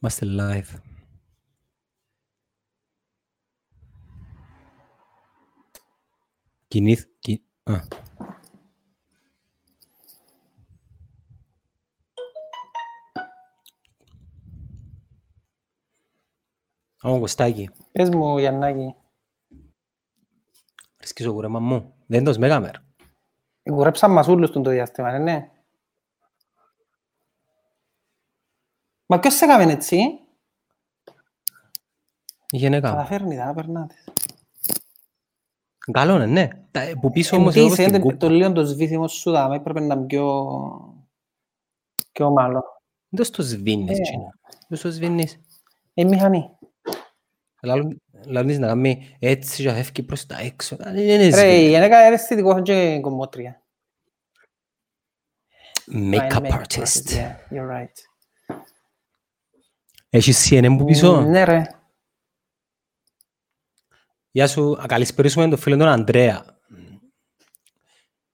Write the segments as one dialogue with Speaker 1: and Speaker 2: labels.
Speaker 1: Είμαστε live. Κινήθ... Κι... Α. Ω, Κωστάκη.
Speaker 2: Πες μου, Γιαννάκη,
Speaker 1: Βρίσκεις ο κουρέμα μου. Δεν το σμέγαμερ.
Speaker 2: κουρέψαν μας όλους τον το διάστημα, ναι, Μα ποιος σε έκαμε έτσι,
Speaker 1: Η γυναίκα μου.
Speaker 2: καταφέρνει τα, περνάτε.
Speaker 1: Καλό είναι, ναι. Τα- Που πίσω όμως
Speaker 2: Εντύσαι,
Speaker 1: εγώ στην
Speaker 2: είναι
Speaker 1: κούπα.
Speaker 2: το λίγο το σβήθιμο σου δάμε, έπρεπε να είναι πιο... πιο μάλλον.
Speaker 1: Δεν το στο σβήνεις,
Speaker 2: Ε.
Speaker 1: τσινό. Δεν το σβήνεις.
Speaker 2: Ε, μηχανή.
Speaker 1: Λάλλον- Λάλλον να κάνει έτσι και φεύγει προς τα έξω. Δεν είναι
Speaker 2: Ρε, η
Speaker 1: σβήνεις.
Speaker 2: γυναίκα είναι αισθητικό και κομμότρια.
Speaker 1: Make-up
Speaker 2: Make-up
Speaker 1: artist.
Speaker 2: Yeah, you're right.
Speaker 1: Έχεις CNN που πίσω;
Speaker 2: Ναι, ρε.
Speaker 1: Γεια σου, α, καλησπέρισουμε τον φίλο τον Ανδρέα.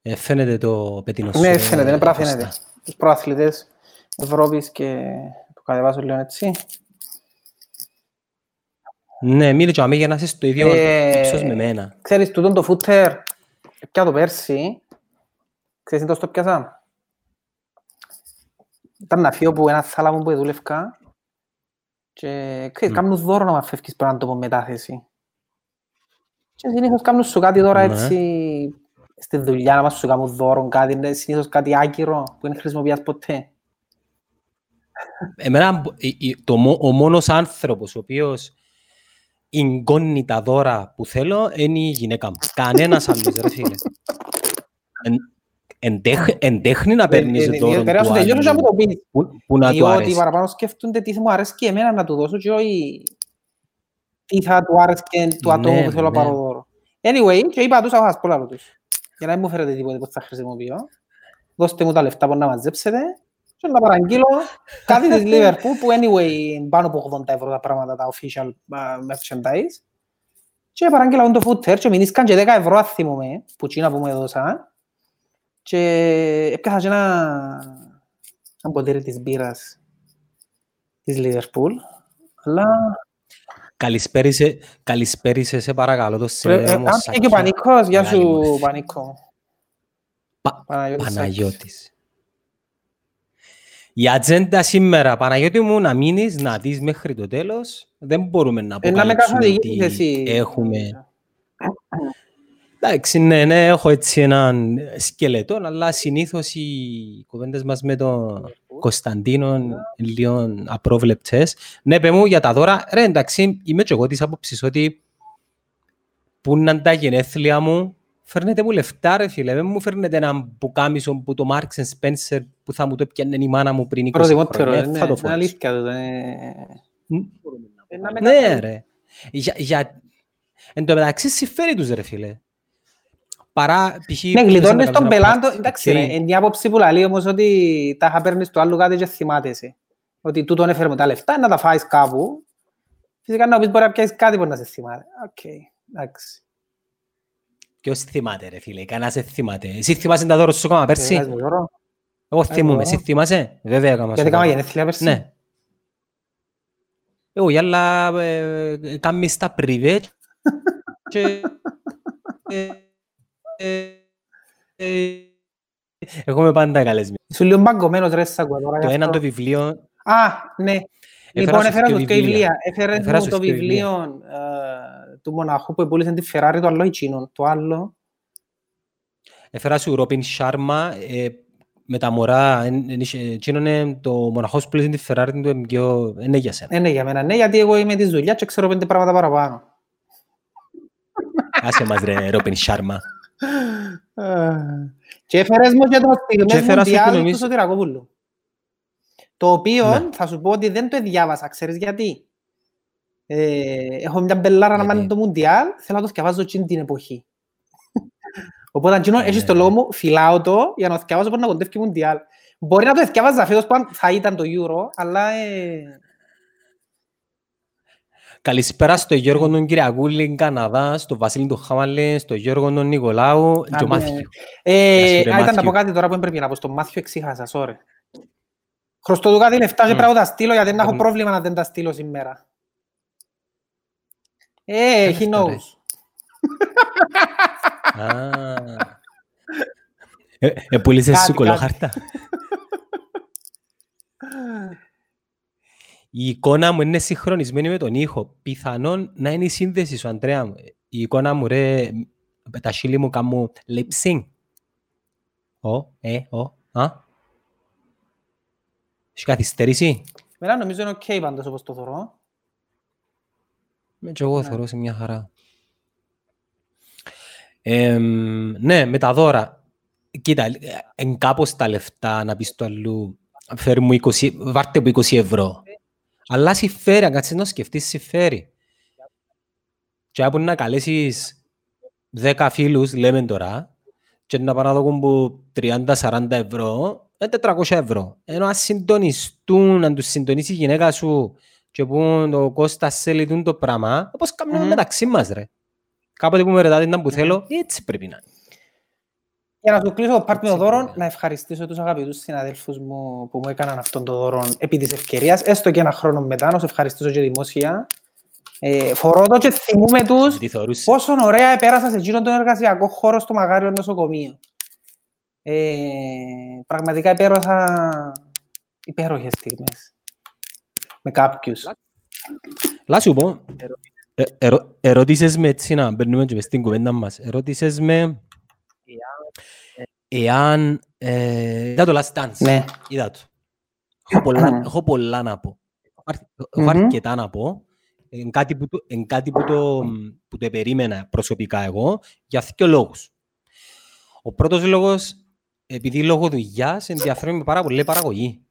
Speaker 1: Ε, φαίνεται το πετίνο σου.
Speaker 2: Ναι,
Speaker 1: ε,
Speaker 2: φαίνεται, είναι πράγμα
Speaker 1: Κώστα.
Speaker 2: φαίνεται. Τους προαθλητές Ευρώπης και το κατεβάσω λίγο έτσι.
Speaker 1: Ναι, μίλη και αμέ για να είσαι στο ίδιο
Speaker 2: Ε,
Speaker 1: ύψος με μένα.
Speaker 2: Ξέρεις, τούτον το φούτερ, πια το πέρσι, ξέρεις τι το στο πιάσα. Ήταν ένα φύο που ένα θάλαμο που δούλευκα και ξέρεις,
Speaker 1: Μμ.
Speaker 2: κάνουν δώρο να φεύγεις πέραν το μετάθεση. Και συνήθως κάνουν σου κάτι τώρα
Speaker 1: Ναι.
Speaker 2: έτσι στη δουλειά να μας σου κάνουν δώρο, κάτι, είναι συνήθως κάτι άκυρο που δεν χρησιμοποιάς ποτέ.
Speaker 1: Εμένα, μπο- η- η- το, μο- ο μόνος άνθρωπος ο οποίος εγκώνει τα δώρα που θέλω είναι η γυναίκα μου. Κανένας άλλος, ρε φίλε. Εν, εντέχ- εντέχνει να παίρνεις
Speaker 2: Ε, ε,
Speaker 1: δώρο
Speaker 2: ε, Περάσω
Speaker 1: του
Speaker 2: τελειώνω και να μου
Speaker 1: άλλου
Speaker 2: το πεις.
Speaker 1: που, που να του
Speaker 2: Διότι
Speaker 1: αρέσει.
Speaker 2: παραπάνω σκέφτονται τι μου αρέσει και εμένα να του δώσω και όχι τι θα του άρεσε και του ατόμου
Speaker 1: Ναι,
Speaker 2: που θέλω να
Speaker 1: ναι.
Speaker 2: πάρω δώρο. Anyway, και είπα τους, θα σας πω λάλο τους. Για να μην μου φέρετε τίποτε που θα χρησιμοποιώ. Δώστε μου τα λεφτά που να μαζέψετε και να παραγγείλω κάτι της Liverpool που anyway είναι πάνω από 80 ευρώ τα πράγματα, τα official uh, merchandise. Και παραγγείλα τον το footer και μηνίσκαν και 10 ευρώ αν θυμούμαι, που τσίνα που μου έδωσαν. Και έπιασα και ένα, ένα ποτήρι της μπύρας της Liverpool. Αλλά
Speaker 1: Καλησπέρισε, καλησπέρισε σε παρακαλώ το σε
Speaker 2: ε, αν και και ο Πανίκος, γεια
Speaker 1: Μεγάλη μου
Speaker 2: σου
Speaker 1: ευθύνη.
Speaker 2: Πανίκο.
Speaker 1: Πα-
Speaker 2: Παναγιώτης Σάκης.
Speaker 1: Παναγιώτης. Η ατζέντα σήμερα, Παναγιώτη μου, να μείνεις, να δεις μέχρι το τέλος. Δεν μπορούμε να
Speaker 2: Ε, να με
Speaker 1: αποκαλύψουμε
Speaker 2: καθοδηγήσεις
Speaker 1: ότι
Speaker 2: εσύ.
Speaker 1: έχουμε... Εντάξει, ναι, ναι, έχω έτσι έναν σκελετό, αλλά συνήθως οι κουβέντες μας με τον Κωνσταντίνο είναι λίγο απρόβλεπτες. Ναι, παι μου για τα δώρα. Ρε, εντάξει, είμαι και εγώ της άποψης ότι που να είναι τα γενέθλια μου, φέρνετε μου λεφτά ρε φίλε, δεν μου φέρνετε έναν πουκάμισο που το Marks and Spencer που θα μου το έπιανε η μάνα μου πριν 20
Speaker 2: Προτιμότερο,
Speaker 1: χρόνια,
Speaker 2: ε, ναι,
Speaker 1: θα το
Speaker 2: είναι
Speaker 1: φορέσω.
Speaker 2: αλήθεια το. ε. Ε, να με
Speaker 1: Ναι
Speaker 2: καθοδηγήσεις.
Speaker 1: ρε. Για, για... Εν τω μεταξύ συμφέρει τους ρε φίλε. Παρά π.χ.
Speaker 2: Ναι, γλιτώνεις τον πελάτο.
Speaker 1: Οκ.
Speaker 2: Εντάξει, ρε, είναι η άποψη που λέει όμως ότι τα είχα παίρνεις του άλλου κάτι και θυμάται σε. Ότι τούτον έφερε μου τα λεφτά, να τα φάεις κάπου. Φυσικά να πεις μπορεί να πιάσεις κάτι που να σε θυμάται. Οκ, εντάξει.
Speaker 1: Ποιος θυμάται ρε φίλε, κανένας δεν θυμάται. Εσύ θυμάσαι τα δώρα σου ακόμα
Speaker 2: Ε,
Speaker 1: πέρσι;
Speaker 2: βάζεις μου δώρο.
Speaker 1: Εγώ θυμούμαι,
Speaker 2: εγώ.
Speaker 1: εσύ θυμάσαι; Βέβαια έκανα σου
Speaker 2: Γιατί κάμα
Speaker 1: δώρο.
Speaker 2: γενέθλια πέρσι;
Speaker 1: Ναι. Εγώ, αλλά ε, κάνεις τα πριβέ και... ε, ε, ε, Έχουμε πάντα καλεσμένοι.
Speaker 2: Σου λίγο μπαγκωμένος ρε σ' ακούω τώρα.
Speaker 1: Το
Speaker 2: γι'
Speaker 1: ένα
Speaker 2: αυτό.
Speaker 1: το βιβλίο...
Speaker 2: Α, ναι. Λοιπόν,
Speaker 1: σου
Speaker 2: έφερα
Speaker 1: δύο
Speaker 2: μου δύο
Speaker 1: βιβλία.
Speaker 2: βιβλία. Έφερε
Speaker 1: Έφερα
Speaker 2: μου
Speaker 1: σου
Speaker 2: το
Speaker 1: δύο
Speaker 2: βιβλίο ε, του μοναχού που επούλησε τη Ferrari, το άλλο εκείνο. Το άλλο.
Speaker 1: Έφερα σου Ρόπιν Σάρμα ε, με τα μωρά. εν- εν είχε- Εκείνο είναι το μοναχός που λέει τη Ferrari του είναι πιο... Είναι για σένα.
Speaker 2: Ε, ναι, για μένα ναι, γιατί εγώ είμαι της δουλειάς και ξέρω πέντε πράγματα παραπάνω.
Speaker 1: Άσε μας ρε Ρόπιν Σάρμα.
Speaker 2: Και έφερες μου και το
Speaker 1: Και
Speaker 2: στιγμές
Speaker 1: έφερας σου που
Speaker 2: μουντιάλ του
Speaker 1: νομίζω-
Speaker 2: Σωτηρακόπουλου. Το οποίο
Speaker 1: Ναι.
Speaker 2: θα σου πω ότι δεν το διάβασα, ξέρεις γιατί. Ε, έχω μια μπελάρα να
Speaker 1: Γιατί;
Speaker 2: μάθει το Μουντιάλ, θέλω να το διαβάζω εκείνη την εποχή. Οπότε εκείνο,
Speaker 1: Ε,
Speaker 2: έχεις το
Speaker 1: ναι.
Speaker 2: λόγο μου, φυλάω το για να το διαβάζω μπορεί να κοντεύει Μουντιάλ. Μπορεί να το διαβάζα φέτος που αν θα ήταν το Euro, αλλά ε,
Speaker 1: Καλησπέρα στο Γιώργο τον Κυριακούλη Καναδά, στο Βασίλη του Χάμαλη, στο Γιώργο τον Νικολάου και ο
Speaker 2: ναι.
Speaker 1: Μάθιου.
Speaker 2: Ε,
Speaker 1: Γεια σου, ρε,
Speaker 2: α, ήταν να
Speaker 1: Μάθιου.
Speaker 2: πω κάτι τώρα που δεν πρέπει να πω. Στο Μάθιο εξήχασα, sorry. Χρωστώ του κάτι λεφτά και
Speaker 1: Μμ.
Speaker 2: πρέπει να τα στείλω γιατί να έχω
Speaker 1: Έχουν-
Speaker 2: πρόβλημα να δεν τα στείλω σήμερα. Ε, he
Speaker 1: λεφτά, ρε.
Speaker 2: knows.
Speaker 1: Α. Ε, ε, πούλησες
Speaker 2: Κάτι,
Speaker 1: σου
Speaker 2: κάτι.
Speaker 1: κολοχάρτα. Η εικόνα μου είναι συγχρονισμένη με τον ήχο. Πιθανόν να είναι η σύνδεση σου, Αντρέα μου. Η εικόνα μου, ρε, με τα χείλη μου κάνουν lip sync. Ω, ε, ω, α. Έχεις καθυστερήσει;
Speaker 2: Μένα νομίζω είναι οκ πάντως όπως το θωρώ.
Speaker 1: Με και εγώ
Speaker 2: Ναι.
Speaker 1: θωρώ σε μια χαρά. Εμ, ναι, με τα δώρα. Κοίτα, ε, εν κάπως τα λεφτά να πεις το αλλού, φέρει μου 20, βάρτε μου 20 ευρώ. Αλλά συμφέρει, αν κάτσεις να σκεφτείς, συμφέρει. Και από να καλέσεις 10 φίλους, λέμε τώρα, και να πάνε να δω που 30-40 ευρώ, είναι 400 ευρώ. Ενώ αν συντονιστούν, αν τους συντονίσει η γυναίκα σου και πούν το Κώστας θέλει τούτο το πράγμα, όπως κάνουμε
Speaker 2: Μμμ.
Speaker 1: μεταξύ μας, ρε. Κάποτε που με ρωτάτε ήταν που
Speaker 2: Μμμ.
Speaker 1: θέλω, έτσι πρέπει να είναι.
Speaker 2: Για να σου κλείσω το πάρτι με το
Speaker 1: Έτσι,
Speaker 2: δώρο,
Speaker 1: παιδιά.
Speaker 2: να ευχαριστήσω τους αγαπητούς συναδέλφους μου που μου έκαναν αυτόν το δώρο επί της ευκαιρίας, έστω και ένα χρόνο μετά, να σε ευχαριστήσω και δημόσια. Ε, φορώ το και θυμούμε τους
Speaker 1: Τι θεωρούσε.
Speaker 2: πόσο ωραία επέρασα σε εκείνον τον εργασιακό χώρο στο Μαγάριο νοσοκομείο. Ε, πραγματικά επέρασα υπέροχες στιγμές με κάποιους.
Speaker 1: Λά σου πω, ε, ερω- ερώτησες με έτσι να μπαίνουμε και μες στην κουβέντα μας. Ερώτησες με εάν... ε, Είδα το Last Dance.
Speaker 2: Ναι.
Speaker 1: Είδα το. Έχω πολλά, έχω πολλά να πω. Έχω αρ- Έχω
Speaker 2: Μμμ.
Speaker 1: αρκετά να πω. Εν κάτι που το, εν κάτι που το, που το περίμενα προσωπικά εγώ για δύο λόγους. Ο πρώτος λόγος, επειδή λόγω δουλειάς ενδιαφέρομαι με πάρα πολύ η παραγωγή.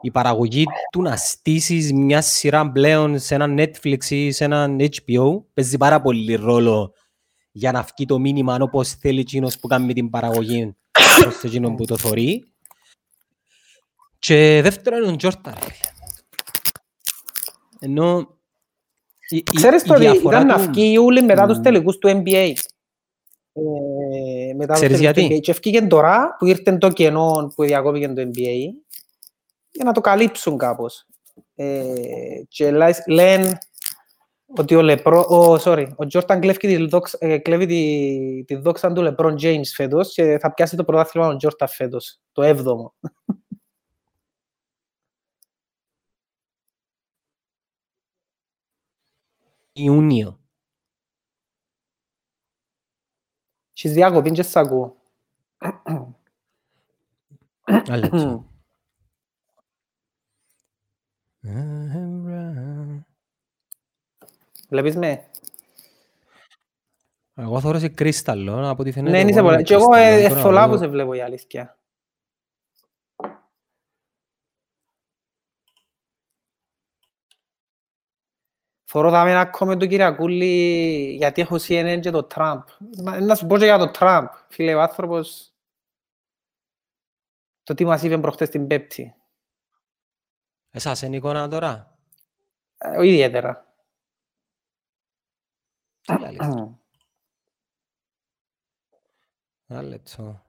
Speaker 1: Η παραγωγή του να στήσεις μια σειρά πλέον σε ένα Netflix ή σε ένα HBO παίζει πάρα πολύ ρόλο για να βγει το μήνυμα όπως θέλει εκείνος που κάνει την παραγωγή προς εκείνον που το θωρεί. Και δεύτερον είναι ο Τζόρτα. ρε φίλε. Ενώ η, η,
Speaker 2: Ξέρεις
Speaker 1: η
Speaker 2: το ότι
Speaker 1: διαφορά
Speaker 2: ήταν να
Speaker 1: του-
Speaker 2: βγει η Ιούλη μετά τους
Speaker 1: Μμ.
Speaker 2: τελικούς του NBA. Ε, μετά τους
Speaker 1: Ξέρεις
Speaker 2: τελικούς
Speaker 1: γιατί;
Speaker 2: του NBA. Και βγήκε τώρα που ήρθε το κενό που διακόπηκε το NBA για να το καλύψουν κάπως. Ε, και λέ- λένε ότι ο Λεπρό, ο, sorry, ο Τζόρταν κλέβει τη, δόξα- ε, κλέβει τη, τη δόξα του Λεπρόν James φέτος και θα πιάσει το πρωτάθλημα ο Τζόρταν φέτος, το έβδομο.
Speaker 1: Ιούνιο.
Speaker 2: Έχεις διακοπή και σ' ακούω.
Speaker 1: Ένα λεπτό.
Speaker 2: Βλέπεις με;
Speaker 1: Εγώ θωρώ σε κρίσταλλο, από ό,τι φαίνεται.
Speaker 2: Ναι, είσαι
Speaker 1: εγώ
Speaker 2: πολλά.
Speaker 1: είμαι
Speaker 2: Και εγώ
Speaker 1: κρίσταλλο,
Speaker 2: ε,
Speaker 1: δεν μπορώ να
Speaker 2: εθολά που
Speaker 1: δω.
Speaker 2: σε βλέπω η αλήθεια. Φορώ τα μένα ακόμα του Κυριακούλη γιατί έχω CNN και το Τραμπ. Να, να σου πω και για το Τραμπ. Φίλε, ο άνθρωπος το τι μας είπε προχτές την Πέπτη.
Speaker 1: Εσάς είναι εικόνα τώρα;
Speaker 2: Ε, ο ιδιαίτερα.
Speaker 1: Τι αλήθεια. Ένα λεπτό.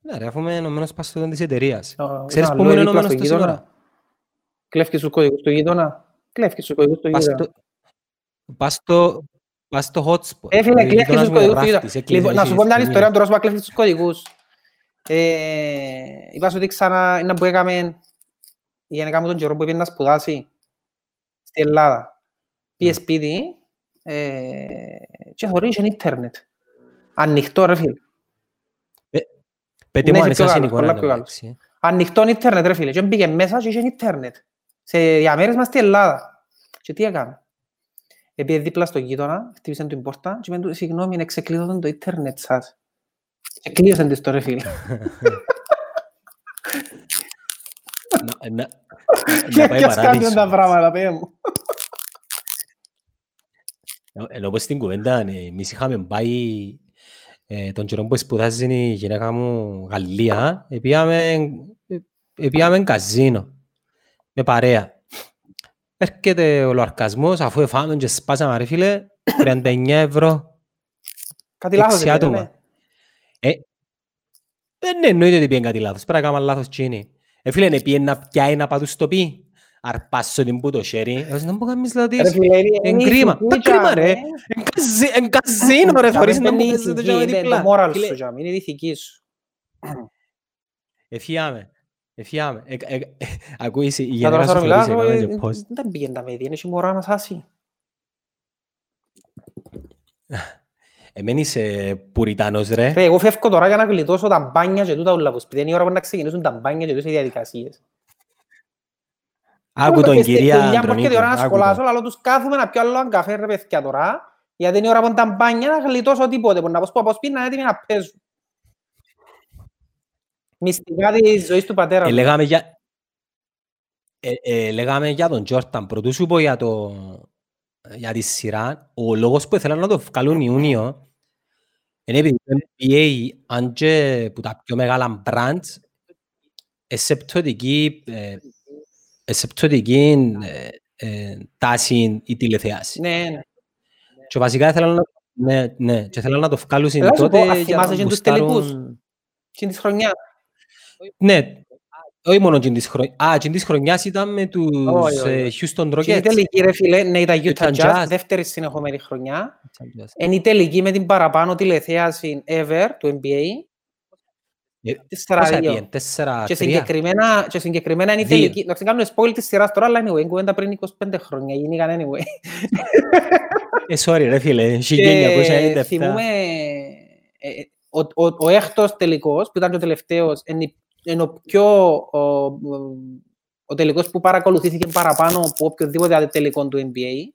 Speaker 1: Ναι ρε, αφού είμαι ενωμένος παστοδόν της εταιρείας.
Speaker 2: Ο-
Speaker 1: Ξέρεις
Speaker 2: ήταν
Speaker 1: που είμαι
Speaker 2: αλλού δίπλα
Speaker 1: ενωμένος
Speaker 2: στο
Speaker 1: τόση
Speaker 2: γείτονα.
Speaker 1: ώρα;
Speaker 2: Κλέφκεις τους κωδικούς του γείτονα. Κλέφκεις τους κωδικούς του
Speaker 1: Πας
Speaker 2: γείτονα.
Speaker 1: στο- Πας στο, πας στο hotspot.
Speaker 2: Ε, φίλε,
Speaker 1: Ο
Speaker 2: κλέφκεις
Speaker 1: γείτονας
Speaker 2: τους
Speaker 1: μου
Speaker 2: κωδικούς του
Speaker 1: ράφτης,
Speaker 2: γείτονα.
Speaker 1: έκλεισε
Speaker 2: Λοιπόν, να σου
Speaker 1: τις
Speaker 2: πω μια
Speaker 1: στιγμές.
Speaker 2: ιστορία, τώρα σου είπα κλέφκεις τους κωδικούς. Ε, είπα σου ότι ξανά είναι που έκαμε η γενικά μου τον καιρό που πήγαινε να σπουδάσει στην Ελλάδα. Πήγε
Speaker 1: Ναι.
Speaker 2: σπίτι ε, και θωρεί είχε ίντερνετ. Ανοιχτό ρε φίλε.
Speaker 1: Πέτε
Speaker 2: Ναι,
Speaker 1: μου αν
Speaker 2: είσαι πιο
Speaker 1: εσάς είναι
Speaker 2: καλός,
Speaker 1: εικόνα
Speaker 2: πολλά
Speaker 1: εν
Speaker 2: πιο
Speaker 1: τω
Speaker 2: καλός.
Speaker 1: μεταξύ.
Speaker 2: Ανοιχτό ίντερνετ ρε φίλε. Και μπήκε μέσα και είχε ίντερνετ. Σε διαμέρισμα στην Ελλάδα. Και τι έκανε. Επειδή δίπλα στο γείτονα, χτύπησε την πόρτα και με του, συγγνώμη, είναι ξεκλείδωτο το ίντερνετ σας. Και κλείωσαν της το ρε φίλε.
Speaker 1: Να- να- Να πάει
Speaker 2: Και ας κάνουν
Speaker 1: παράδεισος.
Speaker 2: τα πράγματα, πέ μου.
Speaker 1: Ενώ πως στην κουβέντα, ναι, εμείς είχαμε πάει ε, τον καιρό που σπουδάζει η γυναίκα μου Γαλλία, επίαμε, ε, επίαμε καζίνο με παρέα. Έρχεται ο λοαρκασμός, αφού εφάμε και σπάσαμε ρε φίλε, 39 ευρώ.
Speaker 2: Κάτι λάθος
Speaker 1: Έξι
Speaker 2: έπαιρνε.
Speaker 1: άτομα. Ε, δεν εννοείται ότι πήγαινε κάτι λάθος, πρέπει να κάνουμε λάθος τσίνη. Ε, φίλε, είναι πιένα πιάει να πατούς το πει. Αρπάσω την που το χέρι. Εγώ να μου κάνεις
Speaker 2: Ρε
Speaker 1: λατής.
Speaker 2: φίλε, είναι
Speaker 1: Εν κρίμα.
Speaker 2: ηθική,
Speaker 1: Τα κρίμα ρε.
Speaker 2: τζάμε.
Speaker 1: Εν καζί- Εν καζίνο ρε. Θωρείς να
Speaker 2: Τζάμε
Speaker 1: μου
Speaker 2: είναι
Speaker 1: κάνεις το
Speaker 2: ηθική,
Speaker 1: τζάμε
Speaker 2: είναι
Speaker 1: διπλά.
Speaker 2: το moral
Speaker 1: Φίλε,
Speaker 2: σου, τζάμε, είναι η ηθική σου.
Speaker 1: Εφιάμε. Εφιάμε. Ε, ε, ε, Ακούεις η
Speaker 2: Θα
Speaker 1: γενικά
Speaker 2: τώρα
Speaker 1: σου
Speaker 2: τώρα μιλάω,
Speaker 1: φροντίζει,
Speaker 2: ε,
Speaker 1: έκαμε και post.
Speaker 2: δεν πήγαινε τα παιδιά, είναι και μωρά να σάσει.
Speaker 1: Εμέν είσαι πουριτάνος ρε.
Speaker 2: Ρε, εγώ φεύγω τώρα για να γλιτώσω τα μπάνια και τούτα ούλα που σπίτι. Είναι η ώρα που να ξεκινήσουν τα μπάνια και τούτες οι διαδικασίες.
Speaker 1: Άκου τον κυρία
Speaker 2: Δουλειά που
Speaker 1: Αντρονίκη.
Speaker 2: έρχεται η ώρα να
Speaker 1: άκου
Speaker 2: σχολάσω,
Speaker 1: τον.
Speaker 2: αλλά τους κάθομαι να πιω άλλο έναν καφέ ρε παιδιά τώρα, γιατί είναι η ώρα που είναι τα μπάνια να γλιτώσω τίποτε, που να πω στο από σπίτι να είναι έτοιμοι να παίζουν. Μυστικά της ζωής του πατέρα
Speaker 1: Ε,
Speaker 2: μου.
Speaker 1: Λέγαμε για... ε, ε, Λέγαμε για τον Τζόρταν. Πρωτού σου πω για το... Για τη σειρά, ο λόγος που ήθελαν να το βγάλουν Ιούνιο είναι επειδή το NBA, αν και που τα πιο μεγάλα brands, εσεπτωτική, ε, εσεπτωτική ε, ε, τάση η τηλεθέαση.
Speaker 2: Ναι, ναι.
Speaker 1: Και βασικά ήθελαν να, ναι, ναι, και ήθελαν να το βγάλουν
Speaker 2: Έλα σου
Speaker 1: τότε
Speaker 2: πω, αν
Speaker 1: για
Speaker 2: θυμάσαι
Speaker 1: να
Speaker 2: και τους
Speaker 1: μπουστάρουν-
Speaker 2: τελικούς. Και της χρονιάς.
Speaker 1: Ναι, όχι μόνο την της χρονιάς. Α, την της χρονιάς ήταν με τους
Speaker 2: Όχι, όχι,
Speaker 1: ε,
Speaker 2: όχι.
Speaker 1: Houston
Speaker 2: Και η
Speaker 1: Rockets.
Speaker 2: τελική ρε φίλε, ναι ήταν Utah
Speaker 1: Utah
Speaker 2: Jazz,
Speaker 1: Jazz.
Speaker 2: δεύτερη συνεχόμενη χρονιά. Είναι η τελική με την παραπάνω τηλεθέαση ever του NBA.
Speaker 1: Ε,
Speaker 2: Τέσσερα
Speaker 1: Πόσα
Speaker 2: δύο.
Speaker 1: πήγαινε, τέσσερα,
Speaker 2: Και
Speaker 1: τρία.
Speaker 2: συγκεκριμένα, και συγκεκριμένα είναι η
Speaker 1: Δύο.
Speaker 2: τελική. Να κάνουμε spoil της σειράς τώρα, αλλά anyway, κουβέντα πριν 25 χρόνια, γίνηκαν anyway.
Speaker 1: Ε, sorry ρε φίλε,
Speaker 2: Και
Speaker 1: 1997.
Speaker 2: θυμούμε, ε, ε, ο, ο, ο έκτος τελικός, που ήταν και ο τελευταίος, είναι, η- είναι ο πιο, ο, ο τελικός που παρακολουθήθηκε παραπάνω από οποιοδήποτε άλλο τελικό του NBA.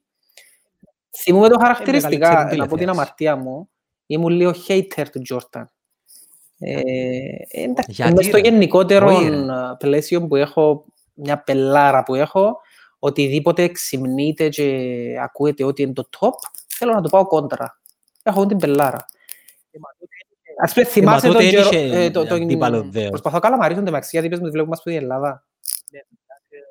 Speaker 2: Θυμούμε το χαρακτηριστικά,
Speaker 1: μεγαλύτερη
Speaker 2: να πω την
Speaker 1: τηλεθέαση.
Speaker 2: αμαρτία μου, ήμουν λίγο hater του Jordan. Ε, εντάξει,
Speaker 1: Γιατί,
Speaker 2: μες στο
Speaker 1: ρε;
Speaker 2: γενικότερο
Speaker 1: Όχι, ρε.
Speaker 2: ε, πλαίσιο που έχω, μια πελάρα που έχω, οτιδήποτε ξυμνείται και ακούεται ότι είναι το top, θέλω να το πάω κόντρα. Έχω την πελάρα. Ας πούμε, θυμάσαι
Speaker 1: τότε
Speaker 2: τον
Speaker 1: δεν
Speaker 2: Τζερο...
Speaker 1: είχε
Speaker 2: ε, το- τον-
Speaker 1: αντίπαλο δέος.
Speaker 2: Προσπαθώ καλά μαρίζω μεταξύ, γιατί πες μου τη βλέπουμε μας στην Ελλάδα.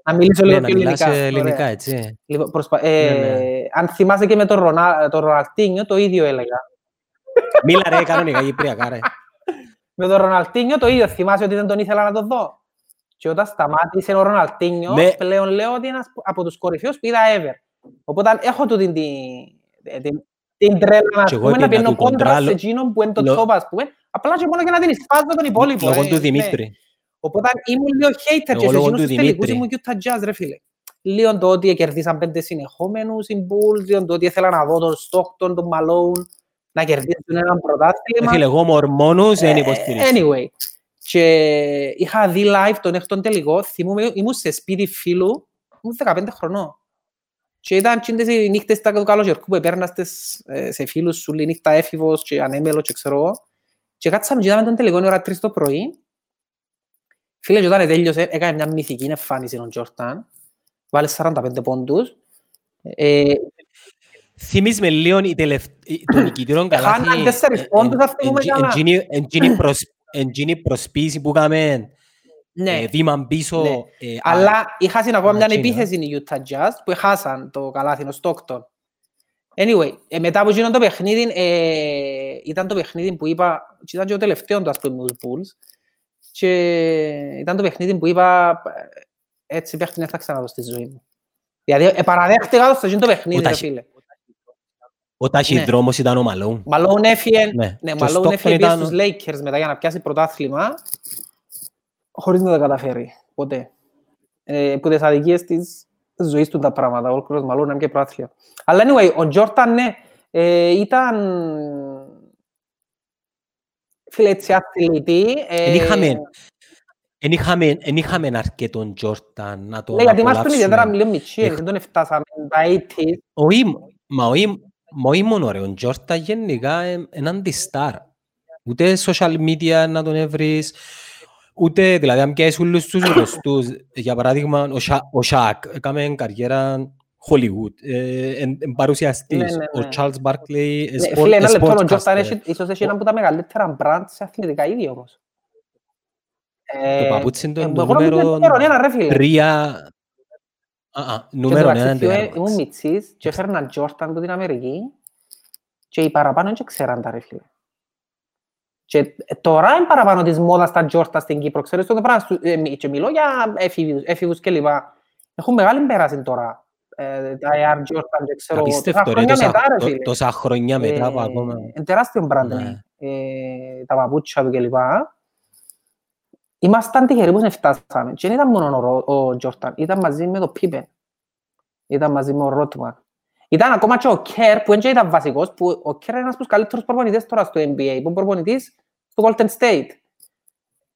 Speaker 2: Να μιλήσω λίγο
Speaker 1: Ναι,
Speaker 2: πιο
Speaker 1: να μιλάς
Speaker 2: ελληνικά.
Speaker 1: ε, ελληνικά,
Speaker 2: Ωραία.
Speaker 1: έτσι.
Speaker 2: Λοιπόν, προσπα... ε,
Speaker 1: Ναι, ναι.
Speaker 2: Αν θυμάσαι και με τον, Ρονά... τον Ροναλτίνιο, το ίδιο έλεγα.
Speaker 1: Μίλα ρε, κανονικά Κυπριακά ρε.
Speaker 2: Με τον Ροναλτίνιο το ίδιο. Θυμάσαι ότι δεν τον ήθελα να το δω. Και όταν σταμάτησε ο Ροναλτίνιο,
Speaker 1: Ναι.
Speaker 2: πλέον λέω ότι είναι ένας από τους κορυφαίους που είδα ever. Οπότε έχω του την, την, την, την τρέλα να
Speaker 1: Και εγώ
Speaker 2: πούμε, να
Speaker 1: έπαιρνα
Speaker 2: πιένω
Speaker 1: του
Speaker 2: κόντρα
Speaker 1: κοντρά,
Speaker 2: σε
Speaker 1: λο-
Speaker 2: εκείνον που είναι το
Speaker 1: λο-
Speaker 2: top, ας πούμε. Απλά και μόνο για να την εισπάσω τον υπόλοιπο.
Speaker 1: Λόγω
Speaker 2: ε,
Speaker 1: του
Speaker 2: ναι.
Speaker 1: Δημήτρη.
Speaker 2: Οπότε ήμουν λίγο hater
Speaker 1: Εγώ
Speaker 2: και σε
Speaker 1: λόγω
Speaker 2: εκείνους
Speaker 1: του
Speaker 2: τους τελικούς
Speaker 1: Δημήτρη.
Speaker 2: ήμουν Utah Jazz, ρε φίλε. Λίγο το ότι κερδίσαν πέντε συνεχόμενους οι Bulls, λίγο το ότι ήθελα να δω τον Stockton, τον Malone, να κερδίσουν έναν
Speaker 1: Ε,
Speaker 2: πρωτάθλημα.
Speaker 1: Φίλε, εγώ μορμόνους δεν
Speaker 2: Ε,
Speaker 1: υποστηρίζω.
Speaker 2: Anyway. Και είχα δει live τον έκτον τελικό. Θυμούμαι, ήμουν σε σπίτι φίλου, ήμουν 15 χρονών. Και ήταν τσίντες οι νύχτες τα του καλοκαιρικού που έπαιρνα στις, ε, σε φίλους σου, λέει νύχτα έφηβος και ανέμελος και ξέρω εγώ. Και κάτσαμε και είδαμε τον τελικό, είναι ώρα 3 το πρωί. Φίλε, και όταν τέλειωσε, έκανε μια μυθική εμφάνιση τον Τζόρταν. Βάλε 45 πόντους. Ε,
Speaker 1: Θυμείς με λίγο η τελευ- η- το νικητήριο καλάθι.
Speaker 2: Χάναν τέσσερις
Speaker 1: ε,
Speaker 2: πόντους,
Speaker 1: εν-
Speaker 2: θα θυμούμε
Speaker 1: εν-
Speaker 2: καλά.
Speaker 1: εντζήνη- εντζήνη προσ- Εντζήνη προσποίηση που έκαμε
Speaker 2: ναι.
Speaker 1: ε, βήμα πίσω.
Speaker 2: Ναι.
Speaker 1: ε, α,
Speaker 2: Αλλά είχα ακόμα μια
Speaker 1: Ματσίνα.
Speaker 2: επίθεση η Utah Jazz που χάσαν το καλάθι, ο Stockton. Anyway, ε, μετά από εκείνο το παιχνίδι, ε, ήταν το παιχνίδι που είπα, και ήταν και το τελευταίος του ας πούμε με τους Bulls, και ήταν το παιχνίδι που είπα, ε, έτσι παιχνίδι δεν θα ξαναδώ στη ζωή μου. Δηλαδή, ε, παραδέχτηκα το στο εκείνο το παιχνίδι, ρε
Speaker 1: ταχυ-
Speaker 2: φίλε.
Speaker 1: Ο ταχυδρόμος ήταν ο Μαλόν.
Speaker 2: Μαλόν έφυγε,
Speaker 1: Ναι.
Speaker 2: ναι,
Speaker 1: Και ο
Speaker 2: Malone
Speaker 1: Stockton
Speaker 2: έφυγε
Speaker 1: ήταν-
Speaker 2: στους Lakers μετά για να πιάσει πρωτάθλημα, χωρίς να τα καταφέρει, ποτέ. Ε, που τις αδικίες της ζωής του τα πράγματα, ο Όλκρος Μαλόν είναι και πρωτάθλημα. Αλλά anyway, ο Τζόρταν, ναι, ε, ήταν φίλε έτσι αθλητή. ε,
Speaker 1: Εν είχαμε- Εν είχαμε, εν είχαμε αρκετόν Τζόρταν να το
Speaker 2: Ναι, γιατί ήμασταν
Speaker 1: απολαύσουμε.
Speaker 2: ιδιαίτερα λίγο μητσί,
Speaker 1: Έχ-
Speaker 2: δεν τον φτάσαμε τα 80s.
Speaker 1: Όχι, μα όχι, μα όχι μόνο ρε, ο Τζόρταν γενικά είναι έναν αντιστάρ. Ούτε social media να τον έβρεις, ούτε, δηλαδή αν πιάσεις όλους τους γνωστούς, για παράδειγμα, ο, Σα, ο Σακ έκαμε καριέρα Hollywood, ε, εν, εν παρουσιαστής,
Speaker 2: Ναι, ναι,
Speaker 1: ο
Speaker 2: ναι.
Speaker 1: Charles Barkley,
Speaker 2: Ναι,
Speaker 1: σπορ-
Speaker 2: Φίλε, ένα λεπτό, ο
Speaker 1: sportscaster.
Speaker 2: Τζόρταν έχει- ίσως έχει ένα από τα μεγαλύτερα brand σε αθλητικά είδη όμως.
Speaker 1: Το παπούτσι είναι το
Speaker 2: Ε, εγώ νομίζω
Speaker 1: νούμερο
Speaker 2: είναι νούμερο ένα, ρε φίλε.
Speaker 1: τρία, Α, α,
Speaker 2: Και
Speaker 1: νούμερο
Speaker 2: εντάξει,
Speaker 1: ένα
Speaker 2: θυο, ε,
Speaker 1: διάρκεια.
Speaker 2: Ήμουν μητσής και έφερναν Τζόρταν από την Αμερική και οι παραπάνω δεν ξέραν τα ρε φίλε. Και τώρα είναι παραπάνω της μόδας τα Τζόρτα στην Κύπρο. Ξέρεις το πράγμα, ε, και μιλώ για έφηβους, έφηβους κλπ. Έχουν μεγάλη πέραση τώρα. Ε, τα AR Jordan, δεν ξέρω,
Speaker 1: Απίστευτο ρε, τόσα, τόσα χρόνια μετά από ακόμα.
Speaker 2: Είναι τεράστιο μπράντε, ναι. τα παπούτσια του κλπ. Ήμασταν τυχεροί που φτάσαμε. Και δεν ήταν μόνο ο Τζόρταν, ήταν μαζί με το Πίπεν. Ήταν μαζί με ο Ρότμαν. Ήταν ακόμα και ο Κέρ που δεν ήταν βασικός, που ο Κέρ είναι ένας από τους καλύτερους προπονητές τώρα στο NBA, που είναι προπονητής στο Golden State.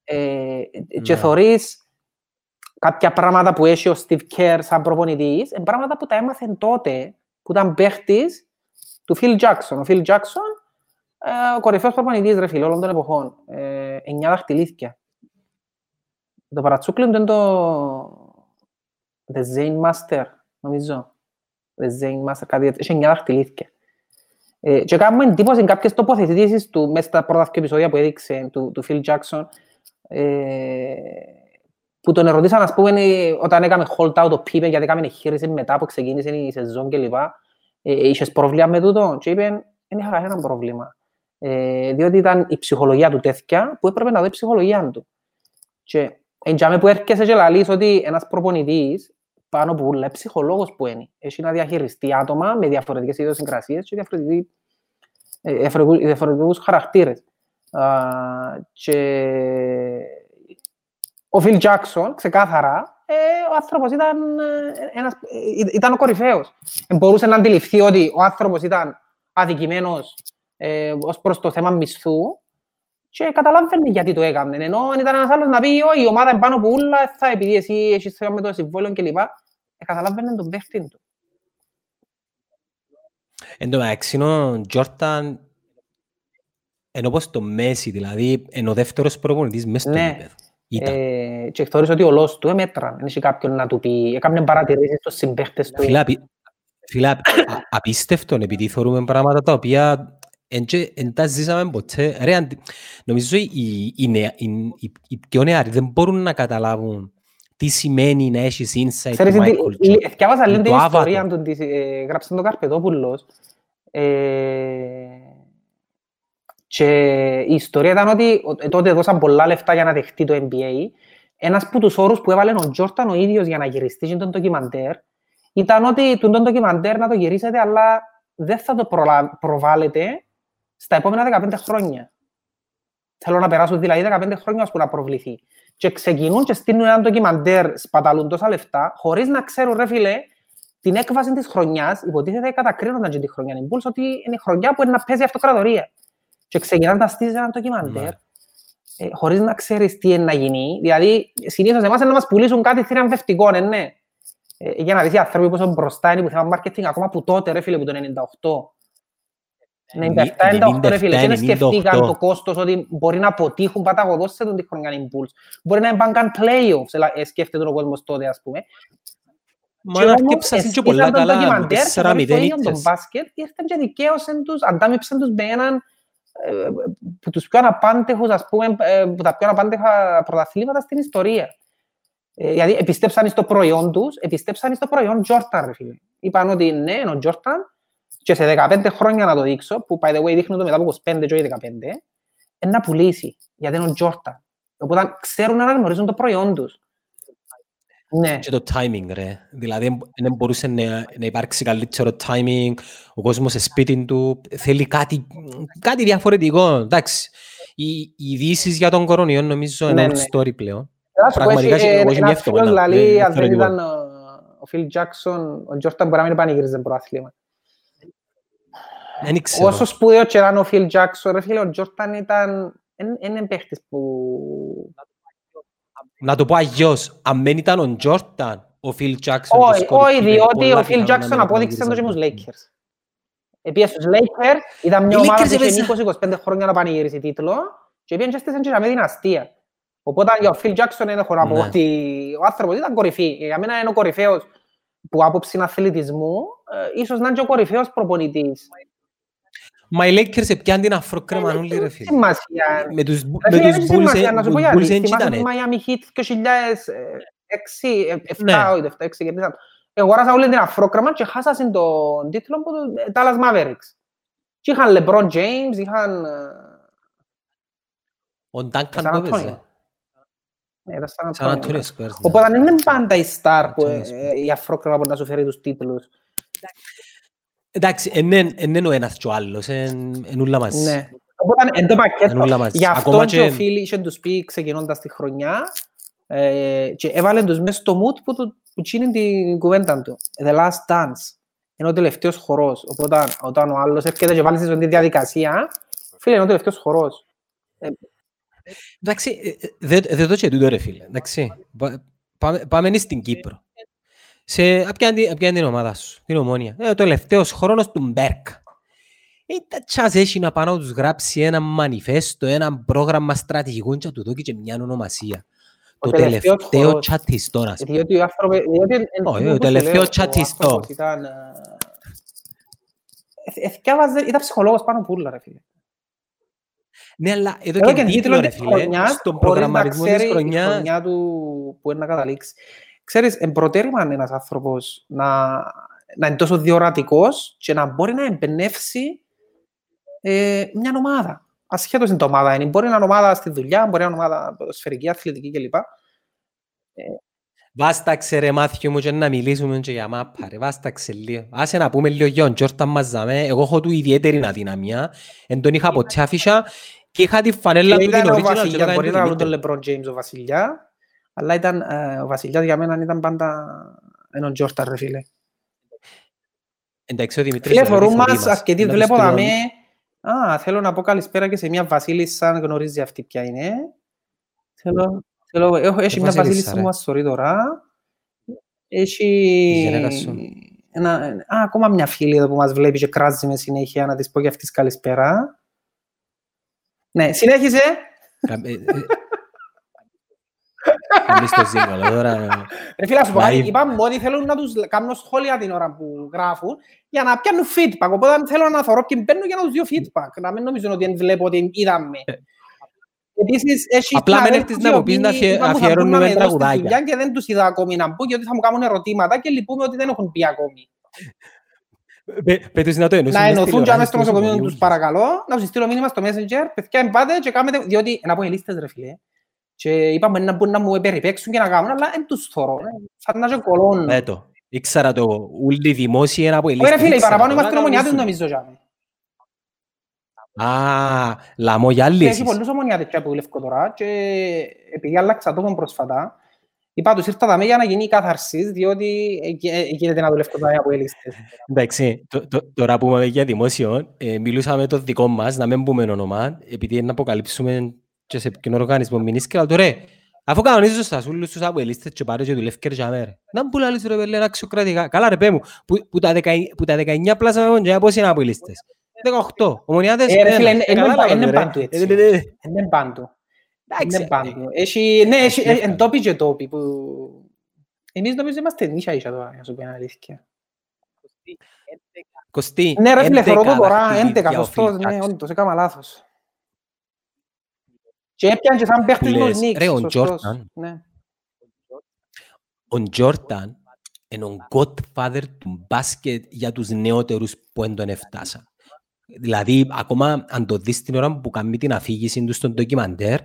Speaker 2: Ε, και ναι. θωρείς κάποια πράγματα που έχει ο Steve Kerr σαν προπονητής, είναι πράγματα που τα έμαθε τότε, που ήταν παίχτης του Phil Jackson. Ο Phil Jackson, ε, ο κορυφαίος προπονητής, ρε φίλε, όλων των εποχών. Ε, εννιά δαχτυλίθκια. Το παρατσούκλιν είναι το The Zane Master, νομίζω. The Zane Master, κάτι έτσι. Έχει εννιά δαχτυλίθκια. Ε, και κάνουμε εντύπωση κάποιες τοποθετήσεις του μέσα στα πρώτα επεισόδια που έδειξε του, του Phil Jackson ε, που τον ερωτήσαν, ας πούμε, όταν έκαμε hold out το Pippen γιατί έκαμε χείριση μετά που ξεκίνησε η σεζόν κλπ. Ε, είχες πρόβλημα με τούτο; Και είπε, δεν είχα κανένα πρόβλημα. Ε, διότι ήταν η ψυχολογία του τέτοια που έπρεπε να δει η ψυχολογία του. Και εντιαμε που έρχεσαι και λαλείς ότι ένας προπονητής πάνω που λέει ψυχολόγος που είναι. Έχει να διαχειριστεί άτομα με διαφορετικές ιδιοσυγκρασίες και ε, διαφορετικούς χαρακτήρες. Uh, και ο Φιλ Τζάκσον, ξεκάθαρα, ε, ο άνθρωπος ήταν, ε, ένας, ε, ήταν ο κορυφαίος. Μπορούσε να αντιληφθεί ότι ο άνθρωπος ήταν αδικημένος ε, ως προς το θέμα μισθού και καταλάβαινε γιατί το έκανε. Ενώ αν ήταν ένας άλλος να πει «Όχι, η ομάδα είναι πάνω από ούλα, θα επειδή εσύ έχεις θέμα με το συμβόλαιο κλπ». Ε, καταλάβαινε τον παίχτη του.
Speaker 1: Εν τω μεταξύ, ο Τζόρταν ενώ πως το Μέση, δηλαδή, είναι ο δεύτερος προπονητής μέσα στο
Speaker 2: ναι. Ε, και θεωρείς ότι ο λόγος του έμετρα, δεν έχει κάποιον να του πει, έκαμε παρατηρήσεις στους συμπαίχτες του.
Speaker 1: Φίλα, απίστευτο, επειδή θεωρούμε πράγματα τα οποία δεν τα ζήσαμε ποτέ. Ρε, νομίζω οι, οι, οι, οι, οι πιο νεαροί δεν μπορούν να καταλάβουν τι σημαίνει να έχεις insight
Speaker 2: του Michael Θυκιάβασα λίγο την ιστορία του, ε, γράψε τον Καρπετόπουλος. Ε, και η ιστορία ήταν ότι τότε δώσαν πολλά λεφτά για να δεχτεί το NBA. Ένας από τους όρους που έβαλε ο Τζόρταν ο ίδιος για να γυριστεί τον ντοκιμαντέρ ήταν ότι τον ντοκιμαντέρ να το γυρίσετε, αλλά δεν θα το προλα... προβάλλετε στα επόμενα 15 χρόνια. Θέλω να περάσουν δηλαδή 15 χρόνια ώστε να προβληθεί. Και ξεκινούν και στείλουν ένα ντοκιμαντέρ, σπαταλούν τόσα λεφτά, χωρίς να ξέρουν, ρε φίλε, την έκβαση της χρονιάς, υποτίθεται κατακρίνονταν και τη χρονιά. Είναι ότι είναι η χρονιά που είναι να παίζει αυτοκρατορία και ξεκινάνε να στήσεις ένα ντοκιμαντέρ ναι. ε, χωρίς να ξέρεις τι είναι να γίνει. Δηλαδή, συνήθως εμάς είναι να μας πουλήσουν κάτι θηρανδευτικό, ναι, ναι. Ε, για να δεις οι άνθρωποι πόσο μπροστά είναι που θέμα marketing ακόμα που τότε, ρε φίλε, που το 98. 97-98 ρε φίλε, και δεν σκεφτήκαν το κόστος ότι μπορεί να αποτύχουν παταγωδός σε τον τη χρονιά Impulse. Μπορεί να πάνε καν playoffs, ε, σκέφτεται ο κόσμος τότε, ας πούμε.
Speaker 1: Μα να αρκέψασαν και πολλά καλά, 4-0
Speaker 2: ήττες. μπάσκετ, ήρθαν και δικαίωσαν τους, αντάμυψαν τους με έναν που τους πιο αναπάντεχους, ας πούμε, ε, που τα πιο αναπάντεχα πρωταθλήματα στην ιστορία. Ε, γιατί επιστέψαν στο προϊόν τους, επιστέψαν στο προϊόν Jordan, ρε φίλε. Είπαν ότι ναι, είναι ο Jordan και σε 15 χρόνια να το δείξω, που by the way δείχνουν το μετά από 25 και 15, είναι να πουλήσει, γιατί είναι ο Jordan. Οπότε ξέρουν να αναγνωρίζουν το προϊόν τους.
Speaker 1: Ναι. Και το timing, ρε. Δηλαδή, δεν μπορούσε να, να υπάρξει καλύτερο timing, ο κόσμος σε σπίτι του, θέλει κάτι, κάτι διαφορετικό. Εντάξει, οι, οι ειδήσεις για τον κορονοϊό νομίζω είναι ναι, ναι. story πλέον.
Speaker 2: Πραγματικά και εγώ είμαι εύκολο. Ένας φίλος αν δεν ήταν ο Φιλ Τζάκσον, ο Τζόρταν μπορεί να μην πανηγύριζε προάθλημα.
Speaker 1: Δεν ξέρω.
Speaker 2: Όσο σπουδαίο και ήταν ο Φιλ Τζάκσον, ρε φίλε, ο Τζόρταν ήταν... Είναι παίχτης που
Speaker 1: να το πω αγιώς, αν δεν ήταν ο Τζόρταν, ο Φιλ Τζάκσον...
Speaker 2: Όχι, διότι ο Φιλ Τζάκσον απόδειξε το και με τους Lakers. Επίσης στους Lakers ήταν μια ομάδα που είχε 20-25 χρόνια να πανηγυρίσει τίτλο και επίσης και στήσαν και με δυναστεία. Οπότε για ο Φιλ Τζάκσον δεν έχω να πω ναι. ότι ο άνθρωπος ήταν κορυφή. Για μένα είναι ο κορυφαίος που άποψη αθλητισμού, ε, ίσως να είναι και ο κορυφαίος προπονητής.
Speaker 1: Μα οι Lakers πιάνε την αφροκρέμα όλοι ρε φίλε.
Speaker 2: Σημασία.
Speaker 1: Με τους Bulls δεν ήταν έτσι.
Speaker 2: Miami Heat 2006, 7, όχι 7, 6 κερδίσαν. Εγώ ράσα όλη την αφρόκραμα και χάσασαν τον τίτλο από το Dallas Mavericks. Και είχαν LeBron James, είχαν
Speaker 1: Ο Ντάνκαν
Speaker 2: Σαν
Speaker 1: που
Speaker 2: Αντώνιο.
Speaker 1: έπαιζε.
Speaker 2: Ναι, ήταν σαν
Speaker 1: Σαν
Speaker 2: Αντώνιο.
Speaker 1: Αντώνιο Spurs. ναι.
Speaker 2: Οπότε δεν είναι πάντα η star που
Speaker 1: Αντώνιο
Speaker 2: ε, η αφρόκρεμα που να σου φέρει τους τίτλους.
Speaker 1: Εντάξει, εν είναι- εν είναι ο ένας και ο άλλος, εν εν ούλα μαζί.
Speaker 2: Ναι. Οπότε εν το
Speaker 1: Εν
Speaker 2: πακέτο,
Speaker 1: ούλα μαζί.
Speaker 2: γι' αυτό
Speaker 1: Ακόμα
Speaker 2: και ο
Speaker 1: και-
Speaker 2: Φίλη είχε τους πει ξεκινώντας τη χρονιά ε, και έβαλε τους μέσα στο mood που, του- που τσίνει την κουβέντα του. The last dance. Είναι ο τελευταίος χορός. Οπότε όταν ο άλλος έρχεται και βάλει σε αυτή τη διαδικασία, φίλε, είναι ο τελευταίος χορός.
Speaker 1: Εντάξει, ε, ε, δεν δεν το και τούτο ρε φίλε. Εντάξει, Πα- πάμε, πάμε στην Κύπρο. Σε, απ' ποια είναι- απ' ποια είναι την ομάδα σου, την ομόνια. Ε, ο τελευταίος χρόνος του Μπέρκ. Ε, τα τσάς έχει να πάνω να τους γράψει ένα μανιφέστο, ένα πρόγραμμα στρατηγικού και να του δώσει και μια ονομασία.
Speaker 2: Ο
Speaker 1: Το
Speaker 2: τελευταίος
Speaker 1: τελευταίο
Speaker 2: χορός.
Speaker 1: τσατιστό, ας πούμε.
Speaker 2: Διότι ο άνθρωπος... διότι εν- εν-
Speaker 1: Όχι,
Speaker 2: τούτο
Speaker 1: ο
Speaker 2: που
Speaker 1: τελευταίο
Speaker 2: λέω, ο
Speaker 1: τσατιστό.
Speaker 2: άνθρωπος Ήταν, ε, ε, εθιάβαζε- ήταν ψυχολόγος πάνω που ούλα, ρε φίλε.
Speaker 1: Ναι, αλλά εδώ
Speaker 2: Εδώ
Speaker 1: και
Speaker 2: και
Speaker 1: τίτλο
Speaker 2: τίτλο
Speaker 1: ρε
Speaker 2: της
Speaker 1: φίλε,
Speaker 2: χρονιάς,
Speaker 1: στον
Speaker 2: χωρίς να
Speaker 1: προγραμματισμό της
Speaker 2: ξέρει η
Speaker 1: χρονιάς.
Speaker 2: χρονιά του που είναι να καταλήξει. Ξέρεις, εμπροτέρημα ένας άνθρωπος να, να είναι τόσο διορατικός και να μπορεί να εμπνεύσει ε, μια ομάδα. Ασχέτως είναι το ομάδα είναι. Μπορεί να είναι ομάδα στη δουλειά, μπορεί να είναι ομάδα σφαιρική, αθλητική κλπ.
Speaker 1: Βάσταξε ρε μάθιο μου και να μιλήσουμε και για μάπα ρε, βάσταξε λίγο. Άσε να πούμε λίγο για τον Τζόρταν μαζαμε, εγώ έχω του ιδιαίτερη αδυναμία, εν τον είχα ποτέ αφήσα και είχα τη φανέλα
Speaker 2: Και
Speaker 1: του την
Speaker 2: ήταν ο
Speaker 1: original και
Speaker 2: Βασιλιάς,
Speaker 1: έκανα
Speaker 2: μπορεί
Speaker 1: το
Speaker 2: να λάβουν
Speaker 1: Twitter.
Speaker 2: τον LeBron James ο Βασιλιά, αλλά ήταν, ε, ο Βασιλιάς για μένα ήταν πάντα έναν Τζόρταν, ρε φίλε.
Speaker 1: Εντάξει, ο Δημήτρης
Speaker 2: Φίλε,
Speaker 1: το λέει,
Speaker 2: φορούν
Speaker 1: φορεί
Speaker 2: μας
Speaker 1: μας.
Speaker 2: αρκετοί,
Speaker 1: Να
Speaker 2: βλέπω
Speaker 1: τους
Speaker 2: δαμέ.
Speaker 1: στείλω-
Speaker 2: Α, θέλω να πω καλησπέρα και σε μια βασίλισσα, αν γνωρίζει αυτή ποια είναι. Θέλω, θέλω, έχω, έχει
Speaker 1: Ε,
Speaker 2: μια
Speaker 1: βασίλισσα,
Speaker 2: βασίλισσα
Speaker 1: ρε.
Speaker 2: μου ασθορεί τώρα. Έχει...
Speaker 1: Η γυναίκα σου.
Speaker 2: Ένα, α, ακόμα μια φίλη εδώ που μας βλέπει και κράζει με συνέχεια, να της πω και αυτής καλησπέρα. Ναι, συνέχισε.
Speaker 1: Κα- ε, ε, Κάνεις το ζήγαλο τώρα.
Speaker 2: Ρε φίλα σου πω κάτι,
Speaker 1: Live.
Speaker 2: είπαμε ότι θέλουν να τους κάνουν σχόλια την ώρα που γράφουν για να πιάνουν feedback. Οπότε θέλω να θωρώ και μπαίνω για να τους δω feedback. Να μην νομίζουν ότι δεν βλέπω ότι είδαμε. Επίσης, έχει
Speaker 1: Απλά μην
Speaker 2: συναδέλφους
Speaker 1: έρθεις να
Speaker 2: οι
Speaker 1: μου πεις να
Speaker 2: οποίοι
Speaker 1: αφιε-
Speaker 2: είπαν μου θα
Speaker 1: αφιερώνουμε
Speaker 2: μπουν εδώ στη
Speaker 1: τραγουδάκια.
Speaker 2: δουλειά Και δεν τους είδα ακόμη να μπουν, γιατί θα μου κάνουν ερωτήματα και λυπούμε ότι δεν έχουν πει ακόμη.
Speaker 1: Πε- πε τους να το ενώσουν
Speaker 2: Να
Speaker 1: μες
Speaker 2: ενωθούν και
Speaker 1: τηλεόραση
Speaker 2: αμέσως στο
Speaker 1: τους
Speaker 2: νοσοκομείο τους
Speaker 1: ομονίους.
Speaker 2: παρακαλώ, να τους στείλω μήνυμα στο Messenger, παιδιά εμπάτε και κάμετε, διότι να πω οι λίστες ρε φίλε. Και είπαμε να μπουν να μου περιπέξουν και να κάνουν, αλλά δεν τους θωρώ. ε. Σαν να και κολώνουν.
Speaker 1: Ε, το. Ήξερα το ούλοι δημόσιοι ένα από
Speaker 2: Όχι ρε φίλε, οι
Speaker 1: ήξερα
Speaker 2: παραπάνω
Speaker 1: το,
Speaker 2: είμαστε
Speaker 1: να
Speaker 2: ομονιάτες
Speaker 1: κάνουν
Speaker 2: νομίζω. τζάμε.
Speaker 1: Α, λαμό για
Speaker 2: Και Έχει
Speaker 1: λύσεις.
Speaker 2: πολλούς ομονιάτες πια που δουλεύω τώρα και επειδή άλλαξα τόπο πρόσφατα, είπα τους ήρθα δαμέ για να γίνει η κάθαρσης, διότι ε, ε, γίνεται να δουλεύω τώρα από οι λίστες.
Speaker 1: Εντάξει, το- το- τώρα που είπαμε για δημόσιο, ε, μιλούσαμε με το δικό μας, να μην πούμε όνομα, επειδή είναι να αποκαλύψουμε και σε ποιον οργανισμό μείνεις και λέω τώρα, ρε, αφού κανονίζω στα σούλους τους από ελίστες και πάρε και δουλεύει και για μέρα. Να μου λαλείς ρε πέλε, αξιοκρατικά. Καλά ρε πέ μου, που, που, τα, 19 που τα 19 πλάσα με κοντζιά πώς είναι από ελίστες; 18. Ομονιάτες,
Speaker 2: Ε, ρε φίλε,
Speaker 1: ένα.
Speaker 2: είναι- είναι
Speaker 1: Κατάλαβα,
Speaker 2: είναι
Speaker 1: ρε.
Speaker 2: πάντου έτσι.
Speaker 1: Ε, ε, ε, ε.
Speaker 2: Είναι πάντου.
Speaker 1: Εντάξει,
Speaker 2: Είναι πάντου. Έχει, ναι, έχει
Speaker 1: Έχει
Speaker 2: εν τόποι και τόποι που... Εμείς νομίζω είμαστε ίσα ίσα τώρα, για να σου πω την αλήθεια.
Speaker 1: Κωστή,
Speaker 2: Ναι ρε φίλε,
Speaker 1: 11
Speaker 2: θωρώ το τώρα,
Speaker 1: δαχτυλίδια
Speaker 2: 11,
Speaker 1: ο
Speaker 2: σωστός,
Speaker 1: Phil
Speaker 2: ναι,
Speaker 1: Jackson.
Speaker 2: όντως, έκανα λάθος. Και έπιαν και σαν
Speaker 1: Που
Speaker 2: παίχτης
Speaker 1: λες,
Speaker 2: τους Knicks,
Speaker 1: ρε, ο
Speaker 2: σωστός.
Speaker 1: Τζόρταν.
Speaker 2: Ναι.
Speaker 1: Ο Τζόρταν είναι ο godfather του μπάσκετ για τους νεότερους που δεν τον έφτασαν. Δηλαδή, ακόμα αν το δεις την ώρα που κάνει την αφήγηση του στον ντοκιμαντέρ,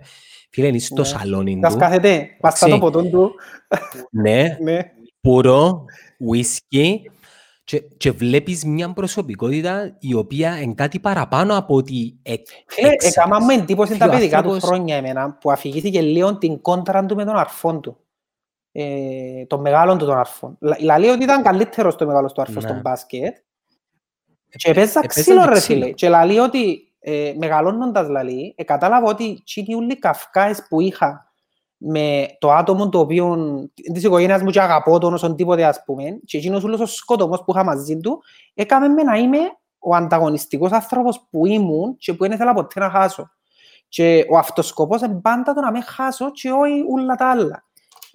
Speaker 1: φίλε, είναι στο
Speaker 2: Ναι.
Speaker 1: σαλόνι
Speaker 2: Τα
Speaker 1: του.
Speaker 2: σκάθεται, παστά το
Speaker 1: Εντάξει.
Speaker 2: ποτόν του.
Speaker 1: Ναι,
Speaker 2: Ναι.
Speaker 1: πουρό, whisky και, και βλέπεις μια προσωπικότητα η οποία είναι κάτι παραπάνω από ότι ε,
Speaker 2: Φίλε,
Speaker 1: έξαρες.
Speaker 2: έκανα μου εντύπωση τα
Speaker 1: Φίλε, ο
Speaker 2: παιδικά του
Speaker 1: άνθρωπος-
Speaker 2: χρόνια εμένα που αφηγήθηκε λίγο την κόντρα του με τον αρφόν του. Ε, τον μεγάλον του τον αρφόν. Λα- Λέει ότι ήταν καλύτερος το μεγάλος του αρφόν
Speaker 1: Ναι.
Speaker 2: στο μπάσκετ. Και έπαιζα
Speaker 1: έπαιζαν
Speaker 2: ξύλο
Speaker 1: και
Speaker 2: ρε
Speaker 1: ξύλο.
Speaker 2: φίλε. Και λέει ότι ε, μεγαλώνοντας λαλεί, ε, κατάλαβα ότι τσίνοι όλοι οι καυκάες που είχα με το άτομο το οποίο της οικογένειας μου και αγαπώ τον όσον τίποτε ας πούμε και εκείνος όλος ο σκότωμος που είχα μαζί του έκαμε με να είμαι ο ανταγωνιστικός άνθρωπος που ήμουν και που δεν ήθελα ποτέ να χάσω. Και ο αυτοσκοπός είναι πάντα το να μην χάσω και όχι όλα τα άλλα.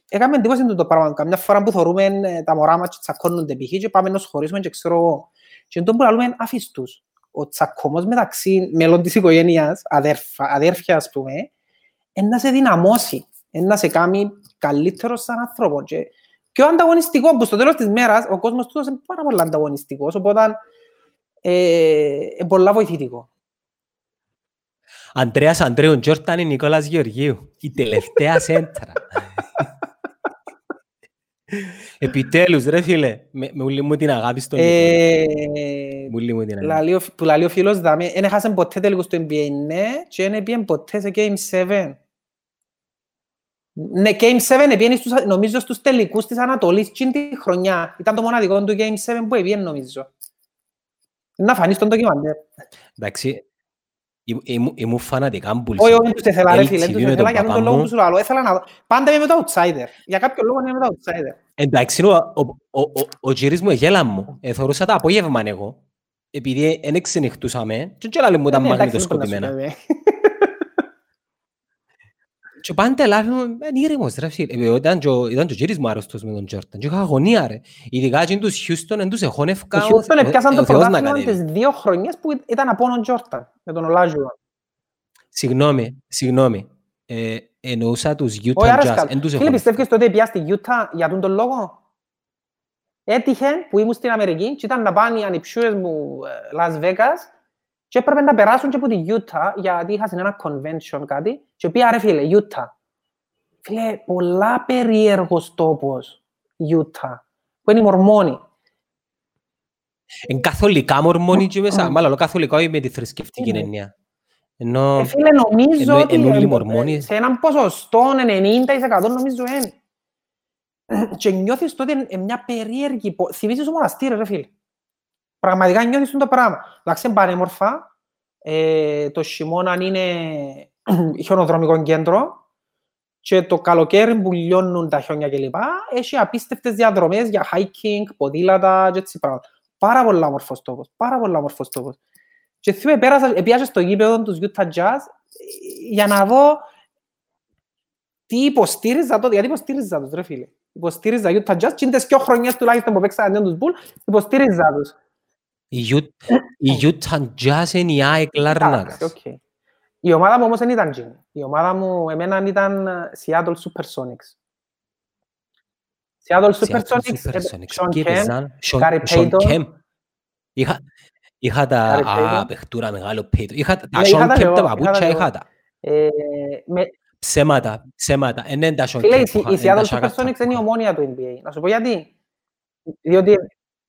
Speaker 2: Έκαμε εντύπωση το πράγμα. Καμιά φορά που θεωρούμε ε, τα μωρά μας και τσακώνονται π.χ. και πάμε να σχολήσουμε και ξέρω εγώ. Και τον που λέμε αφήσεις τους. Ο τσακωμός μεταξύ μέλων της οικογένειας, αδέρφα, αδέρφια ας πούμε, είναι να σε δυναμώσει, είναι να σε κάνει καλύτερος σαν άνθρωπο. Και πιο ανταγωνιστικός που στο τέλος της μέρας ο κόσμος του είναι πάρα πολύ ανταγωνιστικός, οπότε ε, είναι πολλά βοηθητικό.
Speaker 1: Αντρέας Αντρέου Τζόρταν είναι Νικόλας Γεωργίου. Η τελευταία σέντρα. Επιτέλους ρε φίλε, με, με ούλη μου την αγάπη στον
Speaker 2: Ε,
Speaker 1: Νικόλα. Ούλη μου την αγάπη.
Speaker 2: λαλεί ο- Που λαλεί ο φίλος δάμε, δεν έχασαν ποτέ τελικούς στο NBA, ναι, και δεν πήγαν ποτέ σε Game 7. Ναι, Game 7 επήγαινε στους, νομίζω στους τελικούς της Ανατολής τσιν τη χρονιά. Ήταν το μοναδικό του Game 7 που επήγαινε νομίζω. Να φανείς στον ντοκιμαντέρ.
Speaker 1: Εντάξει, ήμ- ήμ- ήμουν φανατικά μπουλσί.
Speaker 2: Όχι, όχι, τους ήθελα ρε φίλε,
Speaker 1: LTV
Speaker 2: τους
Speaker 1: με
Speaker 2: ήθελα
Speaker 1: τον
Speaker 2: για τον
Speaker 1: παπά
Speaker 2: λόγο
Speaker 1: μου.
Speaker 2: που σου λέω. Ήθελα να δω. Πάντα είμαι με το outsider. Για κάποιο λόγο είμαι με το outsider.
Speaker 1: Εντάξει, ο, ο, ο, ο, ο γύρις μου εγέλα μου. Εθωρούσα τα απόγευμα εγώ. Επειδή δεν εξενυχτούσαμε. Και και άλλοι μου ήταν
Speaker 2: Ε, ναι, εντάξει, δεν μπορεί να σου
Speaker 1: μαγνητοσκοπημένα.
Speaker 2: Πει,
Speaker 1: Και πάντα λάθη μου, είναι ήρεμος ρε φίλε. Ε, Ήταν και ο- ήταν και ο γύρις μου άρρωστος με τον Τζόρταν. Και είχα αγωνία ρε. Ειδικά και τους Χιούστον εν τους εχώνευκα.
Speaker 2: Ο Houston έπιασαν το
Speaker 1: ο Θεός να
Speaker 2: πρωτάθλημα
Speaker 1: κατέβει.
Speaker 2: τις δύο χρονιές που ήταν από τον Τζόρταν, με τον Ολάζουα.
Speaker 1: Συγγνώμη, συγγνώμη. Ε, εννοούσα τους Utah
Speaker 2: Όχι, άρα
Speaker 1: Jazz.
Speaker 2: σκάλ.
Speaker 1: Εν τους
Speaker 2: Φίλε,
Speaker 1: εχώνευκα.
Speaker 2: πιστεύεις τότε πια στη Utah για τον τον λόγο; Έτυχε που ήμουν στην Αμερική και ήταν να πάνε οι ανιψιούες μου ε, Las Vegas και έπρεπε να περάσουν και από τη Utah γιατί είχα σε ένα convention κάτι και πήγα ρε φίλε, Utah. Φίλε, πολλά περίεργος τόπος, Utah, που είναι οι Μορμόνοι.
Speaker 1: Εν καθολικά μορμόνοι και μέσα. Μάλλον καθολικά όχι με τη θρησκευτική
Speaker 2: Είναι.
Speaker 1: έννοια. Ενώ
Speaker 2: Ε, φίλε, νομίζω
Speaker 1: Ενώ-
Speaker 2: ότι
Speaker 1: ενώ όλοι οι
Speaker 2: ε,
Speaker 1: Μορμόνοι-
Speaker 2: σε έναν ποσοστό 90% νομίζω είναι. Και νιώθεις τότε ε, μια περίεργη... πο- Θυμίζεις το μοναστήρι, ρε φίλε. Πραγματικά νιώθεις το πράγμα. Εντάξει, είναι πανέμορφα. Ε, το χειμώνα είναι χιονοδρομικό κέντρο και το καλοκαίρι που λιώνουν τα χιόνια κλπ. Έχει απίστευτες διαδρομές για hiking, ποδήλατα και έτσι πράγματα. Πάρα πολλά όμορφος τόπος. Πάρα πολλά όμορφος τόπος. Και θυμάμαι, πέρασα, πήγα στο γήπεδο τους Utah Jazz ε, για να δω τι υποστήριζα τότε, γιατί υποστήριζα τους ρε φίλε. Υποστήριζα Utah Jazz και είναι τις δυο χρονιές τουλάχιστον που παίξα αντίον τους Bulls, υποστήριζα τους.
Speaker 1: Η Ut- η Utah Jazz είναι η ΑΕΚ
Speaker 2: Εντάξει,
Speaker 1: Λαρνάκας.
Speaker 2: οκ. Η ομάδα μου όμως δεν ήταν εκείνη. Η ομάδα μου, εμένα ήταν ε, Seattle Supersonics. Seattle
Speaker 1: Seattle
Speaker 2: Supersonics, ε,
Speaker 1: Supersonics.
Speaker 2: Sean
Speaker 1: Ποιοι
Speaker 2: Kemp,
Speaker 1: έπαιζαν; Sean-
Speaker 2: Gary
Speaker 1: Sean
Speaker 2: Payton.
Speaker 1: Kemp. Είχα- Είχα τα...
Speaker 2: Gary Payton.
Speaker 1: Α, παιχτούρα μεγάλο Payton. Είχα τα
Speaker 2: Ναι, είχα
Speaker 1: Sean
Speaker 2: τα
Speaker 1: Kemp
Speaker 2: εγώ,
Speaker 1: τα
Speaker 2: είχα
Speaker 1: παπούτσια,
Speaker 2: τα
Speaker 1: είχα
Speaker 2: εγώ.
Speaker 1: τα.
Speaker 2: ε, με-
Speaker 1: Ψέματα, ψέματα. Ε, ναι, τα Sean
Speaker 2: Φίλε,
Speaker 1: Kemp
Speaker 2: η
Speaker 1: που είχα,
Speaker 2: η
Speaker 1: ε, τα
Speaker 2: Seattle
Speaker 1: Shaka
Speaker 2: Supersonics
Speaker 1: Tap
Speaker 2: είναι η
Speaker 1: που είχα.
Speaker 2: Ομόνοια του NBA. Να σου πω γιατί. Διότι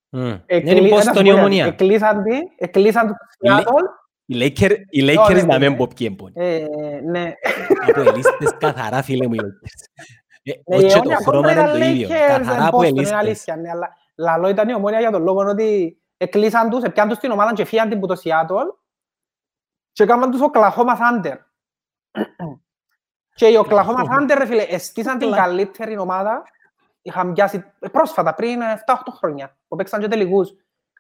Speaker 1: Μμ. Δεν
Speaker 2: εκλεί-
Speaker 1: είναι
Speaker 2: να
Speaker 1: πώς
Speaker 2: σου
Speaker 1: τον
Speaker 2: πω
Speaker 1: η
Speaker 2: γιατί.
Speaker 1: ομονία.
Speaker 2: Εκλείσαν τη, εκλείσαν τους
Speaker 1: Λέ-
Speaker 2: Seattle.
Speaker 1: Οι Lakers, οι
Speaker 2: ναι,
Speaker 1: Lakers να
Speaker 2: ναι,
Speaker 1: μην
Speaker 2: ναι.
Speaker 1: πω ποιοι εμπονεί.
Speaker 2: Ε, ναι.
Speaker 1: Από ελίστες καθαρά φίλε μου οι Lakers. Ε,
Speaker 2: Ναι,
Speaker 1: Όχι
Speaker 2: η
Speaker 1: και το
Speaker 2: Ομόνια
Speaker 1: χρώμα
Speaker 2: κόντρα
Speaker 1: είναι το
Speaker 2: ήταν
Speaker 1: ίδιο.
Speaker 2: Lakers,
Speaker 1: Καθαρά
Speaker 2: εν
Speaker 1: από
Speaker 2: Boston, είναι
Speaker 1: ελίστες.
Speaker 2: αλήθεια, ναι, αλλά λαλό ήταν η ομόνια για τον λόγο ότι εκλείσαν τους, έπιαν τους την ομάδα και φύγαν την που το Seattle και έκαναν τους Oklahoma Thunder. Και οι Oklahoma Thunder, ρε φίλε, εστίσαν την
Speaker 1: Οκλα-
Speaker 2: καλύτερη ομάδα. Είχαν πιάσει ε, πρόσφατα, πριν ε, 7-8 χρόνια, που παίξαν και τελικούς.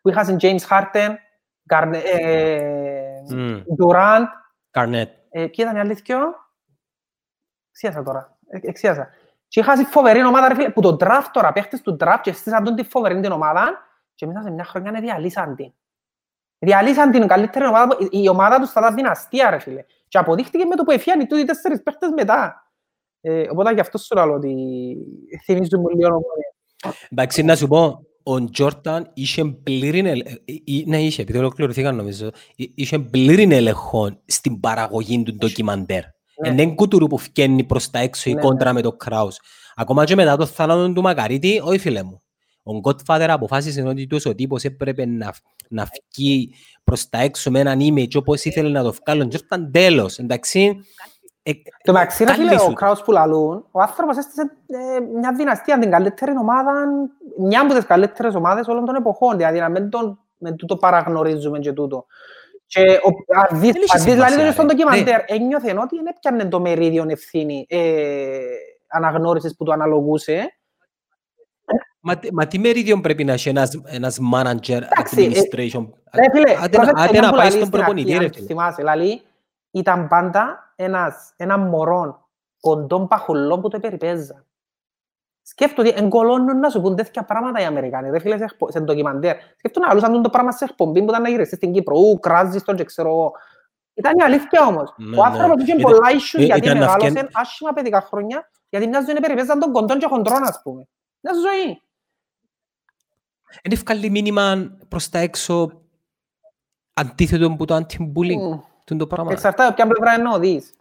Speaker 2: Που είχαν James Harden, Garne- ε,
Speaker 1: Μμ.
Speaker 2: Durant,
Speaker 1: Καρνέτ.
Speaker 2: ε, ποιοι ήταν οι άλλοι δυο; Εξίασα τώρα. Ε, εξίασα. Και είχα φοβερή ομάδα, ρε φίλε, που το draft τώρα, παίχτες του draft και στήσαν τον τη φοβερή την ομάδα και μέσα σε μια χρονιά να διαλύσαν την. Διαλύσαν την καλύτερη ομάδα, που- η- η ομάδα τους θα ήταν δυναστεία, ρε φίλε. Και αποδείχτηκε με το που εφιάνει τούτοι οι τέσσερις παίχτες μετά. Ε, οπότε γι' αυτό σου λέω ότι θυμίζουν μου λίγο ομόνια.
Speaker 1: Εντάξει, να σου πω, ο Τζόρταν είχε πλήρη ελε- ε, ε, ναι, είχε, επειδή ολοκληρωθήκαν νομίζω, ε, είχε πλήρη έλεγχο στην παραγωγή του ντοκιμαντέρ.
Speaker 2: Ναι.
Speaker 1: Είναι κουτουρού που φκένει προς τα έξω η
Speaker 2: Ναι,
Speaker 1: κόντρα με το Κράους. Ακόμα και μετά το θάνατο του Μακαρίτη, όχι φίλε μου. Ο Godfather αποφάσισε ότι τους ο τύπος έπρεπε να, να φκεί προς τα έξω με έναν image όπως ήθελε να το βγάλει ο Τζόρταν. Τέλος, εντάξει. Ε,
Speaker 2: Το μεταξύ, ρε φίλε,
Speaker 1: Καλή σου
Speaker 2: ο
Speaker 1: το.
Speaker 2: Κράους που λαλούν, ο άνθρωπος έστησε ε, μια δυναστεία, την καλύτερη ομάδα, μια από τις καλύτερες ομάδες όλων των εποχών, δηλαδή να μην τον, με τούτο παραγνωρίζουμε και τούτο. Και ο, αν δεις,
Speaker 1: Δεν έχει
Speaker 2: αν δεις δηλαδή
Speaker 1: σημασία,
Speaker 2: στον
Speaker 1: ρε.
Speaker 2: ντοκιμαντέρ, ένιωθε ότι δεν έπιανε το μερίδιο ευθύνη ε, αναγνώρισης που του αναλογούσε.
Speaker 1: Μα, τι- μα τι μερίδιο πρέπει να έχει ένας, ένας manager
Speaker 2: Εντάξει, ε,
Speaker 1: administration.
Speaker 2: Ρε φίλε,
Speaker 1: Άντε να-
Speaker 2: πρόσεξε
Speaker 1: άντε
Speaker 2: μια
Speaker 1: να
Speaker 2: που
Speaker 1: πάει
Speaker 2: λαλείς
Speaker 1: στον
Speaker 2: στην
Speaker 1: προπονητή,
Speaker 2: αρχή,
Speaker 1: ρε
Speaker 2: αν
Speaker 1: φίλε.
Speaker 2: θυμάσαι, λαλεί, ήταν πάντα ένας, ένα μωρό κοντών παχουλών που το περιπέζαν. Σκέφτομαι ότι εγκολώνουν να σου πούν τέτοια πράγματα οι Αμερικάνοι. Ρε φίλες, σε, εκπο- σε ντοκιμαντέρ. Σκέφτομαι να λούσαν το πράγμα σε εκπομπή που ήταν να γυριστείς στην Κύπρο. Ου, κράζεις τον και ξέρω εγώ. Ήταν η αλήθεια όμως.
Speaker 1: Ναι,
Speaker 2: Ο
Speaker 1: ναι.
Speaker 2: άνθρωπος είχε
Speaker 1: Ήταν-
Speaker 2: πολλά issues
Speaker 1: ε,
Speaker 2: γιατί
Speaker 1: ήταν να
Speaker 2: μεγάλωσε
Speaker 1: φκεν-
Speaker 2: άσχημα παιδικά χρόνια γιατί μια ζωή περιπέζαν τον κοντών και χοντρών, ας πούμε. Μια ζωή.
Speaker 1: Είναι ευκάλλει μήνυμα προς τα έξω αντίθετο από το anti-bullying.
Speaker 2: Μμ.
Speaker 1: Τούν το πράγμα.
Speaker 2: Εξαρτάται από ποια πλευρά εννοείς.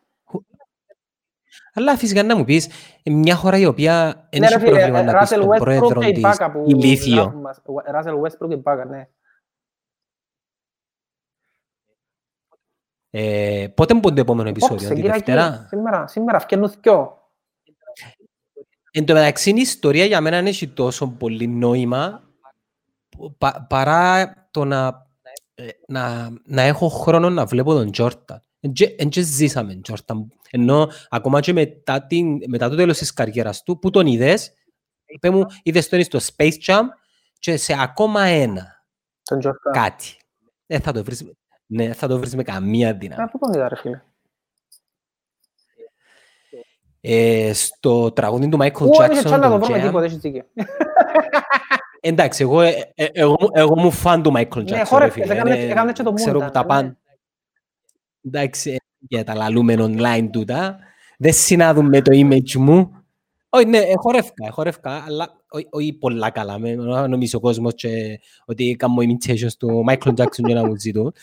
Speaker 1: Αλλά φυσικά να μου πεις, ε, μια χώρα η οποία δεν
Speaker 2: Ναι, ρε
Speaker 1: έχει
Speaker 2: φίλε,
Speaker 1: πρόβλημα να πεις
Speaker 2: Russell
Speaker 1: τον
Speaker 2: Westbrook
Speaker 1: πρόεδρο
Speaker 2: και η
Speaker 1: της
Speaker 2: Μπάκα που
Speaker 1: ηλίθιο.
Speaker 2: γράφουν μας. Russell Westbrook και η Μπάκα, ναι.
Speaker 1: Ε, πότε είναι το επόμενο επεισόδιο,
Speaker 2: Απόψε,
Speaker 1: τη
Speaker 2: Κυριακή,
Speaker 1: Δευτέρα;
Speaker 2: Σήμερα, σήμερα φκαινούν δυο.
Speaker 1: Εν τω μεταξύ η ιστορία για μένα δεν έχει τόσο πολύ νόημα πα- παρά το να, ε, να, να έχω χρόνο να βλέπω τον Τζόρταν. Εν και ζήσαμε τον Τζόρταν. Ενώ ακόμα και μετά, την, μετά το τέλος της καριέρας του, που τον είδες, είπε μου, είδες τον στο Space Jam και σε ακόμα ένα
Speaker 2: Τον Τζόρταν.
Speaker 1: κάτι. Δεν θα το βρεις, ναι, θα το βρεις με καμία
Speaker 2: Ε,
Speaker 1: δύναμη.
Speaker 2: πού τον είδα ρε φίλε.
Speaker 1: Ε, στο τραγούδι του Michael
Speaker 2: Ού, άνοιξε
Speaker 1: Jackson,
Speaker 2: τσάντα να το
Speaker 1: τον
Speaker 2: βρω με
Speaker 1: Jam,
Speaker 2: τίποτα, έχεις δίκιο.
Speaker 1: Εντάξει, εγώ, ε, ε, εγώ, εγώ μου φαν του Michael Jackson,
Speaker 2: Ναι,
Speaker 1: ρε
Speaker 2: χόρευε,
Speaker 1: φίλε.
Speaker 2: έκανε-
Speaker 1: Ε,
Speaker 2: έκανε και το
Speaker 1: Ξέρω
Speaker 2: Moondan,
Speaker 1: που τα
Speaker 2: ναι.
Speaker 1: πάνε. Εντάξει, ε, για τα λαλούμε online τούτα. Δεν συνάδουν με το image μου. Όχι, ναι, ε, χορεύκα, ε, χορεύκα, αλλά όχι- όχι πολλά καλά. Με- να Νομίζω ο κόσμος και ότι κάνω imitations του Michael Jackson για να μου ζητούν.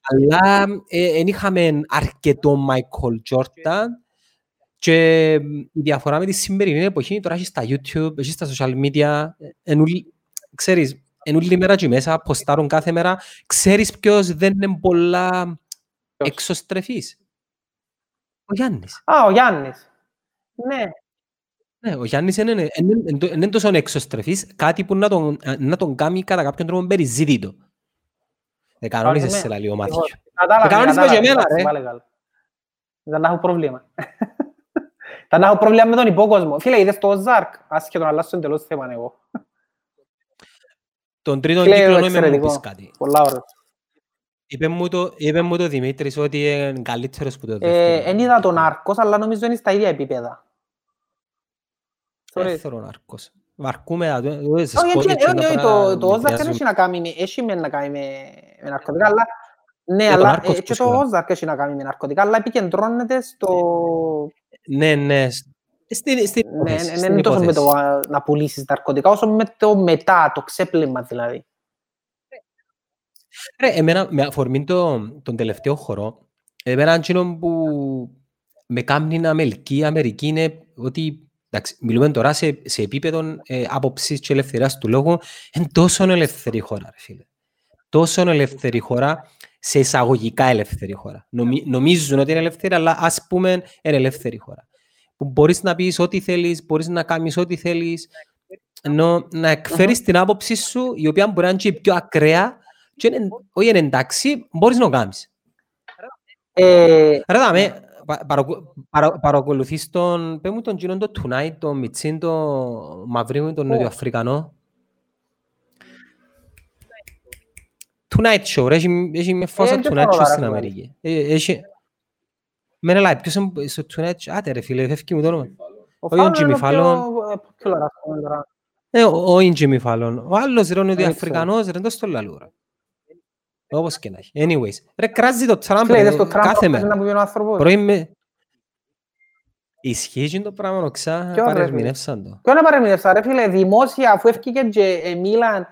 Speaker 1: Αλλά δεν είχαμε αρκετό Michael Jordan και η διαφορά με τη σημερινή εποχή τώρα έχεις στα YouTube, έχεις στα social media, εν ούλη- ξέρεις, εν όλη μέρα και μέσα, ποστάρουν κάθε μέρα, ξέρεις ποιος δεν είναι πολλά
Speaker 2: Ποιος;
Speaker 1: εξωστρεφής. Ο Γιάννης.
Speaker 2: Α, ο Γιάννης. Ναι.
Speaker 1: Ναι, ο Γιάννης είναι, είναι, είναι, είναι τόσο εξωστρεφής, κάτι που να τον, να τον κάνει κατά κάποιον τρόπο περιζήτητο. Δεν κανόνισες
Speaker 2: με.
Speaker 1: σε λαλή ο
Speaker 2: Εγώ-
Speaker 1: Μάθιο.
Speaker 2: Κατάλαβε,
Speaker 1: κανόνισε με και
Speaker 2: κατάλαβε,
Speaker 1: εμένα,
Speaker 2: εντάξει,
Speaker 1: ρε.
Speaker 2: πάλι καλά. Δεν να έχω πρόβλημα. Θα να έχω πρόβλημα με τον υπόκοσμο. Φίλε, είδες το Ozark; Άσχετο να αλλάσω εντελώς θέμα εγώ.
Speaker 1: Τον τρίτον
Speaker 2: Φίλε,
Speaker 1: κύκλο νόημα μου
Speaker 2: εξαιρετικό.
Speaker 1: πεις κάτι.
Speaker 2: Πολλά ωραία.
Speaker 1: Είπε μου το, είπε μου το Δημήτρης ότι είναι καλύτερος που το
Speaker 2: Ε,
Speaker 1: δεύτερο.
Speaker 2: Εν είδα τον Άρκος, αλλά νομίζω είναι στα ίδια επίπεδα. Sorry.
Speaker 1: Δεύτερο ναρκός. Βαρκούμε, α, το- το- σε
Speaker 2: Όχι,
Speaker 1: σκότει
Speaker 2: όχι,
Speaker 1: και
Speaker 2: όχι,
Speaker 1: να
Speaker 2: όχι,
Speaker 1: παρά-
Speaker 2: το- το Ozark δεν
Speaker 1: μοιάζουν.
Speaker 2: έχει να κάνει με- έχει με να κάνει με με ναρκωτικά, αλλά ναι,
Speaker 1: Ε, το
Speaker 2: αλλά
Speaker 1: Narcos
Speaker 2: ε, και
Speaker 1: που
Speaker 2: το
Speaker 1: σίγουρα.
Speaker 2: Ozark έχει να κάνει με ναρκωτικά, αλλά επικεντρώνεται στο...
Speaker 1: Ναι, ναι. σ- Στην, στην
Speaker 2: Ναι,
Speaker 1: υπόθεση,
Speaker 2: ναι,
Speaker 1: στην
Speaker 2: είναι τόσο με
Speaker 1: υπόθεση.
Speaker 2: το α, να πουλήσεις ναρκωτικά, όσο με το μετά, το ξέπλυμα δηλαδή.
Speaker 1: Ρε, εμένα, με αφορμή το, τον τελευταίο χώρο, εμένα εκείνο που με κάνει να με ελκύει η Αμερική είναι ότι, εντάξει, μιλούμε τώρα σε, σε επίπεδο ε, άποψης και ελευθερίας του λόγου, είναι τόσο ελεύθερη χώρα, ρε φίλε. Τόσο ελεύθερη χώρα, σε εισαγωγικά ελεύθερη χώρα. Νομι, νομίζουν ότι είναι ελεύθερη, αλλά ας πούμε είναι ελεύθερη χώρα. Που μπορείς να πεις ό,τι θέλεις, μπορείς να κάνεις ό,τι θέλεις, ενώ να εκφέρεις την άποψη σου, η οποία μπορεί να είναι και πιο ακραία, και είναι, όχι είναι εντάξει, μπορείς να το κάνεις.
Speaker 2: Ε,
Speaker 1: Ρε δάμε, πα- παρακου- παρα- παρακολουθείς τον, πες μου τον γίνον το Tonight, τον Μιτσίν, τον Μαυρίου, τον
Speaker 2: Πού;
Speaker 1: Νοτιοαφρικανό. Tonight Show, ρε, έχει, έχει μια φάση
Speaker 2: Ε, δεν
Speaker 1: Tonight
Speaker 2: μπορώ
Speaker 1: Show
Speaker 2: να
Speaker 1: στην
Speaker 2: ράθω,
Speaker 1: Αμερική. Ε, Έχει... Μένε λάει, ποιος είναι στο Tonight Show, άτε ρε φίλε, φεύγει μου το όνομα.
Speaker 2: ο
Speaker 1: Όχι ο
Speaker 2: Fallon είναι
Speaker 1: Jimmy
Speaker 2: πιο,
Speaker 1: Fallon.
Speaker 2: ε, popular, ας πούμε, τώρα.
Speaker 1: Ε, ο- όχι Jimmy Fallon. Ο άλλος ρε, ο
Speaker 2: ξέρω.
Speaker 1: Νοτιοαφρικανός, ρε, το λαλού, ρε. Όπως και να έχει. Anyways. Ρε, κράζει το Τραμπ,
Speaker 2: Φίλε,
Speaker 1: ρε,
Speaker 2: είδες το Τραμπ
Speaker 1: κάθε
Speaker 2: χθες
Speaker 1: μέρα.
Speaker 2: να που πει ο άνθρωπος.
Speaker 1: Πρωί με... Ισχύει και το πράγμα, οξά,
Speaker 2: Ποιο, ρε,
Speaker 1: παρερμηνεύσαν το.
Speaker 2: Ποιο να παρεμηνεύσα, ρε φίλε, δημόσια, αφού έφυγε και ε, Μίλαν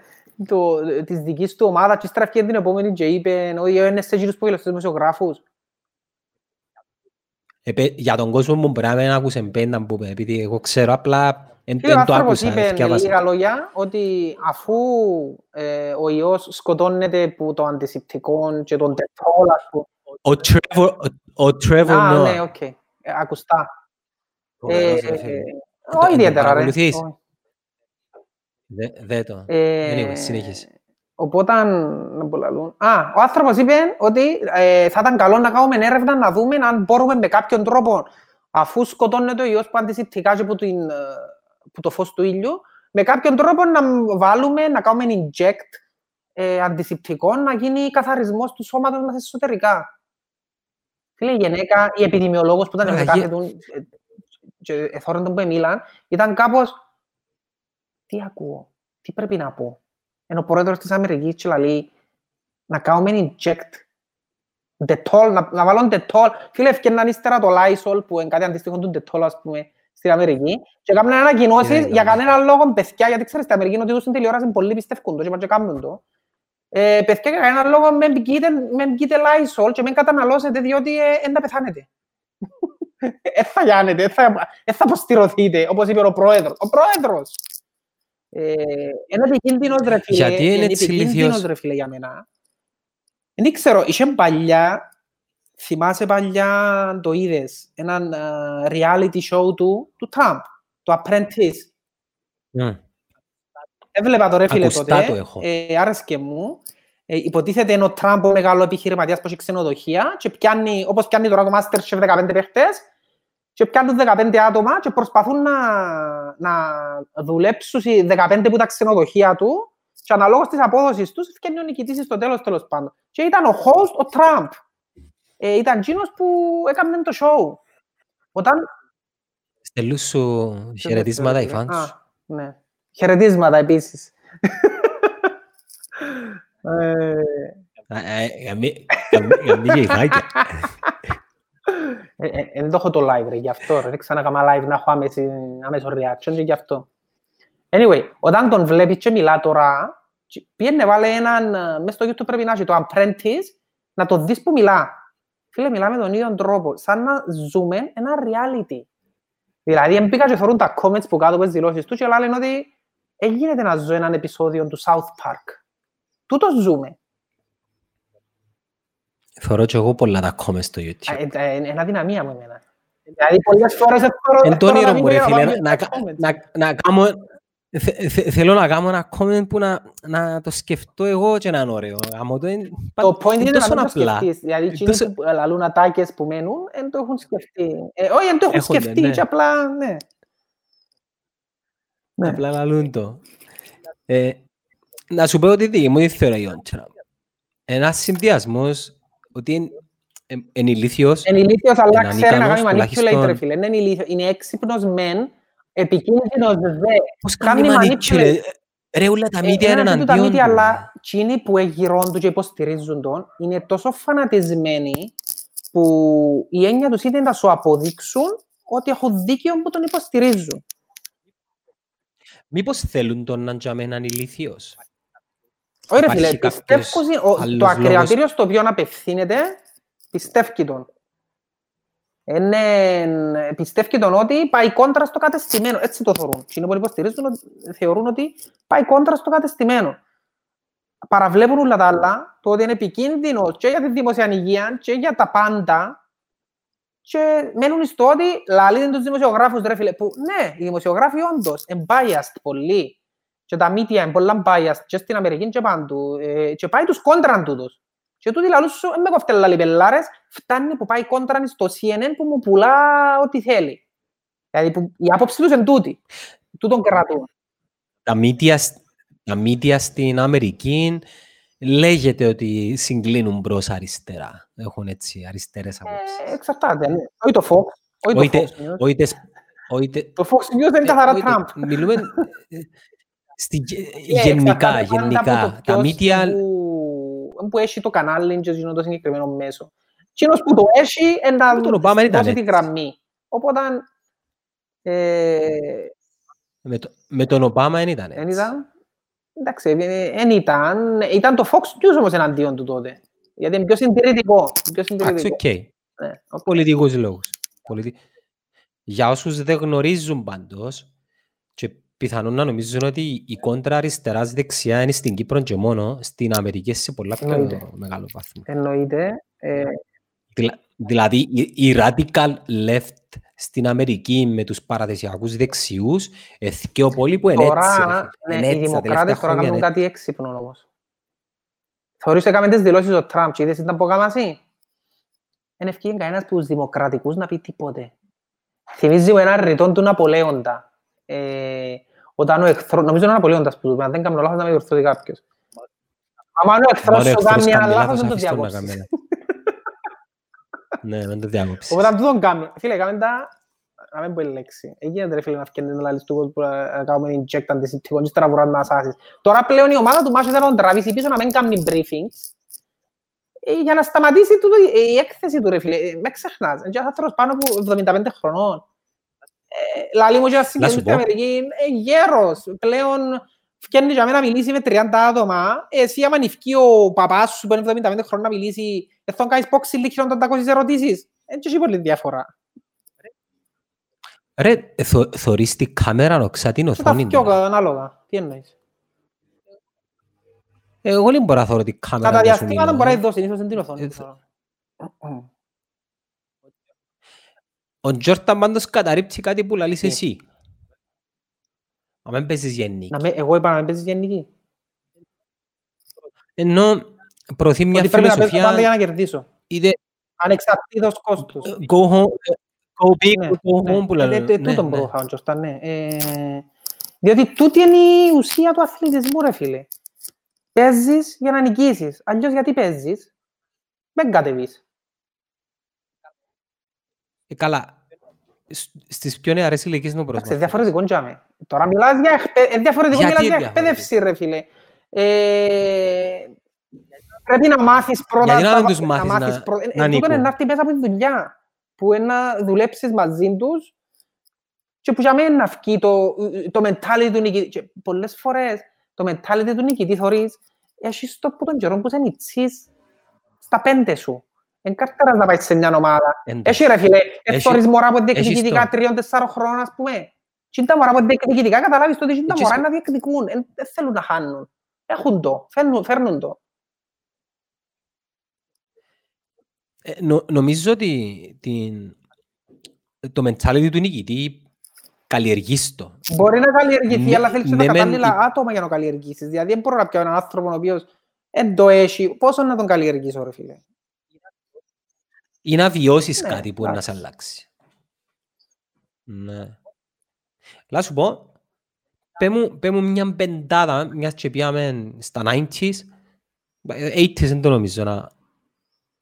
Speaker 2: το, της δικής του ομάδας και στραφκεί την επόμενη και είπε ότι είναι σε γύρους που στους δημοσιογράφους.
Speaker 1: Επέ, για τον κόσμο μου μπορεί να μην άκουσε πέντα που είπε, επειδή εγώ ξέρω απλά εν,
Speaker 2: Και ο
Speaker 1: εν το
Speaker 2: άνθρωπος
Speaker 1: άκουσα,
Speaker 2: είπε με
Speaker 1: ευκαιάβασα.
Speaker 2: λίγα λόγια ότι αφού ε, ο ιός σκοτώνεται που το αντισηπτικό και τον τετρόλ, ας πούμε.
Speaker 1: Ο Trevor, ο, ο Trevor
Speaker 2: Α, ναι,
Speaker 1: Noah.
Speaker 2: οκ. Ε, Ακουστά.
Speaker 1: Ωραίος,
Speaker 2: Ε,
Speaker 1: ρε, φίλε.
Speaker 2: Όχι
Speaker 1: το
Speaker 2: ιδιαίτερα, ρε.
Speaker 1: Παρακολουθείς;
Speaker 2: Όχι.
Speaker 1: Δε, δε το.
Speaker 2: Ε,
Speaker 1: Anyway, συνέχισε.
Speaker 2: Οπότε, να πω λαλούν. Α, ο άνθρωπος είπε ότι ε, θα ήταν καλό να κάνουμε έρευνα να δούμε αν μπορούμε με κάποιον τρόπο, αφού σκοτώνεται ο ιός που αντισηπτικά και από, την, ε, που το φως του ήλιου, με κάποιον τρόπο να βάλουμε, να κάνουμε inject ε, αντισηπτικό, να γίνει καθαρισμός του σώματος μας εσωτερικά. Φίλε, η γυναίκα, η επιδημιολόγος που ήταν
Speaker 1: Αλλά
Speaker 2: σε
Speaker 1: γε-
Speaker 2: κάθε του, ε, και εθώραν τον που μίλαν, ήταν κάπως, τι ακούω, τι πρέπει να πω. Ενώ ο πρόεδρος της Αμερικής και λέει να κάνουμε inject Dettol, να, να βάλουν Dettol. Φίλε, ευκαιρναν ύστερα το Lysol που είναι κάτι αντίστοιχο του Dettol, ας πούμε, στην Αμερική και έκαναν ανακοινώσεις
Speaker 1: Τι να
Speaker 2: για
Speaker 1: κάνουμε.
Speaker 2: κανένα λόγο, παιδιά, γιατί ξέρεις, στην Αμερική είναι ότι τους στην τηλεόραση πολλοί πιστεύουν το και πάνε και κάνουν το. Ε, παιδιά, για κανένα λόγο με μπικείτε, με μπικείτε Lysol και με καταναλώσετε διότι δεν τα πεθάνετε. Δεν θα γιάνετε, δεν θα, θα αποστηρωθείτε, όπως είπε ο πρόεδρος. Ο πρόεδρος! Ε, είναι επικίνδυνος ρε φίλε,
Speaker 1: Γιατί είναι έτσι
Speaker 2: επικίνδυνος
Speaker 1: ηλίθιος;
Speaker 2: ρε φίλε για μένα. Δεν ξέρω, είχε παλιά, θυμάσαι παλιά το είδες, έναν ε, reality show του, του Τραμπ, το Apprentice.
Speaker 1: Μμ.
Speaker 2: Έβλεπα το ρε φίλε
Speaker 1: Ακουστά
Speaker 2: τότε,
Speaker 1: το έχω.
Speaker 2: ε, άρεσκε μου. Ε, υποτίθεται είναι ο Τραμπ ο μεγάλο επιχειρηματίας που έχει ξενοδοχεία και πιάνει, όπως πιάνει τώρα το Masterchef 15 παίχτες και πιάνουν 15 άτομα και προσπαθούν να, να δουλέψουν οι 15 που τα ξενοδοχεία του και αναλόγως της απόδοσης τους φτιάχνει ο νικητής στο τέλος τέλος πάντων. Και ήταν ο host ο Τραμπ. Ε, ήταν εκείνος που έκανε το show. Όταν
Speaker 1: Στέλνουν σου χαιρετίσματα οι φans
Speaker 2: Α,
Speaker 1: σου.
Speaker 2: ναι. Χαιρετίσματα επίσης. ε,
Speaker 1: Α, ε, για μη- για μη- για μη γεϊκάκια.
Speaker 2: Ε, ε, Δεν το έχω το live ρε, γι' αυτό ρε. Δεν ξανακάμα live να έχω άμεση, άμεσο reaction και γι' αυτό. Anyway, όταν τον βλέπεις και μιλά τώρα, και πήγαινε βάλε έναν, ε, μες στο YouTube πρέπει να έχει το Apprentice, να το δεις που μιλά. Φίλε, μιλά με τον ίδιο τρόπο, σαν να ζούμε ένα reality. Δηλαδή, μπήκα και θεωρούν τα comments που κάτω από τις δηλώσεις τους και λένε ότι δεν γίνεται να ζω έναν επεισόδιο του South Park. Τούτος ζούμε.
Speaker 1: Θωρώ και εγώ πολλά τα comments στο
Speaker 2: Ε,
Speaker 1: YouTube.
Speaker 2: ε, ε, Είναι αδυναμία μου εμένα. Δηλαδή, πολλές φορές θεωρώ
Speaker 1: Εν το
Speaker 2: θεωρώ
Speaker 1: όνειρο
Speaker 2: τα
Speaker 1: μου ρε
Speaker 2: βίντεο
Speaker 1: φίλε,
Speaker 2: να
Speaker 1: να-
Speaker 2: πάω
Speaker 1: να-
Speaker 2: comments.
Speaker 1: να- να κάνω... θε- θε- Θέλω να κάνω ένα comment που να, να το σκεφτώ εγώ και να είναι ωραίο. Άμα το είναι,
Speaker 2: Το point είναι να
Speaker 1: τόσο
Speaker 2: μην το
Speaker 1: απλά.
Speaker 2: σκεφτείς. Δηλαδή, εκείνοι
Speaker 1: Τόσο-
Speaker 2: που λαλούν ατάκες που μένουν, δεν το έχουν σκεφτεί. Ε, Όχι, δεν το έχουν
Speaker 1: Έχονται,
Speaker 2: σκεφτεί
Speaker 1: ναι.
Speaker 2: και απλά, ναι. Ναι.
Speaker 1: Απλά λαλούν το. Ε, να σου πω ότι δική μου η θεωρία είναι τώρα. Ένας συνδυασμός ότι είναι, ε, είναι ηλίθιος,
Speaker 2: Είναι ηλίθιος, αλλά
Speaker 1: Έναν
Speaker 2: ξέρει να
Speaker 1: ικανός,
Speaker 2: κάνει manipulate,
Speaker 1: τουλάχιστον.
Speaker 2: ρε φίλε. Είναι ηλίθιος. Είναι έξυπνος μεν, επικίνδυνος δε.
Speaker 1: πώς κάνει
Speaker 2: κάνει
Speaker 1: manipulate. Ρε; Όλα τα
Speaker 2: Ε,
Speaker 1: μύτια είναι
Speaker 2: ένα τούτο τα
Speaker 1: εναντίον
Speaker 2: μύτια,
Speaker 1: του.
Speaker 2: αλλά εκείνοι που εγγυρών τους και υποστηρίζουν τον, είναι τόσο φανατισμένοι που η έννοια τους είναι να σου αποδείξουν ότι έχουν δίκαιο που τον υποστηρίζουν.
Speaker 1: Μήπως θέλουν τον να τζάμε έναν ηλίθιος;
Speaker 2: Όχι ρε
Speaker 1: Υπάρχει
Speaker 2: φίλε,
Speaker 1: κάποιος
Speaker 2: πιστεύω ότι ο-
Speaker 1: άλλος
Speaker 2: το ακροατήριο
Speaker 1: λόγος;
Speaker 2: στο οποίο απευθύνεται πιστεύει τον. Είναι, πιστεύει τον ότι πάει κόντρα στο κατεστημένο. Έτσι το θεωρούν. Οι που υποστηρίζουν ότι- θεωρούν ότι πάει κόντρα στο κατεστημένο. Παραβλέπουν όλα τα άλλα, το ότι είναι επικίνδυνο και για τη δημόσια υγεία και για τα πάντα και μένουν στο ότι λαλείτε τους δημοσιογράφους, ρε φίλε, που ναι, οι δημοσιογράφοι όντως είναι biased πολύ και τα media είναι πολλά biased και στην Αμερική και παντού ε, και πάει τους κόντραν τούτους. Και τούτοι λαλούν σου, «Ε, με κοφτέ λαλί πελάρες, φτάνει που πάει κόντραν στο CNN που μου πουλά ό,τι θέλει. Δηλαδή που η άποψη τους είναι τούτη. Τούτον κρατούν.
Speaker 1: Τα μύτια, σ- τα μύτια στην Αμερική λέγεται ότι συγκλίνουν προς αριστερά. Έχουν έτσι αριστερές
Speaker 2: Ε,
Speaker 1: απόψεις.
Speaker 2: εξαρτάται. ναι. Όχι το Fox. Όχι
Speaker 1: Όχι
Speaker 2: το
Speaker 1: τε-
Speaker 2: Fox News.
Speaker 1: όχι τες- όχι τε-
Speaker 2: Το Fox News δεν είναι
Speaker 1: ε,
Speaker 2: καθαρά
Speaker 1: όχι τε-
Speaker 2: Τραμπ.
Speaker 1: Μιλούμε ε, στη-
Speaker 2: Ε,
Speaker 1: γενικά,
Speaker 2: εξαρτάται πάντα από
Speaker 1: γενικά.
Speaker 2: το
Speaker 1: Τα
Speaker 2: ποιος
Speaker 1: μύτια
Speaker 2: Που, που έχει το κανάλι και εκείνο το συγκεκριμένο μέσο. Εκείνος που το έχει είναι να
Speaker 1: Με τον Ομπάμα ήταν
Speaker 2: δώσει τη
Speaker 1: έτσι.
Speaker 2: γραμμή. Οπότε ε,
Speaker 1: με, το- με τον Ομπάμα δεν ήταν
Speaker 2: δεν
Speaker 1: έτσι.
Speaker 2: ήταν. Εντάξει, δεν ήταν. Ήταν το Fox News όμως εναντίον του τότε. Γιατί είναι πιο συντηρητικό. Πιο
Speaker 1: Εντάξει,
Speaker 2: συντηρητικό.
Speaker 1: οκ.
Speaker 2: Ναι, οκ.
Speaker 1: Πολιτικούς λόγους. Πολιτι... Για όσους δεν γνωρίζουν πάντως και πιθανόν να νομίζουν ότι η κόντρα αριστεράς δεξιά είναι στην Κύπρο και μόνο, στην Αμερική σε πολλά πιο
Speaker 2: Εννοείται.
Speaker 1: μεγάλο βαθμό.
Speaker 2: Εννοείται. Ε,
Speaker 1: Δηλα- Δηλαδή η, η radical left στην Αμερική με τους παραδεσιακούς δεξιούς εθικαιό πολύ που είναι έτσι. ρε
Speaker 2: Τώρα,
Speaker 1: φίλε.
Speaker 2: ναι,
Speaker 1: Είναι
Speaker 2: οι
Speaker 1: έτσι, τα τελευταία
Speaker 2: δημοκράτες τώρα
Speaker 1: χρόνια
Speaker 2: κάνουν
Speaker 1: είναι
Speaker 2: κάτι έξυπνο όμως. Θεωρείς έκαμε τις δηλώσεις ο Τραμπ και είδες ήταν που έκαμε εσύ; Δεν ευκήγε κανένας από τους δημοκρατικούς να πει τίποτε. Θυμίζει μου έναν ρητόν του Ναπολέοντα. Ε, όταν ο εχθρός, νομίζω είναι ο Ναπολέοντας που του είπε, αν δεν κάνω λάθος να με διορθώσει κάποιος. Άμα είναι ο εχθρός
Speaker 1: Άμα ο
Speaker 2: σου
Speaker 1: εχθρός
Speaker 2: κάνει ένα
Speaker 1: κάνει
Speaker 2: λάθος,
Speaker 1: λάθος,
Speaker 2: δεν το
Speaker 1: αφήστε τον να
Speaker 2: διακόψεις.
Speaker 1: κάνει. Ναι, δεν το διάκοψεις.
Speaker 2: Οπότε αν τούτον κάνουν. Φίλε, κάμε τα... Να μην πω η λέξη. Έγινε ρε φίλε να φκέντε να λαλείς του που να κάνουμε inject αντισηπτικό και ύστερα μπορούν να ασάσεις. Τώρα πλέον η ομάδα του Μάσου θέλει να τον τραβήσει πίσω να μην κάνει briefings ε, για να σταματήσει τούτο, ε, η έκθεση του ρε φίλε. Ε, Με ξεχνάς. Είναι ένας άνθρωπος πάνω από 75 χρονών. Ε, Λαλή μου και ένας
Speaker 1: Να σου
Speaker 2: συγκεκριμένο στην
Speaker 1: πω.
Speaker 2: Αμερική, ε, γέρος. Πλέον Φτιάχνει για μένα να μιλήσει με 30 άτομα, εσύ άμα νυφκεί ο παπάς σου που είναι 75 χρόνια να μιλήσει, δεν θα κάνεις πόξη λίγη 800 ερωτήσεις. Έτσι έχει πολύ διαφορά.
Speaker 1: Ρε, θω, θωρείς την κάμερα νοξά την
Speaker 2: Και τα
Speaker 1: οθόνη.
Speaker 2: φτιώ
Speaker 1: τώρα.
Speaker 2: ανάλογα. Τι εννοείς;
Speaker 1: Εγώ δεν μπορώ να θωρώ την κάμερα
Speaker 2: Κατά
Speaker 1: να σου
Speaker 2: διαστήματα
Speaker 1: μιλώ.
Speaker 2: μπορεί να δώσει, ίσως είναι την οθόνη.
Speaker 1: Ε,
Speaker 2: τώρα.
Speaker 1: Ο Τζόρταν πάντως καταρρύψει κάτι που λαλείς
Speaker 2: Τι;
Speaker 1: εσύ. Αν δεν παίζεις γεννή.
Speaker 2: Να με- Εγώ είπα να μην παίζεις γενική.
Speaker 1: Ενώ προωθεί μια
Speaker 2: Ότι πρέπει να παίζω πάντα για
Speaker 1: φιλοσοφία
Speaker 2: να κερδίσω.
Speaker 1: είτε
Speaker 2: Ανεξαρτήτως κόστους.
Speaker 1: go home, go big, go
Speaker 2: Ναι,
Speaker 1: home που
Speaker 2: ναι.
Speaker 1: λένε.
Speaker 2: Ε, ε,
Speaker 1: Ναι,
Speaker 2: Τούτον
Speaker 1: ναι.
Speaker 2: που είχα ο Τζορτάν, ναι. Ε, Διότι τούτη είναι η ουσία του αθλητισμού, ρε φίλε. Παίζεις για να νικήσεις. Αλλιώς γιατί παίζεις; Δεν κατεβείς.
Speaker 1: Ε, Καλά, σ- στις πιο νεαρές ηλικίες είναι ο
Speaker 2: Εντάξει,
Speaker 1: πρόσβατος.
Speaker 2: διαφορετικό τζάμε. Τώρα μιλάς για, εκπαίδευση, διαφορετικό
Speaker 1: Γιατί
Speaker 2: μιλάς για
Speaker 1: είναι
Speaker 2: εκπαίδευση, ρε φίλε. Ε, πρέπει να μάθεις πρώτα...
Speaker 1: Γιατί να
Speaker 2: τα-
Speaker 1: δεν τους μάθεις να-
Speaker 2: πρω- ε,
Speaker 1: να
Speaker 2: ε, τούτο είναι
Speaker 1: νικούν.
Speaker 2: να έρθει μέσα από τη δουλειά. Που είναι να δουλέψεις μαζί τους και που για μένα να βγει το, το mentality του νικητή. Και πολλές φορές το mentality του νικητή θωρείς έχεις το που τον καιρό που σε νιτσείς στα πέντε σου. Εν κάρτερας να πάει σε μια ομάδα.
Speaker 1: Εντάξει.
Speaker 2: Έχει ρε φίλε,
Speaker 1: Έχει-
Speaker 2: εθώρεις μωρά που
Speaker 1: έχεις
Speaker 2: διεκδικητικά
Speaker 1: το.
Speaker 2: τριών-τεσσάρων χρόνων, ας πούμε. Τι είναι τα μωρά που διεκδικητικά καταλάβεις το ότι είναι τα
Speaker 1: Έχεις-
Speaker 2: μωρά να διεκδικούν. Εν- Δεν θέλουν να χάνουν. Έχουν το, φέρνουν, φέρνουν το.
Speaker 1: Ε, νο- νομίζω ότι την, το mentality του νικητή καλλιεργείς το.
Speaker 2: Μπορεί να καλλιεργηθεί,
Speaker 1: Ναι,
Speaker 2: αλλά θέλεις και
Speaker 1: ναι,
Speaker 2: τα
Speaker 1: μεν,
Speaker 2: κατάλληλα
Speaker 1: η-
Speaker 2: άτομα για να το καλλιεργήσεις. Δηλαδή, δεν μπορώ να πιω έναν άνθρωπο ο οποίος δεν το έχει. Πόσο να τον καλλιεργήσω, ρε φίλε;
Speaker 1: Ή να βιώσεις
Speaker 2: Ναι,
Speaker 1: κάτι που είναι να σε
Speaker 2: εντάξει.
Speaker 1: αλλάξει. Ναι. Λά σου πω, πέ μου, πέ μου μια πεντάδα, μιας και πήγαμε στα 90s, 80s δεν το νομίζω να,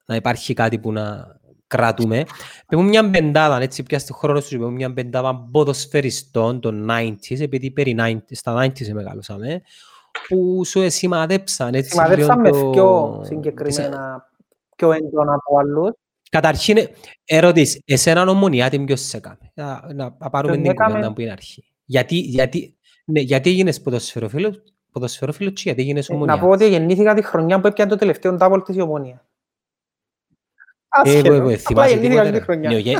Speaker 1: να υπάρχει κάτι που να κρατούμε. Πέ μου μια πεντάδα, έτσι πια στη χρόνο σου, πέ μου μια πεντάδα ποδοσφαιριστών των 90s, επειδή περί 90s, στα 90s μεγάλωσαμε, που σου σημαδέψαν έτσι
Speaker 2: Σημαδέψαν με
Speaker 1: λίγο
Speaker 2: πιο
Speaker 1: το-
Speaker 2: συγκεκριμένα, πιο έντονα από άλλους.
Speaker 1: Καταρχήν, ερωτήσεις, εσέναν ομονιά τι ποιος σε έκανε. Να, να, να πάρουμε
Speaker 2: Τον
Speaker 1: την
Speaker 2: έκαμε-
Speaker 1: κουβέντα που είναι αρχή. Γιατί, γιατί, ναι, γιατί έγινες ποδοσφαιρόφιλος, ποδοσφαιρόφιλος και γιατί έγινες
Speaker 2: Ε,
Speaker 1: ομονιά.
Speaker 2: Να πω ότι γεννήθηκα τη χρονιά που έπιανε το τελευταίο double της η Ομόνια.
Speaker 1: Ε,
Speaker 2: Άσχετο.
Speaker 1: ε, ε,
Speaker 2: Απλά
Speaker 1: θυμάσαι
Speaker 2: γεννήθηκα
Speaker 1: τίποτε,
Speaker 2: τη
Speaker 1: ρε.
Speaker 2: χρονιά.
Speaker 1: Ναι, γε-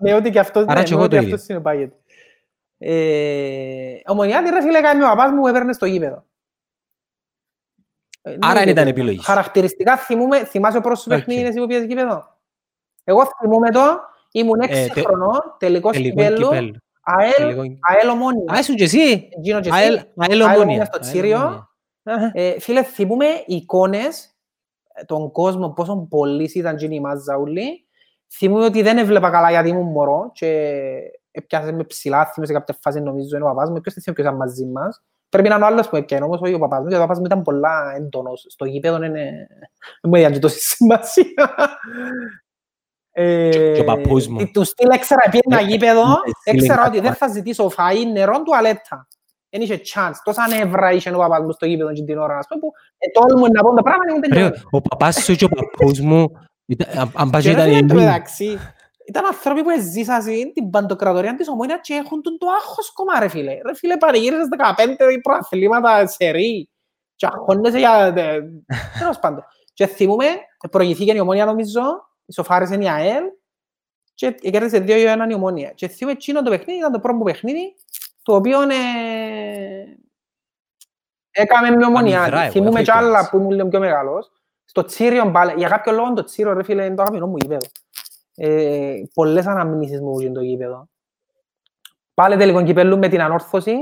Speaker 2: Με- Με ό,τι και αυτός,
Speaker 1: Άρα
Speaker 2: ναι,
Speaker 1: και
Speaker 2: με
Speaker 1: εγώ
Speaker 2: ό,τι
Speaker 1: το
Speaker 2: αυτός
Speaker 1: ίδιο.
Speaker 2: συνεπάγεται. Ε, Ομονιά, τι ρε φίλε, κάνει ο παπάς μου, έπαιρνε στο γήπεδο. Ε,
Speaker 1: Άρα
Speaker 2: ναι,
Speaker 1: δεν ήταν
Speaker 2: ναι.
Speaker 1: επιλογής σου.
Speaker 2: Χαρακτηριστικά θυμούμαι, θυμάσαι ο πρώτος σου
Speaker 1: Οκ.
Speaker 2: παιχνίδι εσύ που πήγες γήπεδο. Εγώ θυμούμαι το, ήμουν
Speaker 1: Ε,
Speaker 2: 6
Speaker 1: τε-
Speaker 2: χρονών, τελικός
Speaker 1: Τελικό
Speaker 2: κυπέλλου,
Speaker 1: κυπέλλου.
Speaker 2: ΑΕΛ,
Speaker 1: Τελικό-
Speaker 2: ΑΕΛ Ομόνια.
Speaker 1: Α, ήσουν και εσύ;
Speaker 2: Εκείνο και εσύ.
Speaker 1: ΑΕΛ ΑΕΛ
Speaker 2: ΑΕΛ
Speaker 1: ομόνια.
Speaker 2: Ομόνια στο
Speaker 1: ΑΕΛ
Speaker 2: Τσίριο.
Speaker 1: Ομόνια. Αχα.
Speaker 2: Ε, φίλε, θυμούμε εικόνες, ε, τον κόσμο, πόσο πολλοί ήταν εκείνοι οι μάζαουλοι. Θυμούμαι ότι δεν έβλεπα καλά γιατί ήμουν μωρό και έπιασε με ψηλά, θυμούμαι σε κάποια φάση νομίζω είναι ο παπάς μου, ποιος δεν θυμούμαι ποιος ήταν μαζί μας. Πρέπει να είναι ο άλλος που έπιανε, όμως όχι ο παπάς μου, γιατί ο παπάς μου ήταν πολλά έντονος. Στο γήπεδο είναι... Δεν μου έδιανε τόση σημασία. Ε,
Speaker 1: Και ο παππούς μου.
Speaker 2: Του στυλ έξερα πήγαινα
Speaker 1: Ε,
Speaker 2: γήπεδο,
Speaker 1: ε,
Speaker 2: έξερα
Speaker 1: στυλ
Speaker 2: ότι δεν θα ζητήσω φαΐ, νερό, τουαλέτα. Δεν είχε chance. Τόσα νεύρα είχε ο παπάς μου στο γήπεδο και την ώρα, ας πούμε, που ετόλμουν να πω τα πράγματα και μου
Speaker 1: Ρε,
Speaker 2: τελειώνει.
Speaker 1: ο παπάς σου και ο παππούς μου, ήταν- αν- αν πας
Speaker 2: Και
Speaker 1: και
Speaker 2: ρε
Speaker 1: ήταν
Speaker 2: φίλε, εν τω
Speaker 1: εμείς,
Speaker 2: μεταξύ, ήταν άνθρωποι που ζήσαν την παντοκρατορία της Ομόνιας και έχουν τον το άγχος κομμά, ρε φίλε. Ρε φίλε, πανηγύρισες 15 προαθλήματα σε ρί και αγχώνεσαι για... ε, Τέλος πάντων. Και θυμούμε, προηγηθήκε η Ομόνια νομίζω, ισοφάρισε η ΑΕΛ και κέρδισε 2 για έναν η Ομόνια. Και θυμούμε εκείνο το παιχνίδι, ήταν το πρώτο μου παιχνίδι, το οποίο ε, έκαμε μια
Speaker 1: Αμυδρά,
Speaker 2: ομονιά.
Speaker 1: εγώ,
Speaker 2: Θυμούμε
Speaker 1: έχω
Speaker 2: κι άλλα
Speaker 1: εικόνες.
Speaker 2: που ήμουν λίγο πιο μεγάλος. Στο Τσίριο, πάλι- για κάποιο λόγο το Τσίριο, ρε φίλε, είναι το αγαπημένο μου γήπεδο. Ε, πολλές αναμνήσεις μου για το γήπεδο. Πάλι τελικό κυπέλλου με την ανόρθωση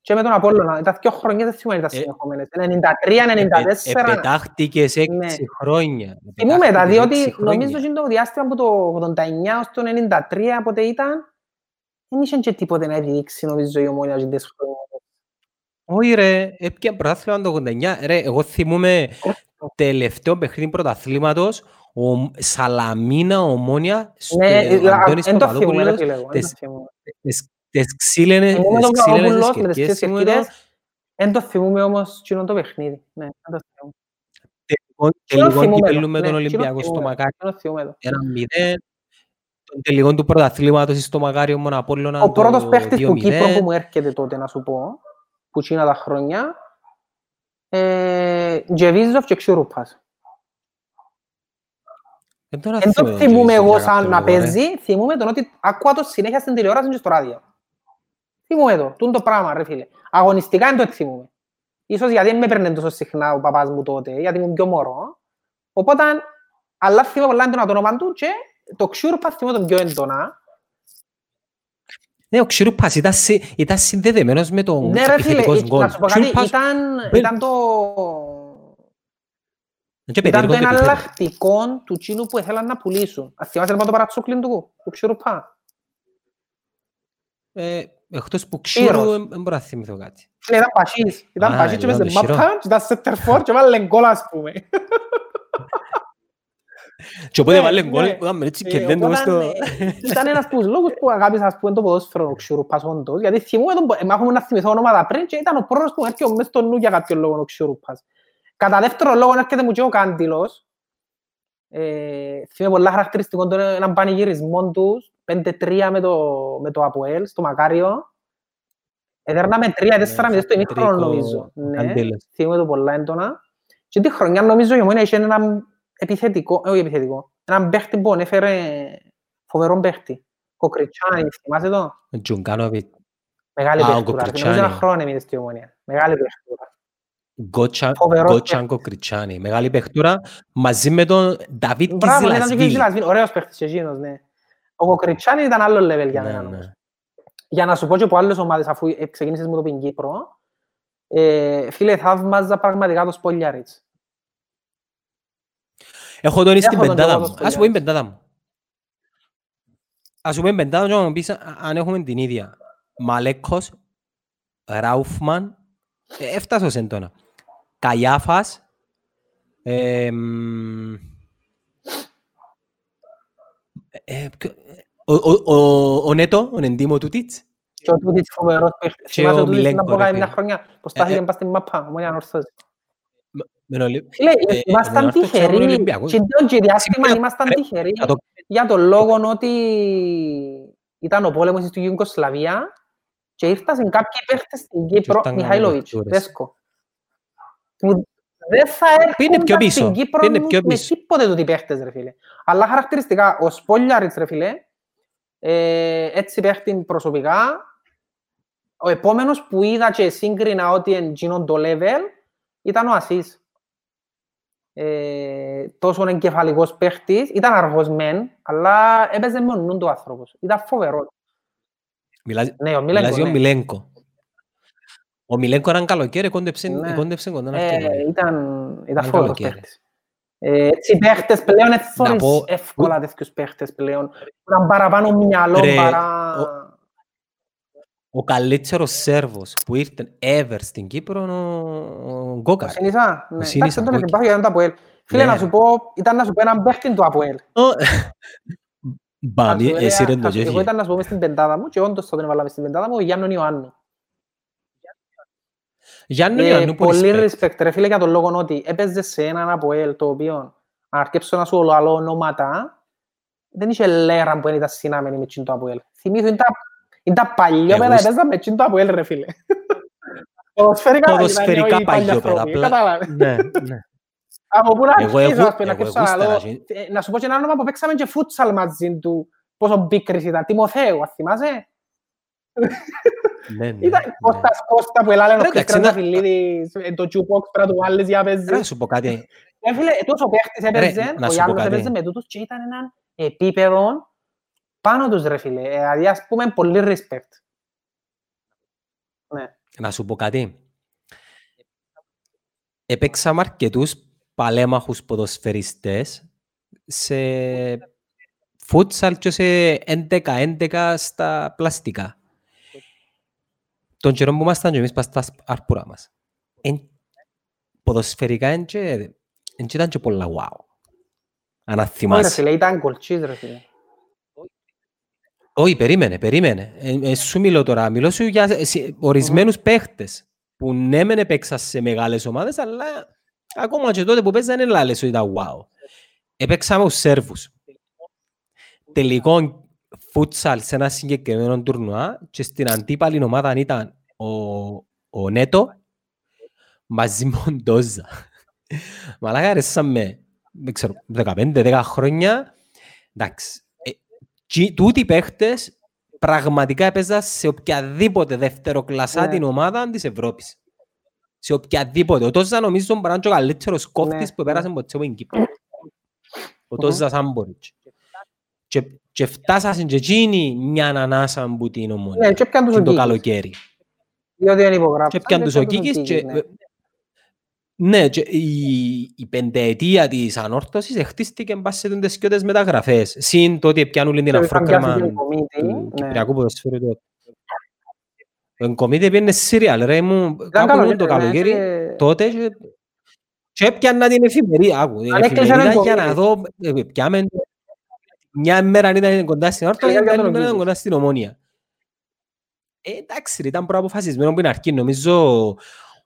Speaker 2: και με τον Απόλλωνα. Τα δύο χρονιές δεν θυμούμαι ήταν
Speaker 1: Ε,
Speaker 2: συνεχόμενες. 93-94.
Speaker 1: Επετάχτηκες έξι
Speaker 2: Ναι.
Speaker 1: χρόνια.
Speaker 2: Θυμούμαι τα,
Speaker 1: Επετάχτηκες
Speaker 2: διότι
Speaker 1: έξι χρόνια.
Speaker 2: νομίζω ότι το διάστημα από το 89 ως το 93 πότε ήταν, δεν είχε και τίποτε να επιδείξει νομίζω η ομόνια και τις χρονιές.
Speaker 1: Όχι ρε, έπια πρωτάθλημα το 89. Ρε, εγώ θυμούμαι τελευταίο παιχνίδι πρωταθλήματος, ο Σαλαμίνα Ομόνια,
Speaker 2: Ναι,
Speaker 1: ε, ο Αντώνης
Speaker 2: δεν το θυμούμαι ρε
Speaker 1: Παπαδόπουλος,
Speaker 2: φίλε εγώ, δεν το
Speaker 1: τις-
Speaker 2: θυμούμαι.
Speaker 1: τις- τις ξύλινες
Speaker 2: Θυμούμαι τον
Speaker 1: τις ξύλινες
Speaker 2: Παπαδόπουλος με τις
Speaker 1: κερκίες
Speaker 2: τρεις
Speaker 1: θυμούμαι το,
Speaker 2: κερκίδες, δεν το θυμούμαι όμως εκείνο το παιχνίδι. Ναι, δεν το θυμούμαι.
Speaker 1: τελικό-
Speaker 2: Εκείνο
Speaker 1: τελικό
Speaker 2: θυμούμαι το,
Speaker 1: κυπέλλου με
Speaker 2: ναι,
Speaker 1: τον
Speaker 2: εκείνο
Speaker 1: Ολυμπιακό στο
Speaker 2: θυμούμαι,
Speaker 1: Μακάρι,
Speaker 2: εκείνο θυμούμαι το.
Speaker 1: ένα μηδέν. των τελικών του πρωταθλήματος στο Μακάριο μόνο Απόλλωνα
Speaker 2: Ο πρώτος
Speaker 1: το
Speaker 2: παίχτης του
Speaker 1: 2-0.
Speaker 2: Κύπρου που μου έρχεται τότε, να σου πω, που τσίνα τα χρόνια, ε, Τζεβίζοφ και Ξιορούπας.
Speaker 1: Δεν τον
Speaker 2: Εν το
Speaker 1: θυμούμαι τον
Speaker 2: θυμούμαι
Speaker 1: Τζέισον
Speaker 2: εγώ
Speaker 1: για
Speaker 2: σαν
Speaker 1: κάποιον
Speaker 2: να λόγο, ρε.
Speaker 1: ναι.
Speaker 2: παίζει, θυμούμαι τον ότι ακούω το συνέχεια στην τηλεόραση και στο ράδιο. Θυμούμαι το, τούν το πράγμα ρε φίλε. Αγωνιστικά δεν το θυμούμαι. Ίσως γιατί δεν με έπαιρνε τόσο συχνά ο παπάς μου τότε, γιατί ήμουν πιο μωρό. Οπότε, αλλά θυμάμαι πολλά έντονα το όνομα του και το Ξιούρπα θυμάμαι τον πιο έντονα.
Speaker 1: Ναι, ο Ξυρούπας ήταν, συ- ήταν συνδεδεμένος με τον
Speaker 2: Ναι ρε φίλε,
Speaker 1: επιθετικός
Speaker 2: ε,
Speaker 1: γκολ.
Speaker 2: να σου πω
Speaker 1: Ο
Speaker 2: κάτι,
Speaker 1: Ξυρούπας
Speaker 2: ήταν,
Speaker 1: μπέλ.
Speaker 2: ήταν το...
Speaker 1: και
Speaker 2: Ήταν το
Speaker 1: περίεργο το επιθέτω.
Speaker 2: εναλλακτικό του τσίνου που ήθελαν να πουλήσουν. Ας θυμάσαι λοιπόν το παρατσούκλιν του, του Ξιούρπα.
Speaker 1: Ε, Εκτός που
Speaker 2: Ήρος.
Speaker 1: Ξύρου, δεν μπορώ να θυμηθώ κάτι.
Speaker 2: Φίλε, ήταν πασίς. Ήταν
Speaker 1: Α,
Speaker 2: πασίς και
Speaker 1: λέω
Speaker 2: μες
Speaker 1: το
Speaker 2: στην
Speaker 1: Σιρό.
Speaker 2: μάπα και ήταν σέντερφορ και βάλε γκολ ας πούμε.
Speaker 1: Και οπότε
Speaker 2: Ναι,
Speaker 1: βάλε
Speaker 2: ναι.
Speaker 1: γκολ, έκαμε έτσι
Speaker 2: Ε,
Speaker 1: και δεν το
Speaker 2: οπότε,
Speaker 1: στο...
Speaker 2: ε, Ήταν ένας από τους λόγους που αγάπησα ας πούμε το ποδόσφαιρο ο Ξιορούπας όντως, γιατί θυμούμαι τον, ε, μάχομαι να θυμηθώ ονόματα πριν και ήταν ο πρώτος που μου έρχεται μες στο νου για κάποιον λόγο ο Ξιορούπας. Κατά δεύτερο λόγο έρχεται μου και ο Κάντιλος. Ε, θυμάμαι πολλά χαρακτηριστικό τον έναν πανηγυρισμό τους, 5-3 με το, με το Αποέλ στο Μακάριο. Έδερναμε 3-4
Speaker 1: Ναι,
Speaker 2: στο ημίχρονο
Speaker 1: Πατρίκο
Speaker 2: νομίζω. Ναι,
Speaker 1: Καντήλος.
Speaker 2: θυμάμαι το πολλά έντονα. Και τη χρονιά νομίζω η Ομόνια είχε έναν επιθετικό, ε, όχι επιθετικό, έναν παίχτη που έφερε φοβερό παίχτη. Ο Κριτσάνη, θυμάσαι το;
Speaker 1: Ο Τζουγκάνοβιτς,
Speaker 2: Μεγάλη
Speaker 1: Α, ο
Speaker 2: παίχτουρα.
Speaker 1: Κοκριτσάνη.
Speaker 2: Νομίζω ένα χρόνο έμεινε στη Ομόνια. Μεγάλη παίχτουρα.
Speaker 1: Γκότσα-
Speaker 2: Φοβερός
Speaker 1: Γκότσανκο Κριτσάνι. Μεγάλη παιχτούρα μαζί με τον Νταβίτ
Speaker 2: Μπράβο, ναι, ήταν και ο
Speaker 1: Κιζιλασβίλη.
Speaker 2: Κιζιλασβίλη. Ωραίος παίχτης και εκείνος, ναι. Ο Κοκριτσάνη ήταν άλλο level για
Speaker 1: Ναι,
Speaker 2: μένα.
Speaker 1: ναι.
Speaker 2: όμως. Για να σου πω και από άλλες ομάδες, αφού ε, ξεκίνησες με το Πιν Κύπρο, ε, φίλε, θαύμαζα πραγματικά το Σπολιάριτς.
Speaker 1: Έχω τον στην
Speaker 2: Έχω τον
Speaker 1: πεντάδα
Speaker 2: και εγώ
Speaker 1: μου.
Speaker 2: το
Speaker 1: Ας πούμε την
Speaker 2: Σπολιάρης.
Speaker 1: πεντάδα μου. Ας πούμε την πεντάδα μου και να μου πεις α- αν έχουμε την ίδια. Μαλέκος, Ράουφμαν, ε, έφτασε σε έντονα. Καϊάφας, εμ, ε, ποιο- ο- ο- ο- ο Νέτο, ο Νεντίμο Τούτιτς.
Speaker 2: Και ο Τούτιτς φοβερός παίχτης.
Speaker 1: Και
Speaker 2: Θυμάσαι
Speaker 1: ο
Speaker 2: ο Τούτιτς
Speaker 1: Μιλέγκο,
Speaker 2: να πω
Speaker 1: ρε
Speaker 2: κάνει μια
Speaker 1: φίλε.
Speaker 2: χρονιά, πως
Speaker 1: Ε,
Speaker 2: στάθηκε
Speaker 1: ε.
Speaker 2: πας στην μαπά, ομόνια ορθώσει.
Speaker 1: Με τον Λι-
Speaker 2: Φίλε,
Speaker 1: ε,
Speaker 2: ήμασταν
Speaker 1: με τον Άρθρο ξέρω τον
Speaker 2: τυχεροί
Speaker 1: Ολυμπιακό.
Speaker 2: και το και διάστημα
Speaker 1: Σήμερα,
Speaker 2: ήμασταν
Speaker 1: ρε,
Speaker 2: τυχεροί
Speaker 1: να το-
Speaker 2: για τον λόγο ότι ήταν ο πόλεμος στην Ιουγκοσλαβία και ήρθαν κάποιοι παίχτες στην Κύπρο,
Speaker 1: ήρθαν
Speaker 2: Μιχαήλοβιτς,
Speaker 1: παίχτες.
Speaker 2: Δέσκο. Που δεν θα
Speaker 1: Πήγαινε πιο
Speaker 2: έρχονταν
Speaker 1: πίσω,
Speaker 2: στην Κύπρο
Speaker 1: πήγαινε πιο
Speaker 2: με
Speaker 1: πίσω.
Speaker 2: τίποτε τούτοι παίχτες, ρε φίλε. Αλλά χαρακτηριστικά, ο Σπόλιαριτς, ρε φίλε, ε, έτσι παίχτη προσωπικά, ο επόμενος που είδα και σύγκρινα ότι είναι το level ήταν ο Ασίς. Ε, τόσο εγκεφαλικός παίχτης, ήταν αργός μεν, αλλά έπαιζε με νου του άνθρωπος. Ήταν φοβερός.
Speaker 1: Μιλάς-
Speaker 2: Ναι, ο
Speaker 1: Μιλάς
Speaker 2: Μίλεγκο,
Speaker 1: για ο
Speaker 2: ναι.
Speaker 1: Μιλέγκο. Ο Μιλέγκο έναν καλοκαίρι κόντεψε
Speaker 2: Ναι.
Speaker 1: κόντεψε κοντά να
Speaker 2: Ε,
Speaker 1: φτιάξει.
Speaker 2: ήταν, ήταν
Speaker 1: Ήταν
Speaker 2: φοβερός
Speaker 1: καλοκαίρι.
Speaker 2: παίχτης. Ε, έτσι οι παίχτες πλέον δεν θωρείς
Speaker 1: πω-
Speaker 2: εύκολα τέτοιους παίχτες πλέον. Ήταν παραπάνω μυαλό
Speaker 1: Ρε,
Speaker 2: παρά...
Speaker 1: Ο καλύτερος Σέρβος που ήρθε ever στην Κύπρο είναι ο- ο
Speaker 2: Ο
Speaker 1: Γκόκαρ.
Speaker 2: Σινισά, ναι.
Speaker 1: Σινισά,
Speaker 2: Εντάξει, δεν τον
Speaker 1: οκ.
Speaker 2: συμπάθει γιατί ήταν το Αποέλ. Φίλε,
Speaker 1: Ναι.
Speaker 2: να σου πω, ήταν να σου πω έναν παίχτη του Αποέλ.
Speaker 1: Μπαμ,
Speaker 2: Θα σου
Speaker 1: εσύ
Speaker 2: έλεγα-
Speaker 1: ρε το
Speaker 2: θα σου- Εγώ
Speaker 1: γέφυγε.
Speaker 2: ήταν να σου πω μες στην πεντάδα μου και όντως θα τον έβαλα μες στην πεντάδα μου ο Γιάννον Ιωάννου.
Speaker 1: Γιάννου
Speaker 2: Ε,
Speaker 1: Ιωάννου,
Speaker 2: πολύ
Speaker 1: πολύ
Speaker 2: respect ρε φίλε για τον λόγο ότι έπαιζε σε έναν Αποέλ το οποίο αν αρκέψω να σου λέω ονόματα δεν είχε λέρα που δεν ήταν συνάμενη με εκείνο το Αποέλ. Θυμήθω, είναι τα- είναι τα παλιόπαιδα
Speaker 1: Εγώ σ-
Speaker 2: έπαιζαν με εκείνο το Αποέλ ρε φίλε. Ποδοσφαιρικά
Speaker 1: Ποδοσφαιρικά
Speaker 2: ήταν οι παλιοί
Speaker 1: παλιόπαιδα,
Speaker 2: άνθρωποι,
Speaker 1: απλά-
Speaker 2: κατάλαβες.
Speaker 1: Ναι, ναι.
Speaker 2: Από πού να
Speaker 1: Εγώ
Speaker 2: αρχίσω,
Speaker 1: έχω-
Speaker 2: ας πούμε, να
Speaker 1: εγώ
Speaker 2: αρχίσω να
Speaker 1: έχω
Speaker 2: λέω.
Speaker 1: στερα-
Speaker 2: Ε, Να σου πω και ένα όνομα που παίξαμε και φούτσαλ μαζί του. Πόσο μπίκρης ήταν. Τιμοθέου, ας θυμάσαι;
Speaker 1: Ναι, ναι,
Speaker 2: Ήταν
Speaker 1: ναι.
Speaker 2: Κώστας Κώστα που έλαλε ο
Speaker 1: Εντάξει,
Speaker 2: Χριστιαν
Speaker 1: να-
Speaker 2: Ταφυλίδης, ε, το τσουπόξ πρέπει να του βάλεις για να παίζει.
Speaker 1: Ρε, να σου πω κάτι.
Speaker 2: Ε, φίλε, ε, τόσο παίχτης έπαιζε,
Speaker 1: να
Speaker 2: ο
Speaker 1: σου πω
Speaker 2: Γιάννος
Speaker 1: κάτι.
Speaker 2: έπαιζε με τούτους και ήταν έναν επίπεδο πάνω τους ρε φίλε. Ε, Δηλαδή ας πούμε πολύ respect. Ναι.
Speaker 1: Να σου πω κάτι. Έπαιξαμε αρκετούς παλέμαχους ποδοσφαιριστές σε φούτσαλ και σε 11-11 στα πλαστικά. Τον καιρό που ήμασταν και εμείς πας στα αρπούρα μας. Εν, ποδοσφαιρικά εν και, εν και ήταν και πολλά wow. Αν
Speaker 2: Όχι, ρε
Speaker 1: θυμάσαι.
Speaker 2: φίλε, ήταν κολτσής ρε φίλε.
Speaker 1: Όχι, περίμενε, περίμενε. Ε, ε, σου μιλώ τώρα. Μιλώ σου για ε, σε- ορισμένους παίχτες που ναι μεν έπαιξαν σε μεγάλες ομάδες, αλλά ακόμα και τότε που παίζανε λάλες ότι ήταν wow. Έπαιξαμε ως Σέρβους. τελικό φούτσαλ σε ένα συγκεκριμένο τουρνουά και στην αντίπαλη ομάδα ήταν ο, ο Νέτο μαζί με τον Ντόζα. Μαλάκα αρέσαμε, δεν ξέρω, 15-10 χρόνια. Εντάξει, ε, τούτοι οι παίχτες πραγματικά έπαιζαν σε οποιαδήποτε δεύτερο κλασσά
Speaker 2: Ναι.
Speaker 1: την ομάδα της Ευρώπης. Σε οποιαδήποτε. Ο Τόζα νομίζω μπορεί να είναι και ο καλύτερος κόφτης
Speaker 2: Ναι,
Speaker 1: που
Speaker 2: ναι.
Speaker 1: πέρασε ποτέ από την Κύπρο. Ο
Speaker 2: Μμμ.
Speaker 1: Τόζα Σάμποριτς. Και, και φτάσασαν και εκείνοι μια ανανάσα από την ομόνια.
Speaker 2: Ναι, και έπιαν τους ο
Speaker 1: Και το
Speaker 2: Κίκης.
Speaker 1: καλοκαίρι.
Speaker 2: Διότι δεν υπογράψαν.
Speaker 1: Και έπιαν τους ο
Speaker 2: έπιαν
Speaker 1: Κίκης και...
Speaker 2: ναι.
Speaker 1: Ναι, και η, η πενταετία της ανόρθωσης εχτίστηκε μπας σε τούντες σκιώτες μεταγραφές. Συν το ότι πιάνουν την
Speaker 2: Και είχαν πιάσει
Speaker 1: αφρόκρεμα
Speaker 2: την κομίτη,
Speaker 1: του
Speaker 2: ναι.
Speaker 1: Κυπριακού ποδοσφαίρου του. Ο Εγκομίδη πήγαινε σύριαλ, ρε μου,
Speaker 2: Ήταν
Speaker 1: κάπου
Speaker 2: καλοκαίρι,
Speaker 1: το
Speaker 2: ναι,
Speaker 1: καλοκαίρι,
Speaker 2: και-
Speaker 1: τότε και- και έπιανα την εφημερία, άκου, την
Speaker 2: Αν έκλεισε
Speaker 1: εφημερίδα
Speaker 2: ένα
Speaker 1: για να
Speaker 2: Εγκομίδη.
Speaker 1: δω, ε, πιάμε, μια μέρα ήταν κοντά στην Όρθο,
Speaker 2: Τελικά
Speaker 1: μια
Speaker 2: τον
Speaker 1: άλλη μέρα ήταν
Speaker 2: Εγκομίδη.
Speaker 1: κοντά στην Ομόνια. Ε, εντάξει, ρε, ήταν προαποφασισμένο από την αρχή. Νομίζω ο-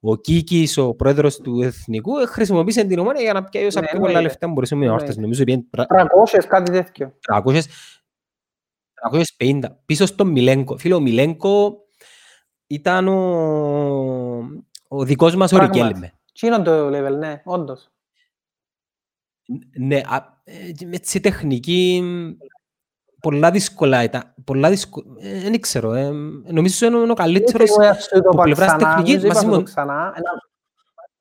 Speaker 1: ο Κίκης, ο πρόεδρος του Εθνικού, ε, χρησιμοποίησε την Ομόνια για να πιάει όσα
Speaker 2: Ναι,
Speaker 1: πιο πολλά
Speaker 2: εννοείται.
Speaker 1: λεφτά μπορούσε με Όρθος.
Speaker 2: Εννοείται.
Speaker 1: Νομίζω πήγαινε πρα-
Speaker 2: 300, κάτι τέτοιο.
Speaker 1: 300, 350. Πίσω στον Μιλέγκο. Φίλε, ο Μιλέγκο ήταν ο, ο δικός μας ο
Speaker 2: Πράγματι.
Speaker 1: Ρικέλμε.
Speaker 2: Τι είναι το level, ναι, όντως.
Speaker 1: Ναι, α, ε, με έτσι τεχνική πολλά δύσκολα ήταν. Πολλά δύσκολα, ε, δεν ξέρω. Ε, νομίζω είναι ο καλύτερος
Speaker 2: Εγώ έτσι το
Speaker 1: από
Speaker 2: είπα
Speaker 1: πλευράς
Speaker 2: ξανά,
Speaker 1: τεχνικής
Speaker 2: νομίζω είπα
Speaker 1: μαζί
Speaker 2: σου το
Speaker 1: με-
Speaker 2: ξανά. Ένα-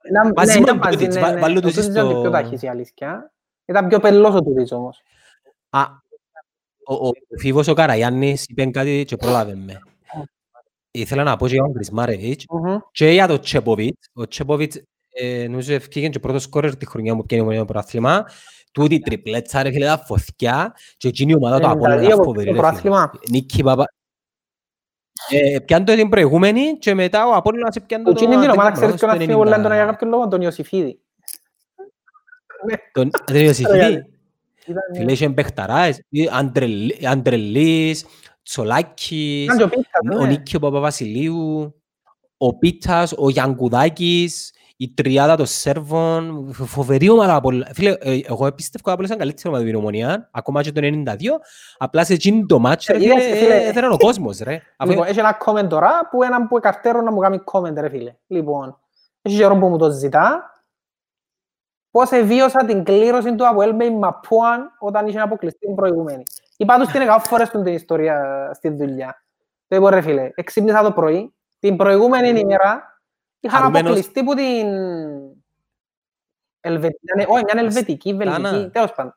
Speaker 2: ένα-
Speaker 1: Μαζί
Speaker 2: ναι,
Speaker 1: με
Speaker 2: ήταν
Speaker 1: τον
Speaker 2: μαζί,
Speaker 1: Τούτιτς,
Speaker 2: ναι,
Speaker 1: βα-
Speaker 2: ναι.
Speaker 1: βάλω
Speaker 2: Ο
Speaker 1: τους
Speaker 2: Τούτιτς ήταν και
Speaker 1: στο-
Speaker 2: πιο ταχύς η αλήθεια. Ήταν πιο πελός ο Τούτιτς όμως.
Speaker 1: Α, ο, ο Φίβος ο Καραγιάννης είπε κάτι και πρόλαβε με. Ήθελα να πω και για τον Κρισμάρεβιτς
Speaker 2: Μμμ.
Speaker 1: και για τον Τσέποβιτς. Ο Τσέποβιτς ε, νομίζω ευκήγε και πρώτος σκόρερ τη χρονιά μου πιένει το πρωτάθλημα. Τούτη η τριπλέτσα ρε φίλε τα φωθιά και εκείνη η ομάδα του
Speaker 2: 92
Speaker 1: Απόλλωνα ήταν
Speaker 2: από
Speaker 1: φοβερή
Speaker 2: το
Speaker 1: ρε φίλε.
Speaker 2: πρωτάθλημα.
Speaker 1: Νίκη Παπα... Ε, πιάνε το την προηγούμενη και μετά ο Απόλλωνας πιάνε το
Speaker 2: Εκείνη την ομάδα
Speaker 1: αντέκαμμα,
Speaker 2: ξέρεις ποιον
Speaker 1: στο
Speaker 2: αφήνει πολλά έντονα για
Speaker 1: 90.
Speaker 2: κάποιον λόγο, τον Ιωσήφιδη.
Speaker 1: Τον τον Ιωσήφιδη.
Speaker 2: Ήταν-
Speaker 1: Φίλε, είχε παιχταράες, ε, Αντρελ- Αντρελής, Τσολάκης,
Speaker 2: Ήταν και ο Πίτσας,
Speaker 1: ο
Speaker 2: ναι.
Speaker 1: Νίκιο Παπαβασιλείου, ο Πίτσας, ο Γιανκουδάκης, η τριάδα των Σέρβων, φο- φοβερή ομάδα. από όλα. Φίλε, ε, εγώ πίστευα ότι απλά ήταν καλύτερη ομάδα την Ομονία, ακόμα και το 92, απλά σε εκείνη το μάτσο, ρε
Speaker 2: Ε, είδες,
Speaker 1: φίλε,
Speaker 2: φίλε.
Speaker 1: ε, έδεραν ο κόσμος, ρε. Αφού-
Speaker 2: Λοιπόν, έχει ένα comment τώρα που έναν που εκαρτέρω να μου κάνει comment ρε φίλε. Λοιπόν, έχει καιρό που μου το ζητά. Πώς εβίωσα την κλήρωση του από Έλμεϊ Μαπούαν όταν είχε αποκλειστεί την προηγούμενη. Είπα τους την εκατό φορές του την ιστορία στη δουλειά. Το είπα ρε φίλε, εξύπνησα το πρωί, την προηγούμενη ημέρα είχαν
Speaker 1: Χαρούμενος.
Speaker 2: αποκλειστεί που την... Ελβε... ήταν- Όχι, μια ελβετική, βελγική,
Speaker 1: Αστάνα.
Speaker 2: τέλος πάντων.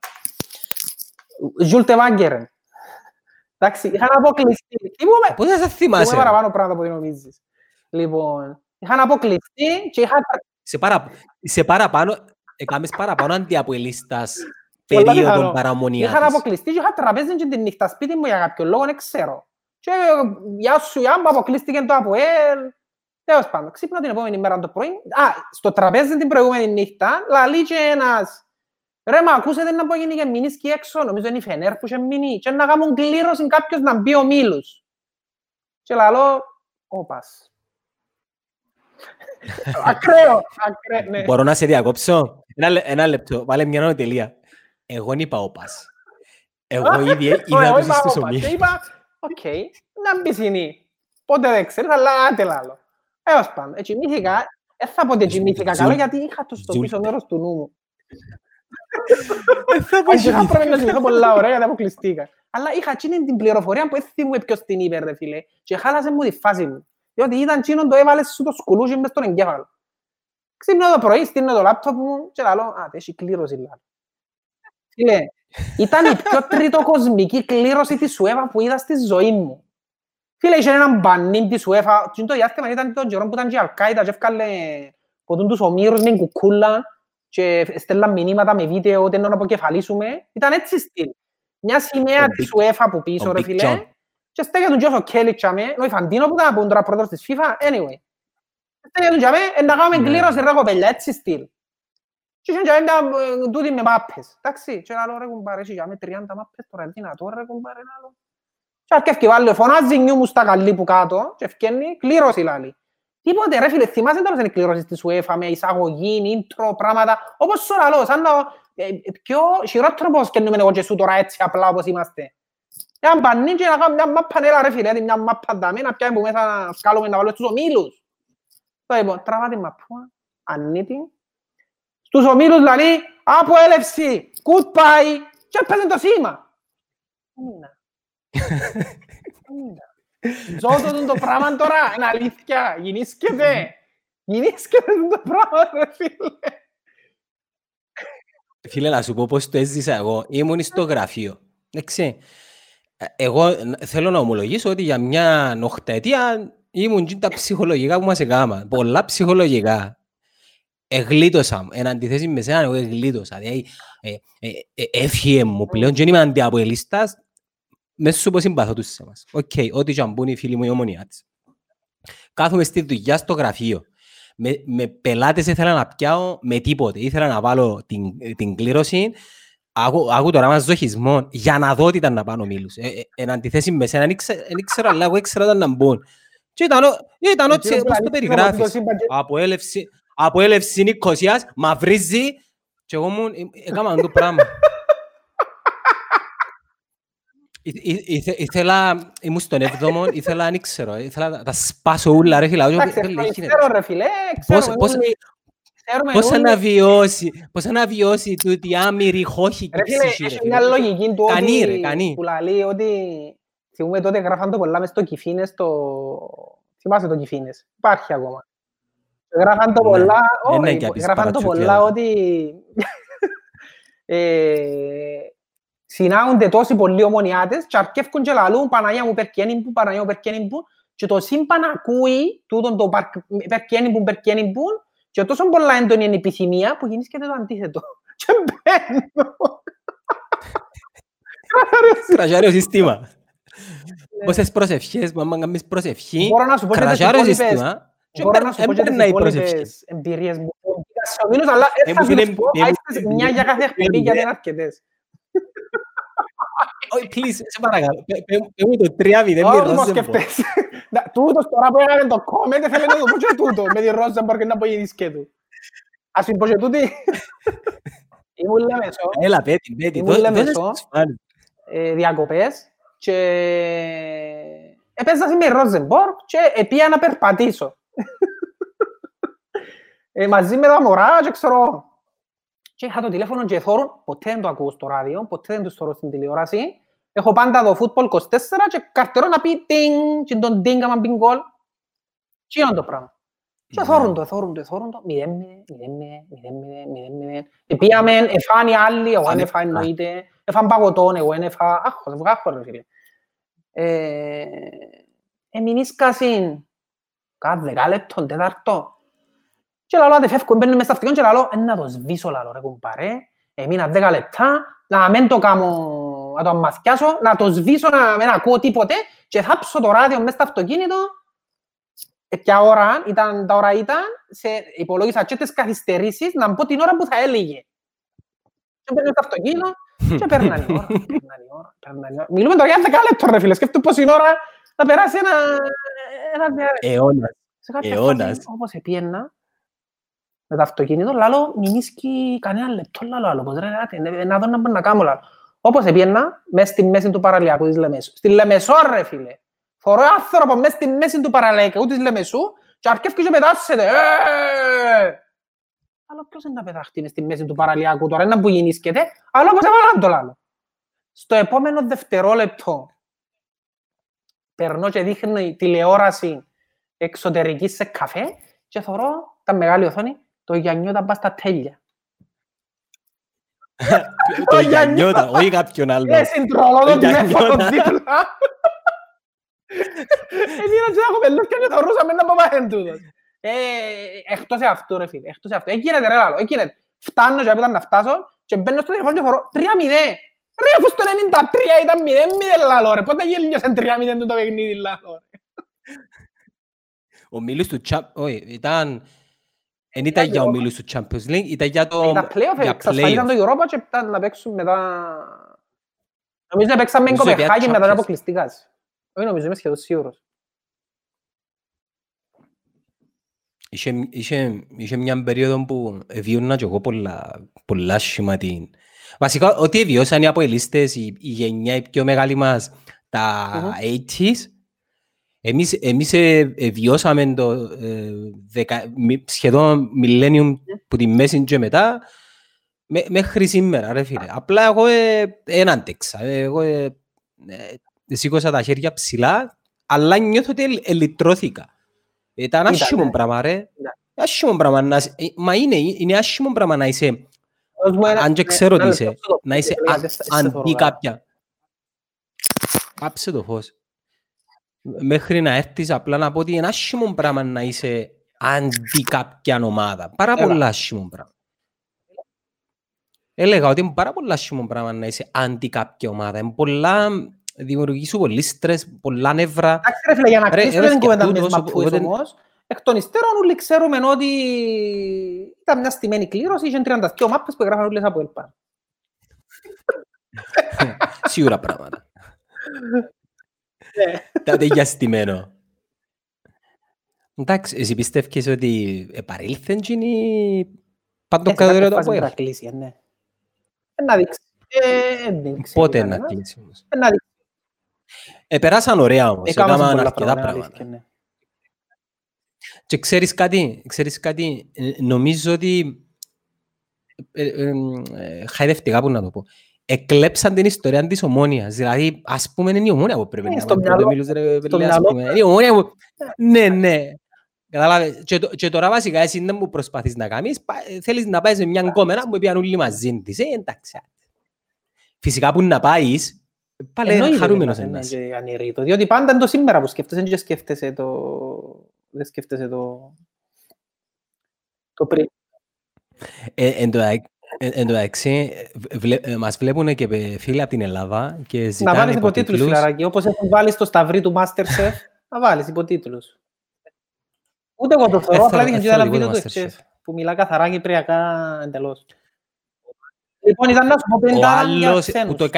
Speaker 2: Ζουλτε Βάγκερεν. Εντάξει, είχαν αποκλειστεί. Τι μου με-
Speaker 1: Πώς δεν σε
Speaker 2: Θυμάσαι.
Speaker 1: θυμάσαι, ρε.
Speaker 2: παραπάνω πράγματα από ό,τι νομίζεις. Λοιπόν, είχαν αποκλειστεί και είχαν...
Speaker 1: σε, παρα, σε παραπάνω, έκαμες παραπάνω αντιαποελίστας
Speaker 2: Πολλά πιθανό.
Speaker 1: περίοδο παραμονίας.
Speaker 2: Είχαν αποκλειστεί και είχαν τραπέζι και την νύχτα σπίτι μου για κάποιο λόγο, δεν ξέρω. Και ε, γεια σου, γεια μου, αποκλείστηκε το ΑΠΟΕΛ. Τέλος πάντων, ξύπνα την επόμενη μέρα το πρωί. Α, στο τραπέζι την προηγούμενη νύχτα, λαλεί και ένας. Ρε, μα ακούσατε να πω γίνει και μείνεις εκεί έξω, νομίζω είναι η Φενέρ που είχε μείνει. Και να κάνουν κλήρωση κάποιος να μπει ο Μήλους. Και λαλώ, όπας. Ακραίο, ακραίο, ναι.
Speaker 1: Μπορώ να σε διακόψω; Ένα, λε- ένα λεπτό, βάλε μια νοτελεία. Εγώ δεν είπα όπας. Εγώ ήδη
Speaker 2: Ωραία,
Speaker 1: είδα
Speaker 2: εγώ
Speaker 1: τους
Speaker 2: είπα,
Speaker 1: στους
Speaker 2: όπας.
Speaker 1: ομίλους.
Speaker 2: Και είπα, οκ, να μπει συνή. Πότε δεν ξέρεις, αλλά άντε λάλο. Έως πάντων, έτσι μύθηκα, δεν θα πω ότι έτσι μύθηκα
Speaker 1: Ζουλ-
Speaker 2: καλό, γιατί είχα το στο
Speaker 1: Ζουλ-
Speaker 2: πίσω μέρος του νου μου.
Speaker 1: Θα πω
Speaker 2: Αν και θα
Speaker 1: εσύ.
Speaker 2: πρέπει να θυμηθώ πολλά ωραία, γιατί αποκλειστήκα. Αλλά είχα εκείνη την πληροφορία που έτσι μου ποιος την είπε, ρε φίλε, και χάλασε μου τη φάση μου. Διότι ήταν εκείνον το έβαλες σου το σκουλούτσι μες στον εγκέφαλο. Ξύπνω το πρωί, στείλω το λάπτοπ μου και λαλώ, α, έχει κλήρωση λάλο. Φίλε, ήταν η πιο τριτοκοσμική κλήρωση της UEFA που είδα στη ζωή μου. Φίλε, είχε έναν μπανίν της UEFA, και το διάστημα ήταν τον καιρό που ήταν και η Αλκάιδα και έφκαλε ποτούν τους ομήρους με κουκούλα και στέλναν μηνύματα με βίντεο ότι να αποκεφαλίσουμε. Ήταν έτσι στυλ. Μια σημαία
Speaker 1: Ο
Speaker 2: της
Speaker 1: Big-
Speaker 2: UEFA που πίσω,
Speaker 1: ο
Speaker 2: ρε
Speaker 1: Big
Speaker 2: φίλε.
Speaker 1: John.
Speaker 2: Και στέκε τον Τζόσο Κέλιτ τσάμε, ο Ιφαντίνο που ήταν που είναι τώρα πρόεδρος της FIFA, anyway. Στέκε τον τσάμε, «Ε, να κάνουμε
Speaker 1: Ναι.
Speaker 2: κλήρωση ρε κοπέλια, έτσι στυλ. Και είχαν τσάμε μια, ε, τούτη με μάπες, εντάξει. Και λέω ρε κουμπάρε, έχει τσάμε 30 μάπες τώρα, δυνατό ρε κουμπάρε, λάλο. Και αρκεύει βάλει, φωνάζει νιού μου στα καλή που κάτω και ευκένει κλήρωση λάλη. Τίποτε ρε φίλε, θυμάσαι τώρα τις εκκληρώσεις της UEFA με εισαγωγή, intro, πράγματα, όπως σου λαλώ, σαν να ε, ε, πιο χειρότερο πως καινούμε εγώ και σου τώρα έτσι απλά όπως είμαστε. Μια μπανί και να κάνουμε μια μάπα νέλα ρε φίλε, μια μάπα δάμε, να πιάμε που μέσα να σκάλουμε να βάλουμε στους ομίλους. Το λοιπόν, τραβά την μαπούα, ανήτη, στους ομίλους δηλαδή, από έλευση, goodbye, και έπαιζε το σήμα. Έμεινα. Έμεινα. Ζω το πράγμα τώρα, είναι αλήθεια, γεννήσκεται. Γεννήσκεται το πράγμα, ρε φίλε.
Speaker 1: Φίλε, να σου πω πώς το έζησα εγώ. Ήμουν στο γραφείο. Εντάξει. Εγώ θέλω να ομολογήσω ότι για μια νοχταετία ήμουν και τα ψυχολογικά που μας έκανα. Πολλά ψυχολογικά. Εγλίτωσα μου. Εν αντιθέσει με σένα, εγώ εγλίτωσα. Δηλαδή, ε, ε, ε, έφυγε μου πλέον και είμαι αντιαποελίστας μέσα σου πως συμπαθώ τους σε μας. Οκ, ό,τι και αν πούν οι φίλοι μου οι ομονιάτες. Κάθομαι στη δουλειά στο γραφείο. Με, με πελάτες ήθελα να πιάω με τίποτε. Ήθελα να βάλω την, την κλήρωση. Άκου, άκου τώρα μας ζωχισμό για να δω τι ήταν να πάνω μίλους. Ε, ε, εν αντιθέσει με σένα, δεν ήξερα, αλλά εγώ ήξερα όταν να μπουν. Και ήταν, ήταν ό,τι όπως το περιγράφεις. Από έλευση, από έλευση Νικοσίας, μαυρίζεις και εγώ μου έκανα το πράγμα. Ήθελα, ήμουν στον έβδομο, ήθελα, δεν ξέρω, ήθελα να τα σπάσω ούλα ρε φίλα.
Speaker 2: Ξέρω ρε φίλε, ξέρω.
Speaker 1: Πώς να βιώσει, πώς να βιώσει τούτη άμυρη χώχη
Speaker 2: Ρε φίλε, έχει μια λογική του ότι, που λαλεί ότι θυμούμε τότε γράφαν το πολλά μες στο Κιφίνες, το... θυμάσαι το Κιφίνες, υπάρχει ακόμα. Γράφαν το ναι. πολλά, γράφαν το πολλά ότι συνάγονται τόσοι πολλοί ομονιάτες και αρκεύκουν και λαλούν Παναγία μου περκένει που, Παναγία μου περκένει που και το σύμπαν ακούει τούτον το περκένει που, περκένει που και τόσο πολλά έντονη είναι η επιθυμία που γίνεις και το αντίθετο. Και μπαίνω.
Speaker 1: Κραζάρει ο σύστημα. Πόσες προσευχές, μάμα κάνεις προσευχή,
Speaker 2: κραζάρει ο σύστημα Μπορώ να σου πω και τις υπόλοιπες εμπειρίες μου. αλλά θα σου πω, μια για κάθε εκπομπή γιατί είναι αρκετές.
Speaker 1: Όχι, please, σε παρακαλώ. Πέμουν το τρία μηδέν
Speaker 2: με Ρόζεμπορ. Τούτος τώρα που έκαμε το comment θέλει να το πω και τούτο με τη Ρόζεμπορ και να πω η του. Ας την πω και τούτη. Ήμουν Λεμεσό.
Speaker 1: Έλα, πέτει, πέτει.
Speaker 2: Ήμουν Λεμεσό. Διακοπές και έπαιζα με Ρόζεμπορ και πήγα να περπατήσω. Μαζί με τα μωρά και ξέρω και είχα το τηλέφωνο και θόρουν, ποτέ δεν το ακούω στο ράδιο, ποτέ δεν το θωρώ στην τηλεόραση. Έχω πάντα το football 24 και καρτερώ να πει τινγκ, και τον τινγκ άμα μπει γκολ. Τι είναι το πράγμα. Και θόρουν το, θόρουν το, θόρουν το, μηδέν μηδέν, μηδέν μηδέν, μηδέν μηδέν, μηδέν. Επίαμε, εφάν οι άλλοι, εγώ δεν εφάν εννοείται, εφάν παγωτών, εγώ δεν εφά, άχω, βγάχω ρε φίλε. Εμείνεις κασίν, κάθε δεκάλεπτον, τέταρτο, και λαλό, αν φεύγω, μπαίνω μες στα αυτοκίνητα και λαλό, να το σβήσω λαλό ρε κουμπάρε. Έμεινα δέκα λεπτά, να μην το κάνω, να το αμαθιάσω, να το σβήσω, να μην ακούω τίποτε και θάψω το ράδιο μες στο αυτοκίνητο. Ε, ποια ώρα ήταν, τα ώρα ήταν, σε υπολόγισα και τις καθυστερήσεις, να πω την ώρα που θα έλεγε. Και μπαίνω στο αυτοκίνητο και παίρναν η ώρα, παίρναν η ώρα, Μιλούμε τώρα για δέκα λεπτά ρε φίλε, σκέφτομαι πόση ώρα θα περάσει ένα... ένα...
Speaker 1: Αιώνας. Αιώνας.
Speaker 2: Όπως επίεννα, με το αυτοκίνητο, λάλο, μην ίσκει κανένα λεπτό, λάλο, άλλο, πως ρε, να δω να μπορώ να κάνω, λάλο. Όπως έπιανα, μέσα στη μέση του παραλιακού της Λεμεσού. Στη Λεμεσό, ρε φίλε. Φορώ άνθρωπο μέσα στη μέση του παραλιακού της Λεμεσού και αρκεύει και πετάσσεται. Ε! Αλλά ποιος είναι να πεταχτεί μες στη μέση του παραλιακού τώρα, είναι που γεννήσκεται, αλλά όπως έβαλαν το λάλο. Στο επόμενο δευτερόλεπτο, περνώ και δείχνει τηλεόραση εξωτερικής σε καφέ και θωρώ τα μεγάλη οθόνη το Γιαννιώτα πας στα τέλεια.
Speaker 1: Το Γιαννιώτα, όχι κάποιον άλλο.
Speaker 2: Ε, συντρολό το τηλέφωνο δίπλα. Εκείνο και έχω πελούκια και το ρούσαμε να πάμε εν τούτος. Εκτός αυτού ρε φίλε, εκτός αυτού. Εκείνεται ρε λάλο, εκείνεται. Φτάνω και έπειτα να φτάσω και μπαίνω στο τηλέφωνο και φορώ τρία μηδέ. Ρε αφού στο 93 ήταν μηδέ μηδέ λάλο ρε, πότε γέλνιωσε τρία μηδέ το παιχνίδι λάλο ρε.
Speaker 1: Ο Μίλους του Τσάπ, όχι, ήταν Εν ήταν για ομίλους του Champions League, ήταν για το...
Speaker 2: Ήταν playoff, εξασφαλίσαν το Europa και ήταν να παίξουν μετά... Νομίζω να παίξαμε με Κοπεχάγη μετά να αποκλειστικάς. Όχι νομίζω, είμαι σχεδόν σίγουρος.
Speaker 1: Είχε, είχε, είχε μια περίοδο που βιούνα και εγώ πολλά, πολλά σχήμα την... Βασικά, ό,τι βιώσαν οι αποελίστες, η, η γενιά, η πιο μεγάλη μας, τα mm-hmm. 80s, εμείς, εμείς ε, ε, βιώσαμε το ε, δεκα, σχεδόν millennium που τη μέση και μετά, με, μέχρι σήμερα, ρε φίλε. Απλά εγώ ε, δεν άντεξα. Εγώ ε, ε, σήκωσα τα χέρια ψηλά, αλλά νιώθω ότι ελυτρώθηκα. Ήταν άσχημο πράγμα, ρε. Άσχημο πράγμα να... Μα είναι, είναι άσχημο πράγμα να είσαι... Αν και ξέρω τι είσαι, να είσαι αντί κάποια. Κάψε το φως. Μέχρι να έρθεις απλά να πω ότι είναι άσχημο πράγμα να είσαι αντί κάποια ομάδα. Πάρα πολλά άσχημο πράγμα. Έλεγα ότι είναι πάρα πολλά άσχημο πράγμα να είσαι αντί κάποια ομάδα. Είναι πολλά δημιουργεί σου πολύ στρες, πολλά νεύρα.
Speaker 2: Εντάξει ρε φίλε, για να κλείσουμε την κουβέντα με μαπούες όμως, εκ των υστέρων όλοι ξέρουμε ότι ήταν μια στημένη κλήρωση, είχε 32 μάπες που έγραφαν όλες από ελπά.
Speaker 1: Σίγουρα πράγματα. Τότε για στημένο. Εντάξει, εσύ πιστεύεις ότι επαρήλθεν ή πάντο κατωρία το
Speaker 2: από κλείσει, ναι. Να δείξει.
Speaker 1: Πότε να κλείσει όμως; Να δείξει. Επεράσαν ωραία όμως, έκαναν αρκετά πράγματα. Ναι. Και ξέρεις κάτι, ξέρεις κάτι, ε, νομίζω ότι ε, ε, ε, χαϊδευτικά που να το πω. Εκλέψαν την ιστορία της ομόνιας. Δηλαδή, ας πούμε, είναι η ομόνια που πρέπει να
Speaker 2: στο μυαλό.
Speaker 1: Είναι η ομόνια που... Ναι, ναι. Κατάλαβε. Και, και τώρα βασικά εσύ δεν μου προσπαθείς να κάνεις, θέλεις να πάεις με μια κόμμενα που πιάνουν όλοι μαζί της. Ε, εντάξει. Φυσικά που να πάεις, Πάλι χαρούμενος ένας.
Speaker 2: Διότι πάντα είναι το σήμερα που σκέφτεσαι και σκέφτεσαι το... Δεν σκέφτεσαι το... Το πριν.
Speaker 1: Ε, εν τω μεταξύ, μας βλέπουν και φίλοι από την Ελλάδα και ζητάνε
Speaker 2: Να βάλεις υποτίτλους, φιλαράκι. Όπως έχουν βάλει στο σταυρί του Masterchef, να βάλεις υποτίτλους. Ούτε εγώ το θεωρώ, απλά δείχνει και άλλα βίντεο του που μιλά καθαρά κυπριακά εντελώς. Λοιπόν, ήταν να σου πω πέντα για ξένους.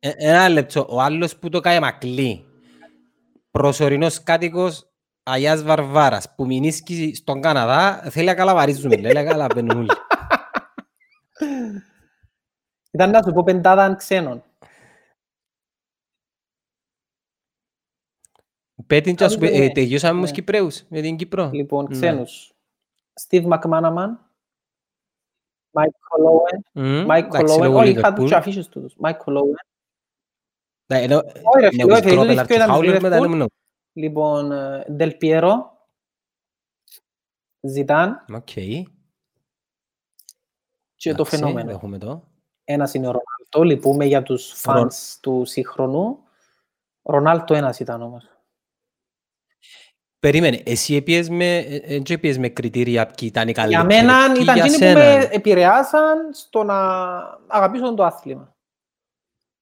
Speaker 1: Ε, ένα λεπτό. Ο άλλος που το κάνει μακλή. Προσωρινός κάτοικος Αγιάς Βαρβάρας που μηνίσκει στον Καναδά θέλει να καλαβαρίζουμε. Λέει να καλαβαίνουν όλοι.
Speaker 2: Ήταν να σου πω πεντάδα ξένων.
Speaker 1: Πέτειν και σου πει, τελειώσαμε με Κυπρέους με την Κύπρο.
Speaker 2: Λοιπόν, ναι. ξένους. Steve McManaman, Mike Colowen, Mike Colowen, όλοι είχαν τους αφήσεις τους. Mike Colowen, Λοιπόν, Del Piero, Ζιτάν και το φαινόμενο. Ένας είναι ο Ρονάλτο, λυπούμε για τους φανς του σύγχρονου. Ρονάλτο ένας ήταν όμως.
Speaker 1: Περίμενε, εσύ έπιες με, έπιες με κριτήρια ποιοι ήταν οι
Speaker 2: καλύτεροι; Για μένα ήταν εκείνοι που με επηρεάσαν στο να αγαπήσω το άθλημα.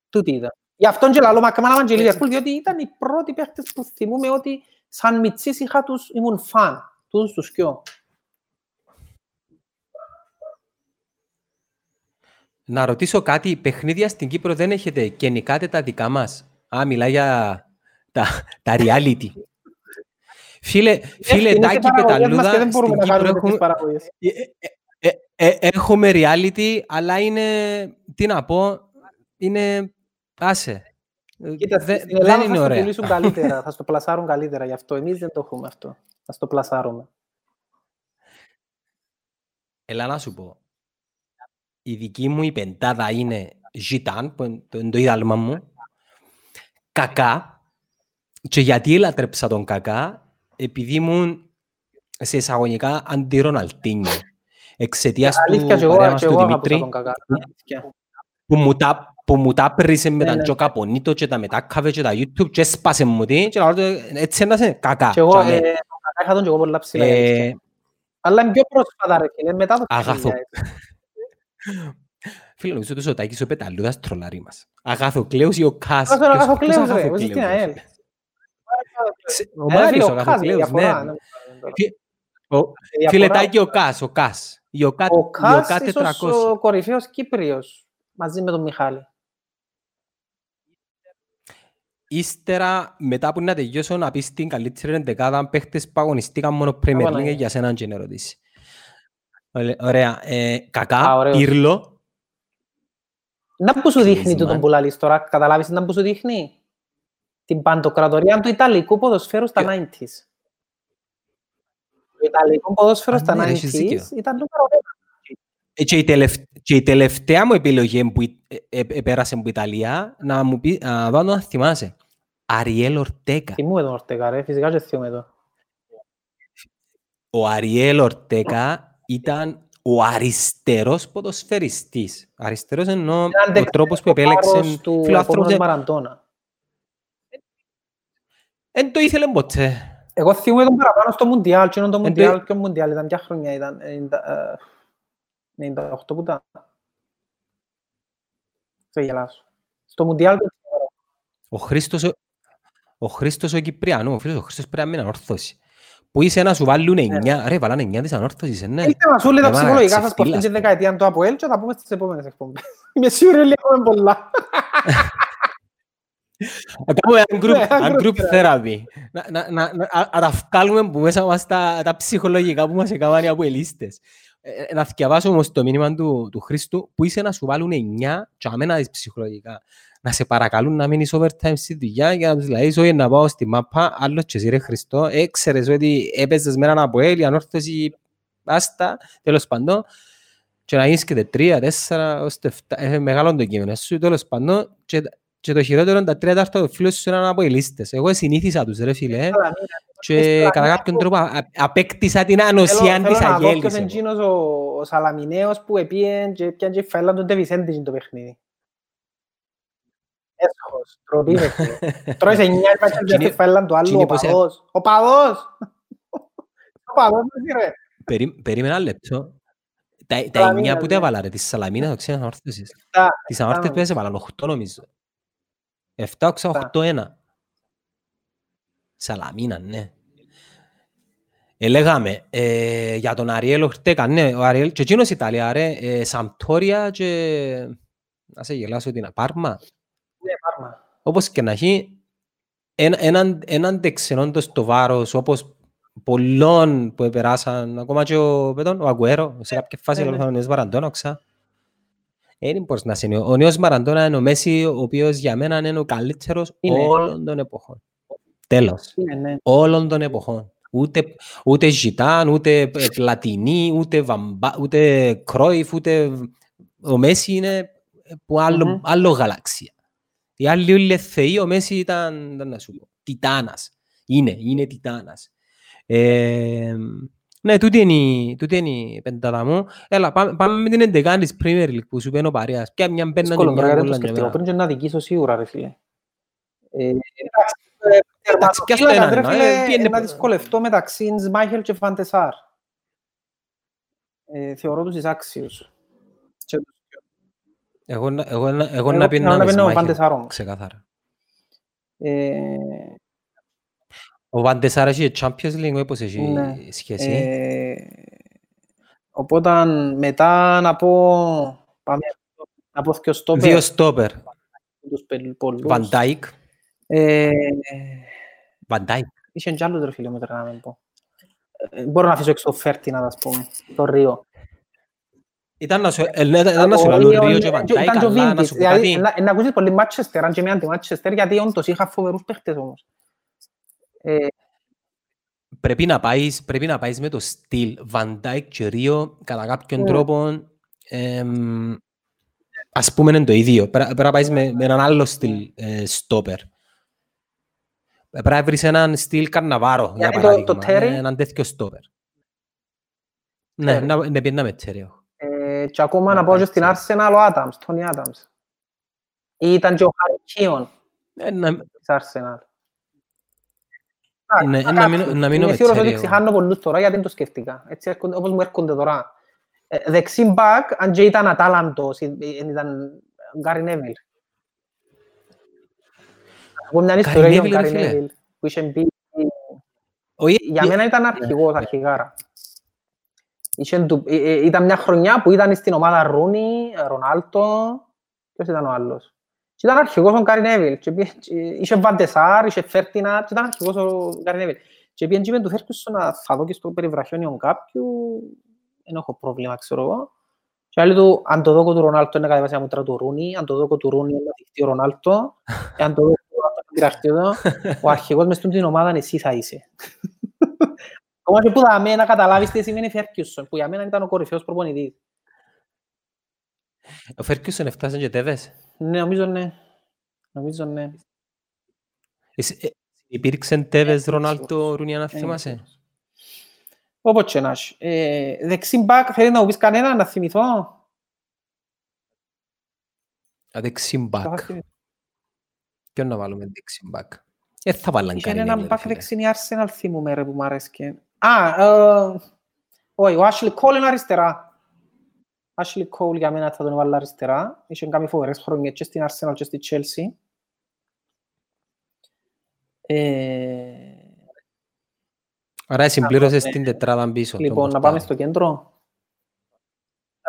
Speaker 2: Τούτη ήταν. Γι' αυτόν και λαλό Μακμάναμαν και Λίβερπουλ, διότι ήταν οι πρώτοι παίχτες που θυμούμε ότι σαν μητσής είχα τους, ήμουν φαν, τους τους κοιό.
Speaker 1: Να ρωτήσω κάτι, παιχνίδια στην Κύπρο δεν έχετε; Και νικάτε τα δικά μας; Α, μιλά για τα, τα reality. Φίλε, φίλε Τάκη Πεταλούδα, στην Κύπρο έχουμε, ε, ε, ε, έχουμε reality, αλλά είναι, τι να πω, είναι Άσε.
Speaker 2: Κοίτα, Δε, στην Ελλάδα δεν είναι θα ωραία. το πουλήσουν καλύτερα, θα στο πλασάρουν καλύτερα γι' αυτό. Εμείς δεν το έχουμε αυτό. Θα στο πλασάρουμε.
Speaker 1: Έλα να σου πω. Η δική μου η πεντάδα είναι Ζιτάν, που είναι το ίδαλμα μου. Κακά. Και γιατί έλατρεψα τον κακά, επειδή ήμουν σε εισαγωγικά αντι-Ροναλτίνιο. Εξαιτίας του παρέας του Δημήτρη, που μου τα που μου τα πρίσε με τα τζοκα πονίτο και τα μετάκαβε και τα YouTube και έσπασε μου τι και λέω έτσι έντασε κακά.
Speaker 2: Και εγώ ε, κακά είχα τον και εγώ πολλά ψηλά. Ε, Αλλά είναι πιο πρόσφατα ρε φίλε, μετά το
Speaker 1: Αγάθο. Φίλε, νομίζω ότι ο Σωτάκης ο Πεταλούδας τρολάρι μας. Αγαθοκλέους ή ο Κάς;
Speaker 2: Ο Αγαθοκλέους ρε, ο στην ΑΕΛ.
Speaker 1: Ο Μάριος ο Αγαθοκλέους, ναι. Φίλε, Τάκη ο Κάς, ο Κάς.
Speaker 2: Ο Κάς ίσως ο κορυφαίος Κύπριος μαζί με τον Μιχάλη.
Speaker 1: ύστερα μετά που να τελειώσω να πεις την καλύτερη εντεκάδα παίχτες που αγωνιστήκαν μόνο Premier
Speaker 2: Άπανα,
Speaker 1: League
Speaker 2: ε.
Speaker 1: για σένα και είναι ερώτηση. Ωλε- Ωραία. Ε,
Speaker 2: Α,
Speaker 1: κακά,
Speaker 2: ωραίος.
Speaker 1: Πύρλο.
Speaker 2: Να που σου δείχνει
Speaker 1: Griezmann.
Speaker 2: τούτον που λαλείς τώρα, καταλάβεις να που σου δείχνει; Την παντοκρατορία του Ιταλικού ποδοσφαίρου στα
Speaker 1: Ποιο;
Speaker 2: 90s. Το Ιταλικό ποδόσφαιρο
Speaker 1: Α,
Speaker 2: στα
Speaker 1: ναι, έχεις
Speaker 2: 90s
Speaker 1: δίκιο.
Speaker 2: ήταν νούμερο ένα.
Speaker 1: Ε, Και η, τελευ- και η τελευταία μου επιλογή που ε- ε- επέρασε από Ιταλία, να μου πει, να δω αν το θυμάσαι. Αριέλ Ορτέκα.
Speaker 2: Θυμούμε τον Ορτέγα ρε, φυσικά και θυμούμε το.
Speaker 1: Ο Αριέλ Ορτέκα ήταν ο αριστερός ποδοσφαιριστής. Αριστερός εννοώ
Speaker 2: Ήταν
Speaker 1: ο
Speaker 2: δεξιός
Speaker 1: τρόπος που
Speaker 2: ο βάρος
Speaker 1: επέλεξε
Speaker 2: του
Speaker 1: φιλοάνθρωπος.
Speaker 2: επόμενου Μαραντώνα.
Speaker 1: Δεν το ήθελε ποτέ.
Speaker 2: Εγώ θυμούμαι τον παραπάνω στο Μουντιάλ, και το
Speaker 1: Εν το-
Speaker 2: Μουντιάλ, ποιο Μουντιάλ ήταν, ποια χρονιά ήταν, 90, ε, 98 που ήταν. Θα γελάσω. Στο Μουντιάλ το θυμούμαι.
Speaker 1: Ο Χρήστος, ο- ο Χρήστος ο Κυπριανού, ο φίλος ο Χρήστος πρέπει να μην ανόρθωση. Που είσαι να σου βάλουν 9, ρε βάλανε 9 της ανόρθωσης, ε, ναι.
Speaker 2: Ήρθε να σου λέει τα
Speaker 1: Ε, μα,
Speaker 2: ψυχολογικά σας που
Speaker 1: ξεφτύλας,
Speaker 2: αυτήν τη
Speaker 1: ρε.
Speaker 2: δεκαετία του ΑΠΟΕΛ και θα πούμε στις επόμενες εκπομπές. Είμαι σίγουρη ότι έχουμε πολλά.
Speaker 1: Να κάνουμε ένα group,
Speaker 2: Ναι,
Speaker 1: ένα
Speaker 2: group
Speaker 1: group
Speaker 2: therapy.
Speaker 1: therapy. Να- να- να- να- να- Να τα βγάλουμε που μέσα μας τα τα ψυχολογικά που μας έκαναν οι αποελίστες. Ε, ε, Να θυκευάσω όμως το μήνυμα του, του Χρήστου που είσαι να σου βάλουν 9 και αμένα δεις ψυχολογικά. Να σε παρακαλούν να μείνεις overtime στη δουλειά για να τους λαείς όχι να πάω στη μάπα, άλλος και εσύ ρε Χριστό, έξερες ότι έπαιζες με έναν Αποέλ, η ανόρθωση, άστα, τέλος πάντων, και να γίνεις και τα τρία, τέσσερα, ως τα εφτά, ε, μεγάλο το κείμενο σου, τέλος πάντων, και, και το χειρότερο είναι τα τρία τάρτα του φίλου σου είναι αποελίστες. Εγώ συνήθισα τους ρε φίλε, και κατά κάποιον τρόπο α- απέκτησα την ανοσία
Speaker 2: Θέλω
Speaker 1: της
Speaker 2: θέλω να δω ποιος
Speaker 1: αγέλης.
Speaker 2: είναι
Speaker 1: εγώ.
Speaker 2: εκείνος ο- ο Σαλαμινέος που επίεν και πιάνε και φέλαν τον Τεβισέντη στο παιχνίδι. Έσχος, τροπή ρε φίλε. Τρώεις εννιά είπα και
Speaker 1: Εκείνη-
Speaker 2: στη φέλαν του άλλου,
Speaker 1: εκείνη
Speaker 2: ο
Speaker 1: πως ε-
Speaker 2: παδός. Ο παδός! Ο παδός, ρε.
Speaker 1: Περί- Περίμενα ένα λεπτό. Τα, τα
Speaker 2: Σαλαμίνας,
Speaker 1: εννιά που τα
Speaker 2: ναι.
Speaker 1: έβαλα ρε, της Σαλαμίνας, το ξέρω ανόρθωσης.
Speaker 2: Τα-
Speaker 1: Τις ανόρθωσες
Speaker 2: τα-
Speaker 1: που έβαλαν 8 νομίζω. 7, 8, 8, 1. Σαλαμίνα, ναι. Ελέγαμε ε, για τον Αριέλ Ορτέκα, ναι, ο Αριέλ, και εκείνος Ιταλία, ρε, ε, Σαμπτόρια και... Να σε γελάσω την Πάρμα.
Speaker 2: Ναι, πάρμα.
Speaker 1: Όπως και να έχει, ένα- έναν, έναν δεξενόντος στο βάρος, όπως πολλών που περάσαν, ακόμα και ο, πέτον, ο Αγκουέρο, σε κάποια φάση
Speaker 2: ναι, ναι.
Speaker 1: ο νέος Μαραντώνα, ξα. Δεν μπορείς να είναι. Ο νέος Μαραντώνα είναι ο Μέση, ο οποίος για μένα είναι ο καλύτερος
Speaker 2: Είναι.
Speaker 1: όλων των εποχών. Τέλος.
Speaker 2: Ναι, ναι.
Speaker 1: Όλων των εποχών. Ούτε, ούτε Ζιτάν, ούτε Πλατινί, ούτε, Βαμπά, ούτε Κρόιφ, ούτε... Ο Μέση είναι που άλλο,
Speaker 2: Μμμ.
Speaker 1: άλλο γαλαξία. Οι άλλοι όλοι είναι θεοί, ο Μέση ήταν, ήταν να σου πω, τιτάνας. Είναι, είναι τιτάνας. Ε, ναι, τούτη είναι, η- τούτη είναι η πεντάδα μου. Έλα, πάμε, πάμε με την εντεκάνη της Premier League που σου πει ο Παρέας. Ποια μια μπαίναν και
Speaker 2: Δύσκολο
Speaker 1: μια
Speaker 2: τώρα, γιατί το
Speaker 1: κόλλαν και
Speaker 2: σκεφτικό.
Speaker 1: εμένα.
Speaker 2: Πριν και να δικήσω σίγουρα, ρε φίλε. Ε, Εντάξει,
Speaker 1: Εντάξει, πιάσ' το
Speaker 2: τερματοφύλακας,
Speaker 1: έναν,
Speaker 2: ρε
Speaker 1: ε,
Speaker 2: φίλε,
Speaker 1: πιένε
Speaker 2: να
Speaker 1: που-
Speaker 2: δυσκολευτώ μεταξύ Σμάχελ και Φαντεσάρ. Ε, θεωρώ τους εισάξιους. Και τους δυο.
Speaker 1: Εγώ, να- εγώ, να- εγώ
Speaker 2: Εγώ
Speaker 1: να
Speaker 2: πιάνω
Speaker 1: πίνω
Speaker 2: να
Speaker 1: με
Speaker 2: πίνω ο
Speaker 1: Σμάχελ,
Speaker 2: Φαντεσάρ όμως.
Speaker 1: ξεκάθαρα.
Speaker 2: Ε,
Speaker 1: Ο Βαντεσάρα έχει Champions League, όπως έχει
Speaker 2: Ναι.
Speaker 1: σχέση;
Speaker 2: ε, Οπότε μετά να πω... Πάμε, να πω δυο στόπερ.
Speaker 1: Δύο στόπερ.
Speaker 2: τους πελ- πολλούς.
Speaker 1: Van Dijk.
Speaker 2: Ε,
Speaker 1: Van Dijk.
Speaker 2: Είχε κι άλλους ρε φίλε μου τώρα να μην πω. Ε, Μπορώ να αφήσω έξω το Φέρτινα, ας πούμε, το Ρίο.
Speaker 1: Ήταν να σου, ε, ναι, ήταν να σου λέω Ρίο και Van Dijk,
Speaker 2: Ήταν και ο
Speaker 1: αλλά να
Speaker 2: Βίντις.
Speaker 1: σου πω
Speaker 2: Δηλαδή,
Speaker 1: κάτι.
Speaker 2: να- να ακούσεις πολύ Μάτσεστερ, αν και με αντι-Μάτσεστερ, γιατί όντως είχα φοβερούς παίχτες όμως. Ε,
Speaker 1: Πρέπει να πάεις, πρέπει να πάεις με το στυλ Van Dijk και Ρίο κατά κάποιον
Speaker 2: Ναι.
Speaker 1: τρόπο εμ, ας πούμε είναι το ίδιο. Πρέπει πρέπει να πάεις με, με έναν άλλο στυλ ε, στόπερ. Πρέπει να βρεις έναν στυλ Καρναβάρο, για
Speaker 2: Γιατί το-
Speaker 1: παράδειγμα.
Speaker 2: το Terry-
Speaker 1: ε, Έναν τέτοιο στόπερ. Ναι,
Speaker 2: Terry.
Speaker 1: να, να πιέναμε Terry εγώ.
Speaker 2: Ε, και ακόμα να
Speaker 1: Ναι,
Speaker 2: πω και στην
Speaker 1: εντάξει.
Speaker 2: Arsenal ο Άνταμς, Τόνι Άνταμς. Ή Ήταν και ο Χάρη Κίον
Speaker 1: Ε, να-
Speaker 2: της Arsenal.
Speaker 1: Ναι,
Speaker 2: Να
Speaker 1: να μείνω-
Speaker 2: κάποιους.
Speaker 1: να μείνω
Speaker 2: Είμαι
Speaker 1: με
Speaker 2: σίγουρος
Speaker 1: Terry
Speaker 2: ότι
Speaker 1: εγώ.
Speaker 2: ξεχάνω πολλούς τώρα γιατί δεν το σκέφτηκα. Έτσι έρχονται, όπως μου έρχονται τώρα. Ε, Δεξί μπακ, αν και ήταν ατάλαντος, ε, ε, ήταν Γκάρι Νέβιλ. Εγώ μια ιστορία για τον
Speaker 1: Neville, ρε
Speaker 2: Γκάρι
Speaker 1: φίλε.
Speaker 2: Νέβιλ, που είχε μπει
Speaker 1: Όχι,
Speaker 2: για μένα ήταν αρχηγός, αρχηγάρα. Είχε του- ε, ε, Ήταν μια χρονιά που ήταν στην ομάδα Ρούνι, Ρονάλτο, ποιος ήταν ο άλλος; Και ήταν αρχηγός ο Γκάρι Νέβιλ. Και πήγε- και Είχε Βαντεσάρ, είχε Φέρτινα και ήταν αρχηγός ο Γκάρι Νέβιλ. Και πήγαινε και είπε του Φέρκουσον να θα δω και στο περιβραχιόνιο κάποιου. Δεν έχω πρόβλημα, ξέρω εγώ. Και άλλοι του, αν το δώκω του Ρονάλτο είναι κατεβάσει μούτρα του Ρούνι, αν το δώκω του Ρούνι είναι να δειχτεί ο Ρονάλτο, και αν το δώκω του Ρονάλτο να πειραχτεί εδώ, ο αρχηγός μες στην ομάδα εσύ θα είσαι. Ακόμα και που δαμε να καταλάβεις τι σημαίνει Φέρκουσον, που για μένα ήταν ο κορυφαίος προπονητής.
Speaker 1: Ο Φέρκιουσον έφτασε και τέβες;
Speaker 2: Ναι, νομίζω ναι. Νομίζω ναι.
Speaker 1: Εσύ- ε, Υπήρξε τέβες
Speaker 2: σίγουρος.
Speaker 1: Ρονάλτο Ρούνια να
Speaker 2: Ε,
Speaker 1: θυμάσαι.
Speaker 2: Όπως και να έχει. Ε, Δεξί μπακ, θέλεις να μου πεις κανένα, να θυμηθώ;
Speaker 1: Α, Δεξί
Speaker 2: Θα
Speaker 1: μπακ.
Speaker 2: θυμηθώ.
Speaker 1: Ποιον να βάλουμε δεξί μπακ; Ε, θα βάλαν
Speaker 2: Είχε
Speaker 1: κανένα.
Speaker 2: έναν μπακ δεξινή Arsenal θυμούμαι ρε που μου αρέσκε. Α, ε, όχι, ο Ashley Cole είναι αριστερά. Ashley Cole για μένα θα τον βάλω αριστερά. Είχε κάνει φοβερές χρονιές και στην Arsenal και στη Chelsea. Ε,
Speaker 1: Άρα συμπλήρωσες
Speaker 2: ναι.
Speaker 1: την τετράδα πίσω. τον
Speaker 2: λοιπόν, να
Speaker 1: πορτάρι.
Speaker 2: πάμε στο κέντρο.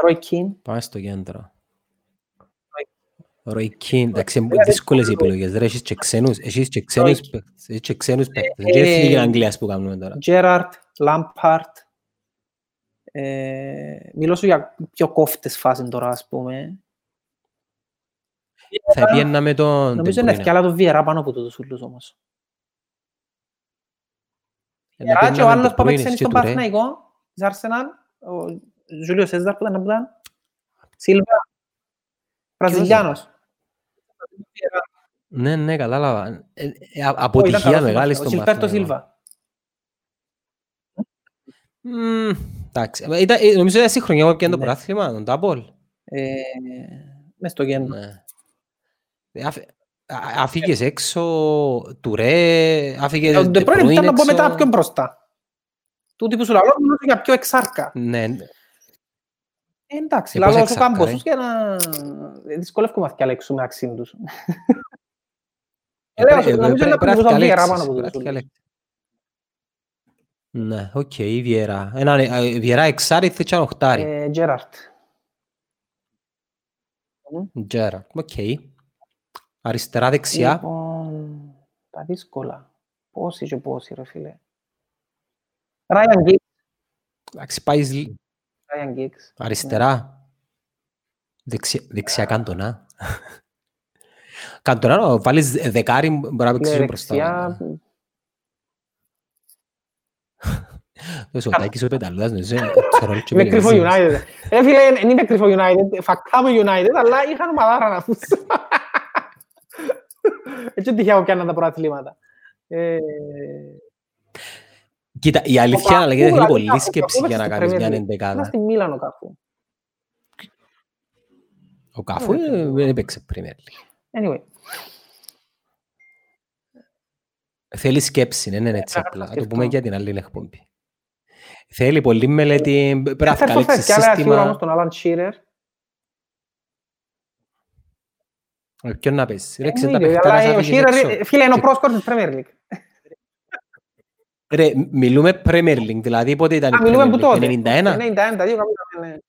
Speaker 2: Roy Keane.
Speaker 1: Πάμε στο κέντρο. Roy Keane, εντάξει, είναι δύσκολες οι επιλογές. Ρε, έχεις και ξένους, έχεις και ξένους
Speaker 2: Roy-
Speaker 1: παίκτες, έχεις και ξένους παίκτες.
Speaker 2: Ε,
Speaker 1: Και δεν είναι
Speaker 2: ε,
Speaker 1: Αγγλίας που κάνουμε τώρα.
Speaker 2: Gerrard, Lampard. Ε, μιλώ σου για πιο κόφτες φάσεις τώρα, ας πούμε.
Speaker 1: Θα πιένα με τον
Speaker 2: Νομίζω
Speaker 1: De
Speaker 2: είναι
Speaker 1: Bruyne.
Speaker 2: ευκαιρία το Βιερά πάνω από τούτους ούλους όμως.
Speaker 1: Να
Speaker 2: Βιερά και ο
Speaker 1: πιέναμε
Speaker 2: άλλος
Speaker 1: De
Speaker 2: που
Speaker 1: Bruyne
Speaker 2: έπαιξε
Speaker 1: και
Speaker 2: στον
Speaker 1: του Ρε.
Speaker 2: Παναθηναϊκό, της Arsenal, ο Ζούλιο Σέζαρ που ήταν απλά. Σίλβα, Βραζιλιάνος.
Speaker 1: Ναι, ναι, κατάλαβα. Ε, ε, α-
Speaker 2: Όχι, ήταν
Speaker 1: Αποτυχία
Speaker 2: καλός
Speaker 1: μεγάλη
Speaker 2: στον
Speaker 1: στον
Speaker 2: Παναθηναϊκό. Ο Σιλβέρτο
Speaker 1: Παναθηναϊκό.
Speaker 2: Σίλβα.
Speaker 1: Μμμ, Εντάξει, ε, ήταν- ε, νομίζω ήταν σύγχρονη που έπιανε το
Speaker 2: Ναι.
Speaker 1: πρωτάθλημα, τον Τάπολ.
Speaker 2: Ε, Μες στο κέντρο.
Speaker 1: Ναι. Ε, άφη- α- Άφηγες έξω, Τουρέ, άφηγες
Speaker 2: Ο De
Speaker 1: De
Speaker 2: Bruyne
Speaker 1: Bruyne
Speaker 2: ήταν να πω μετά
Speaker 1: έξω.
Speaker 2: πιο μπροστά. Τούτοι που σου λαλώ μιλούν για πιο εξάρκα.
Speaker 1: Ναι, ναι.
Speaker 2: Ε, εντάξει,
Speaker 1: Ε, πώς
Speaker 2: λαλό σου
Speaker 1: εξάρκα,
Speaker 2: κάμπος
Speaker 1: ρε.
Speaker 2: τους για να... Ε, Δυσκολεύκουμε να διαλέξουμε αξίν τους.
Speaker 1: Ε,
Speaker 2: Λέω
Speaker 1: πρέ-
Speaker 2: σου,
Speaker 1: ε,
Speaker 2: νομίζω
Speaker 1: πρέ-
Speaker 2: είναι
Speaker 1: πρέπει να
Speaker 2: που βουζαν Βιερά
Speaker 1: διαλέξεις,
Speaker 2: πάνω από
Speaker 1: πρέπει να
Speaker 2: τους.
Speaker 1: διαλέξεις. Ναι, οκ, η Βιερά. Ένα, ε, Βιερά εξάρι, θήτσαν οχτάρι.
Speaker 2: Ε, Gerrard.
Speaker 1: Τζέρα, οκ. Αριστερά, δεξιά.
Speaker 2: Λοιπόν, τα δύσκολα. Πόσοι και πόσοι ρε φίλε. Ryan Giggs.
Speaker 1: Εντάξει, πάεις λ-
Speaker 2: Ryan Giggs.
Speaker 1: αριστερά. Δεξιά, δεξιά Καντονά. Καντονά, να βάλεις δεκάρι, μπορεί να
Speaker 2: Ναι,
Speaker 1: παίξεις μπροστά.
Speaker 2: δεξιά.
Speaker 1: Ο Τάκης ο Πεταλούδας, νομίζω, είναι το ρόλο και
Speaker 2: Είμαι κρυφό
Speaker 1: περιορίζεις.
Speaker 2: United. Ε, φίλε, δεν είμαι κρυφό United. Φακτά μου United, αλλά είχαν ομαδάρα να φούσω. Έτσι τυχαία πιάννα τα προαθλήματα. Ε,
Speaker 1: Κοίτα, η αλήθεια
Speaker 2: Καφού,
Speaker 1: είναι ότι θέλει
Speaker 2: δηλαδή,
Speaker 1: πολλή
Speaker 2: καφού,
Speaker 1: σκέψη
Speaker 2: καφού
Speaker 1: για να
Speaker 2: έπαιξε
Speaker 1: κάνεις
Speaker 2: στο
Speaker 1: μια
Speaker 2: Premier League. Ήταν
Speaker 1: εντεκάδα.
Speaker 2: στη Μίλανο κάπου.
Speaker 1: Ο Καφού ε, δεν έπαιξε Premier League.
Speaker 2: Anyway.
Speaker 1: Θέλει σκέψη, δεν είναι έτσι
Speaker 2: Ε,
Speaker 1: απλά.
Speaker 2: να
Speaker 1: Θα το
Speaker 2: σκεφτώ.
Speaker 1: πούμε για την άλλη εκπομπή. Θέλει πολλή μελέτη, πρέπει να
Speaker 2: Θα έρθω
Speaker 1: καλύψεις
Speaker 2: φέτος, και άλλα σίγουρα όμως
Speaker 1: σύστημα.
Speaker 2: τον Alan Shearer.
Speaker 1: Ε, Ποιον να πες. Ρε, ξέρεις τα
Speaker 2: Εννοείται,
Speaker 1: παιχτά να
Speaker 2: αλλά
Speaker 1: σ'
Speaker 2: ο
Speaker 1: άφηγες
Speaker 2: Shearer,
Speaker 1: έξω.
Speaker 2: ε, φίλε, είναι ο πρόσκορ της Premier League.
Speaker 1: Ρε, μιλούμε Premier League, δηλαδή πότε ήταν η
Speaker 2: Α, μιλούμε
Speaker 1: Premier
Speaker 2: που
Speaker 1: League,
Speaker 2: τότε.
Speaker 1: 91.
Speaker 2: 91, τα δύο κάπου ήταν.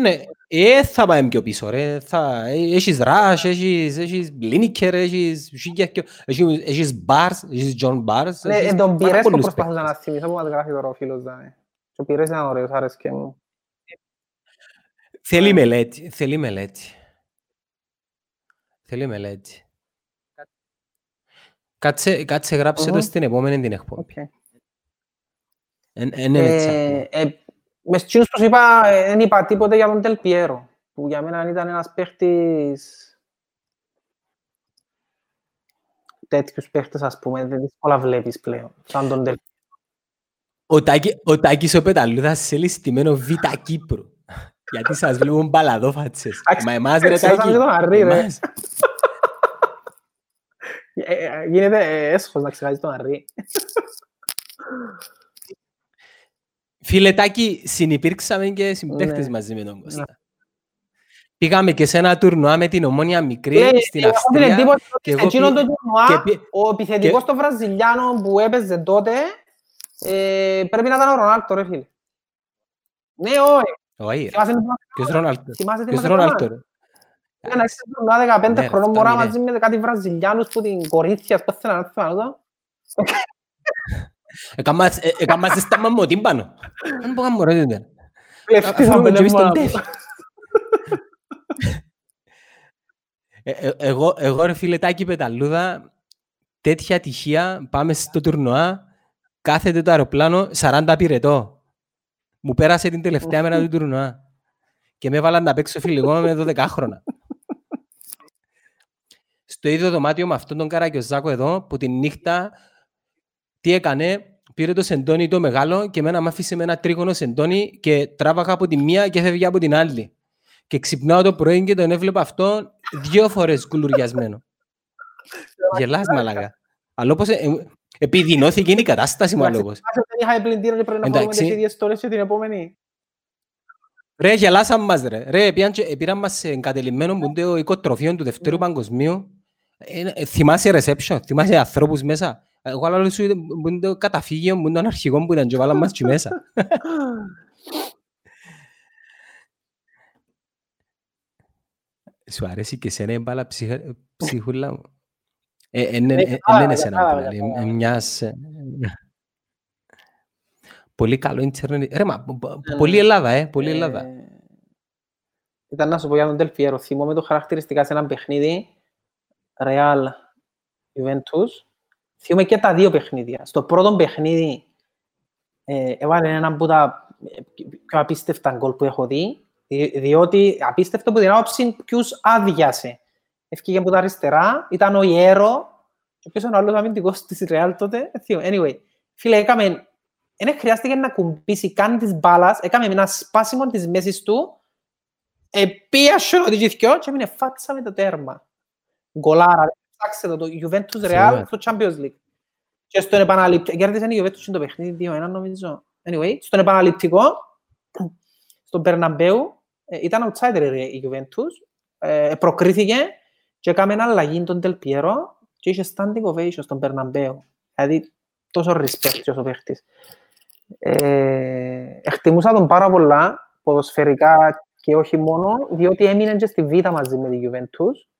Speaker 1: Ναι, ε, θα πάμε πιο πίσω ρε. Θα, ε, έχεις Ράσ, έχεις, έχεις Λίνικερ, έχεις χίλια και- έχεις, έχεις Μπάρς, έχεις Τζον Μπάρς.
Speaker 2: Ναι,
Speaker 1: έχεις
Speaker 2: ε, τον
Speaker 1: πάρα
Speaker 2: Πires που
Speaker 1: πολλούς
Speaker 2: προσπαθούσα να
Speaker 1: παίκτες.
Speaker 2: θυμηθώ που μας γράφει τώρα ο φίλος Δάνε. Και ο Πires ήταν ωραίος, άρεσκε μου.
Speaker 1: Θέλει μελέτη, θέλει μελέτη. Θέλει μελέτη. Κάτσε, κάτσε γράψε το
Speaker 2: Μμμ.
Speaker 1: στην επόμενη την εκπομπή.
Speaker 2: Οκ.
Speaker 1: Εν- εν είναι έτσι
Speaker 2: Ε,
Speaker 1: απλά.
Speaker 2: ε, Μες εκείνους τους είπα, ε, δεν είπα τίποτε για τον Ντελ Πιέρο, που για μένα ήταν ένας παίχτης τέτοιους παίχτες, ας πούμε, δεν δύσκολα βλέπεις πλέον, σαν τον Τελ
Speaker 1: Ο, Τάκη, ο Τάκης ο Πεταλούδας σε ληστημένο Β' Κύπρου. Γιατί σας βλέπουν μπαλαδόφατσες.
Speaker 2: Εντάξει,
Speaker 1: Μα εμάς ρε
Speaker 2: ξέρεις,
Speaker 1: Τάκη.
Speaker 2: σαν τον Αρρή, ρε.
Speaker 1: εμάς.
Speaker 2: Ε, ε, Γίνεται ε, έσχος να ξεχάσεις τον Αρρή.
Speaker 1: Φίλε Τάκη, συνυπήρξαμε και συμπαίχτες
Speaker 2: Ναι.
Speaker 1: μαζί με τον Κώστα. Πήγαμε και σε ένα τουρνουά με την Ομόνια Μικρή
Speaker 2: Ε,
Speaker 1: στην
Speaker 2: έχω την
Speaker 1: Αυστρία.
Speaker 2: εντύπωση ότι
Speaker 1: και
Speaker 2: σε
Speaker 1: εγώ
Speaker 2: εκείνον
Speaker 1: πή-
Speaker 2: το τουρνουά,
Speaker 1: και πή-
Speaker 2: ο επιθετικός των Βραζιλιάνων που έπαιζε τότε, ε, πρέπει να ήταν ο Ρονάλτο, ρε φίλε. Ναι, όχι.
Speaker 1: Όχι, ρε.
Speaker 2: Θυμάσαι την
Speaker 1: Ποιος Ρονάλτο.
Speaker 2: Θυμάσαι την
Speaker 1: Ποιος
Speaker 2: Μακεδόνα;
Speaker 1: Ρονάλτο, ρε;
Speaker 2: Για να είσαι τουρνουά 15
Speaker 1: Ναι,
Speaker 2: χρονών
Speaker 1: αυτά
Speaker 2: μωρά
Speaker 1: είναι.
Speaker 2: μαζί με κάτι Βραζιλιάνους που την Κορίνθια, πώς θέλουν να θυμάμαι εδώ.
Speaker 1: Εκάμας ε, εκάμας δεν στάμα μου τύμπανο. Δεν μπορώ να μου ρωτήσετε.
Speaker 2: Λευτίζομαι,
Speaker 1: Φάμε και
Speaker 2: ναι,
Speaker 1: εμείς τον
Speaker 2: μόνο.
Speaker 1: τέφι. Ε, ε, Εγώ, εγώ ρε φίλε Τάκη Πεταλούδα, τέτοια τυχεία, πάμε στο τουρνουά, κάθεται το αεροπλάνο 40 πυρετό. Μου πέρασε την τελευταία μέρα του τουρνουά. Και με έβαλαν να παίξω φιλικό με 12 χρόνια. Στο ίδιο δωμάτιο με αυτόν τον Καρακιοζάκο εδώ, που τη νύχτα τι έκανε, πήρε το σεντόνι το μεγάλο και εμένα μ' άφησε με ένα τρίγωνο σεντόνι και τράβαγα από τη μία και έφευγε από την άλλη. Και ξυπνάω το πρωί και τον έβλεπα αυτό δύο φορές κουλουριασμένο. Γελάς μαλάκα. Αλλά όπως ε, ε, επιδεινώθηκε η κατάσταση μου
Speaker 2: Εντάξει,
Speaker 1: λόγος.
Speaker 2: θυμάσαι όταν είχαμε πλυντήριο και πρέπει να
Speaker 1: Εντάξει.
Speaker 2: φορούμε τις ίδιες στόλες και την επόμενη.
Speaker 1: Ρε, γελάσαν μας ρε. Ρε, πήγαν και- πήραν μας σε εγκατελειμμένο που είναι το οικοτροφείο του Δευτέρου Παγκοσμίου. Ε, ε, θυμάσαι reception, θυμάσαι ανθρώπους μέσα. Εγώ άλλο σου που είναι το καταφύγιο, που είναι το αρχικό που ήταν και βάλαν μας και μέσα. Σου αρέσει και εσένα η μπάλα ψυχα- ψυχούλα μου. Ε, ε, ναι,
Speaker 2: Ναι,
Speaker 1: ε, ε,
Speaker 2: κατάλαβα,
Speaker 1: δεν είναι εσένα
Speaker 2: κατάλαβα,
Speaker 1: που λέει, ε,
Speaker 2: κατάλαβα.
Speaker 1: μιας... ε, Πολύ καλό ίντερνετ. Ρε, μα, πο- πο-
Speaker 2: Ναι,
Speaker 1: πολύ
Speaker 2: ναι.
Speaker 1: Ελλάδα, ε, πολύ Ελλάδα.
Speaker 2: Ε, Ήταν να σου πω για τον Τελφιέρο. Θυμόμαι το χαρακτηριστικά σε ένα παιχνίδι Real Juventus. Θυμόμαι και τα δύο παιχνίδια. Στο πρώτο παιχνίδι ε, έβαλε ένα από τα ε, πιο απίστευτα γκολ που έχω δει, δι- διότι απίστευτο που την άποψη ποιους άδειασε. Ευκήγε από τα αριστερά, ήταν ο Ιέρο, και ποιος είναι ο άλλος αμυντικός της Real τότε. δεν θυμάμαι. Anyway, φίλε, έκαμε, δεν χρειάστηκε να κουμπίσει καν της μπάλας, έκαμε ένα σπάσιμο της μέσης του, επίασε ότι γυθκιό και έμεινε φάτσα με το τέρμα. Γκολάρα, ψάξτε το, το Juventus Real
Speaker 1: Φοβερό.
Speaker 2: στο Champions League. Και στον επαναληπτικό, κέρδισε η Juventus το παιχνίδι 2-1 νομίζω. Anyway, στον επαναληπτικό, στον Περναμπέου, ε, ήταν outsider ρε, η Juventus, ε, προκρίθηκε και έκαμε ένα αλλαγή τον Del Piero και είχε standing ovation στον Περναμπέου. Δηλαδή, τόσο respect και όσο παίχτης. Ε, εκτιμούσα τον πάρα πολλά, ποδοσφαιρικά και όχι μόνο, διότι έμεινε και στη Β' μαζί με τη Juventus.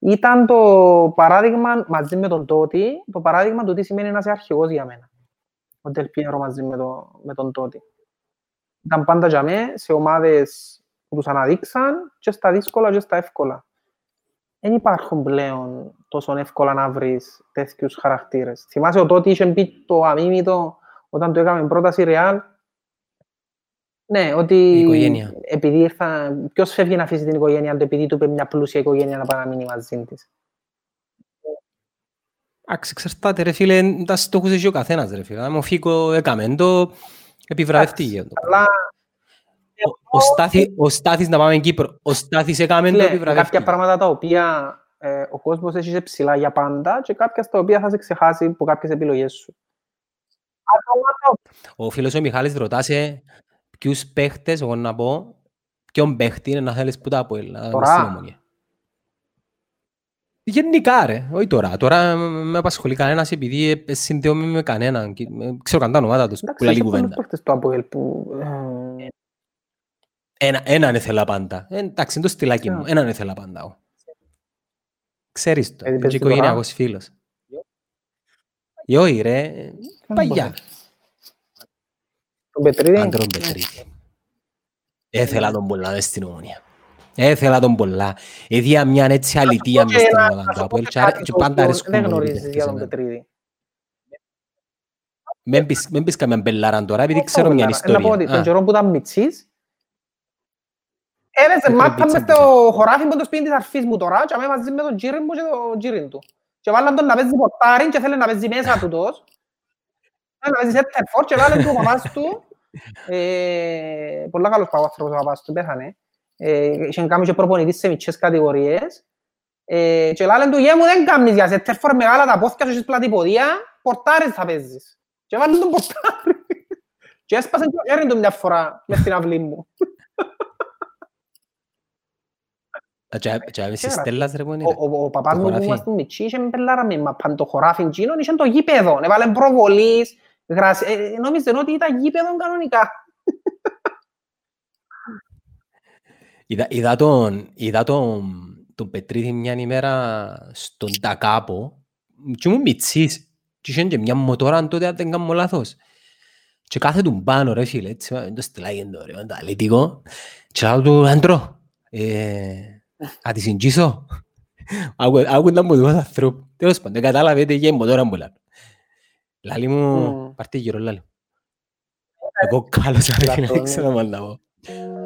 Speaker 2: Ήταν το παράδειγμα, μαζί με τον Τότι, το παράδειγμα του τι σημαίνει να είσαι αρχηγός για μένα. Ο Del Piero μαζί με, το, με τον Τότι. Ήταν πάντα για μέ, σε ομάδες που τους αναδείξαν και στα δύσκολα και στα εύκολα. Δεν υπάρχουν πλέον τόσο εύκολα να βρεις τέτοιους χαρακτήρες. Θυμάσαι ο Τότι είχε πει το αμήμητο όταν του έκαμε πρόταση Real. Ναι, ότι
Speaker 1: Η οικογένεια.
Speaker 2: επειδή ήρθα, ποιος φεύγει να αφήσει την οικογένεια του επειδή του είπε μια πλούσια οικογένεια να πάει να μείνει μαζί της.
Speaker 1: Εντάξει, εξαρτάται ρε φίλε, τα στόχους έχεις ο καθένας ρε φίλε. Αν ο Φίκο έκαμε το, επιβραβευτεί. το.
Speaker 2: Αλλά
Speaker 1: Ο- Ο, Στάθη, ο Στάθης να πάμε Κύπρο. Ο Στάθης έκαμε το,
Speaker 2: Φίλε,
Speaker 1: επιβραβευτεί.
Speaker 2: κάποια πράγματα τα οποία ε, ο κόσμος έχει σε ψηλά για πάντα και κάποια στα οποία θα σε ξεχάσει από κάποιες επιλογές σου. Άτομα τα
Speaker 1: Ο φίλος ο Μιχάλης ρωτάσε ποιους παίχτες, εγώ να πω, ποιον παίχτη είναι να θέλεις που τα από Ελλάδα
Speaker 2: Τώρα.
Speaker 1: στην Ομόνια. Γενικά ρε, όχι τώρα. Τώρα με απασχολεί κανένας επειδή ε, συνδέομαι με κανέναν. και, ε, Ξέρω καν τα ονόματα τους που
Speaker 2: Εντάξει,
Speaker 1: λέει
Speaker 2: έχει πολλούς
Speaker 1: κουβέντα.
Speaker 2: παίχτες του ΑΠΟΕΛ που... ε,
Speaker 1: Ένα, έναν ήθελα πάντα. Ε, εντάξει, είναι το στυλάκι μου.
Speaker 2: Ποιο;
Speaker 1: Έναν ήθελα πάντα. εγώ. Ξέρεις το.
Speaker 2: Γιατί
Speaker 1: Είναι
Speaker 2: παίζει
Speaker 1: και
Speaker 2: τώρα.
Speaker 1: οικογενειακός φίλος. Ε, Όχι ρε, ε, παγιά.
Speaker 2: Τον Πετρίδη.
Speaker 1: Άντρον Πετρίτη. Έθελα τον πολλά μες στην ομονία. Έθελα τον πολλά. Έδια μια έτσι αλητία μες στην
Speaker 2: να-
Speaker 1: ομάδα
Speaker 2: να
Speaker 1: του
Speaker 2: σου πω
Speaker 1: Αποέλ
Speaker 2: και
Speaker 1: και άρα-
Speaker 2: κάτι
Speaker 1: και
Speaker 2: το
Speaker 1: πάντα
Speaker 2: οποίο
Speaker 1: αρέσκουν
Speaker 2: Δεν
Speaker 1: μου οι
Speaker 2: γνωρίζεις
Speaker 1: παίχτες
Speaker 2: για τον
Speaker 1: εμένα.
Speaker 2: Πετρίδη.
Speaker 1: Μην πεις- Μην πεις καμία μπελάραν τώρα, επειδή ξέρω μια
Speaker 2: Ε, Να πω ότι
Speaker 1: ιστορία.
Speaker 2: τον
Speaker 1: Α,
Speaker 2: καιρό που ήταν μητσής, έπαιζε
Speaker 1: Μικρή
Speaker 2: μάπα
Speaker 1: πίτσα
Speaker 2: μες στο χωράφι που το σπίτι της αρφής μου τώρα και αμέ μαζί με τον τζίριν μου και τον τζίριν του. Και βάλαν τον να παίζει πορτάρι και θέλει να παίζει μέσα του τος. Θέλει να παίζει center for και λάλε του ο παπάς του. ε, Πολλά καλός παπάστρος ο παπάς του, πέθανε. Ε, Είχε κάνει και προπονητής σε μικρές κατηγορίες. Ε, Και λάλε του, «Γε μου δεν κάνεις για center for μεγάλα τα πόθηκια σου έχεις πλατυποδία, πορτάρι θα παίζεις». Και βάλε τον πορτάρι. Και έσπασε και ο χέρι του μια φορά μες στην αυλή μου.
Speaker 1: α, και- και άβεσαι
Speaker 2: Ξέρω.
Speaker 1: Στέλλας, ρε, που είναι,
Speaker 2: Ο,
Speaker 1: ρε.
Speaker 2: ο, ο παπάς
Speaker 1: Το
Speaker 2: μου που
Speaker 1: χωράφι.
Speaker 2: ήμασταν μητσί είχε μπελάρα με μαπάν το χωράφι εκείνον, είχε το γήπεδο, έβαλε προβολής, γρασ... ε, νόμιζε ότι ήταν γήπεδο κανονικά;
Speaker 1: Είδα- Είδα τον, είδα τον, τον Πετρίδη μια ημέρα στον Τακάπο και ήμουν μητσής και είχε και μια μοτόρα τότε αν δεν κάνω λάθος. Και κάθε του πάνω ρε φίλε, έτσι, το στυλάγει το ωραίο, το αλήτικο. Και λέω του, άντρο, ε, θα τη συγγύσω. Άκουνταν μου δύο ανθρώπου. Τέλος πάντων, κατάλαβε ότι είχε μοτόρα μου λάλο. Λάλη μου, πάρτε γύρω λάλη. Εγώ καλώς ρε φίλε, δεν ξέρω μάλλον να πω.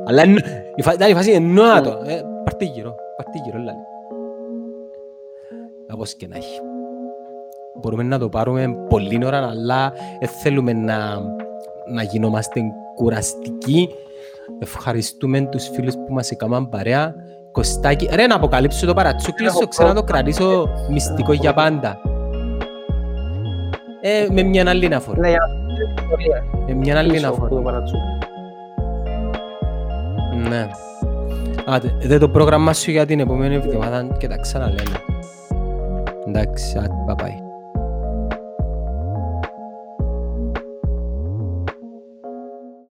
Speaker 1: Αλλά ήταν η φάση εννοώ το, πάρτε γύρω, πάρτε γύρω λάλη. Όπως και να έχει μπορούμε να το πάρουμε πολύ ώρα, αλλά δεν θέλουμε να, να γινόμαστε κουραστικοί. Ευχαριστούμε τους φίλους που μας έκαναν παρέα. Κωστάκι, ρε να αποκαλύψω το παρατσούκλι σου, ξέρω να το κρατήσω μυστικό για πάντα. Ε, με μια άλλη αναφορά.
Speaker 2: Ναι,
Speaker 1: Με μια άλλη αναφορά. Ναι. Άτε, δε το πρόγραμμα σου για την επόμενη εβδομάδα και τα ξαναλέμε. Εντάξει, bye bye.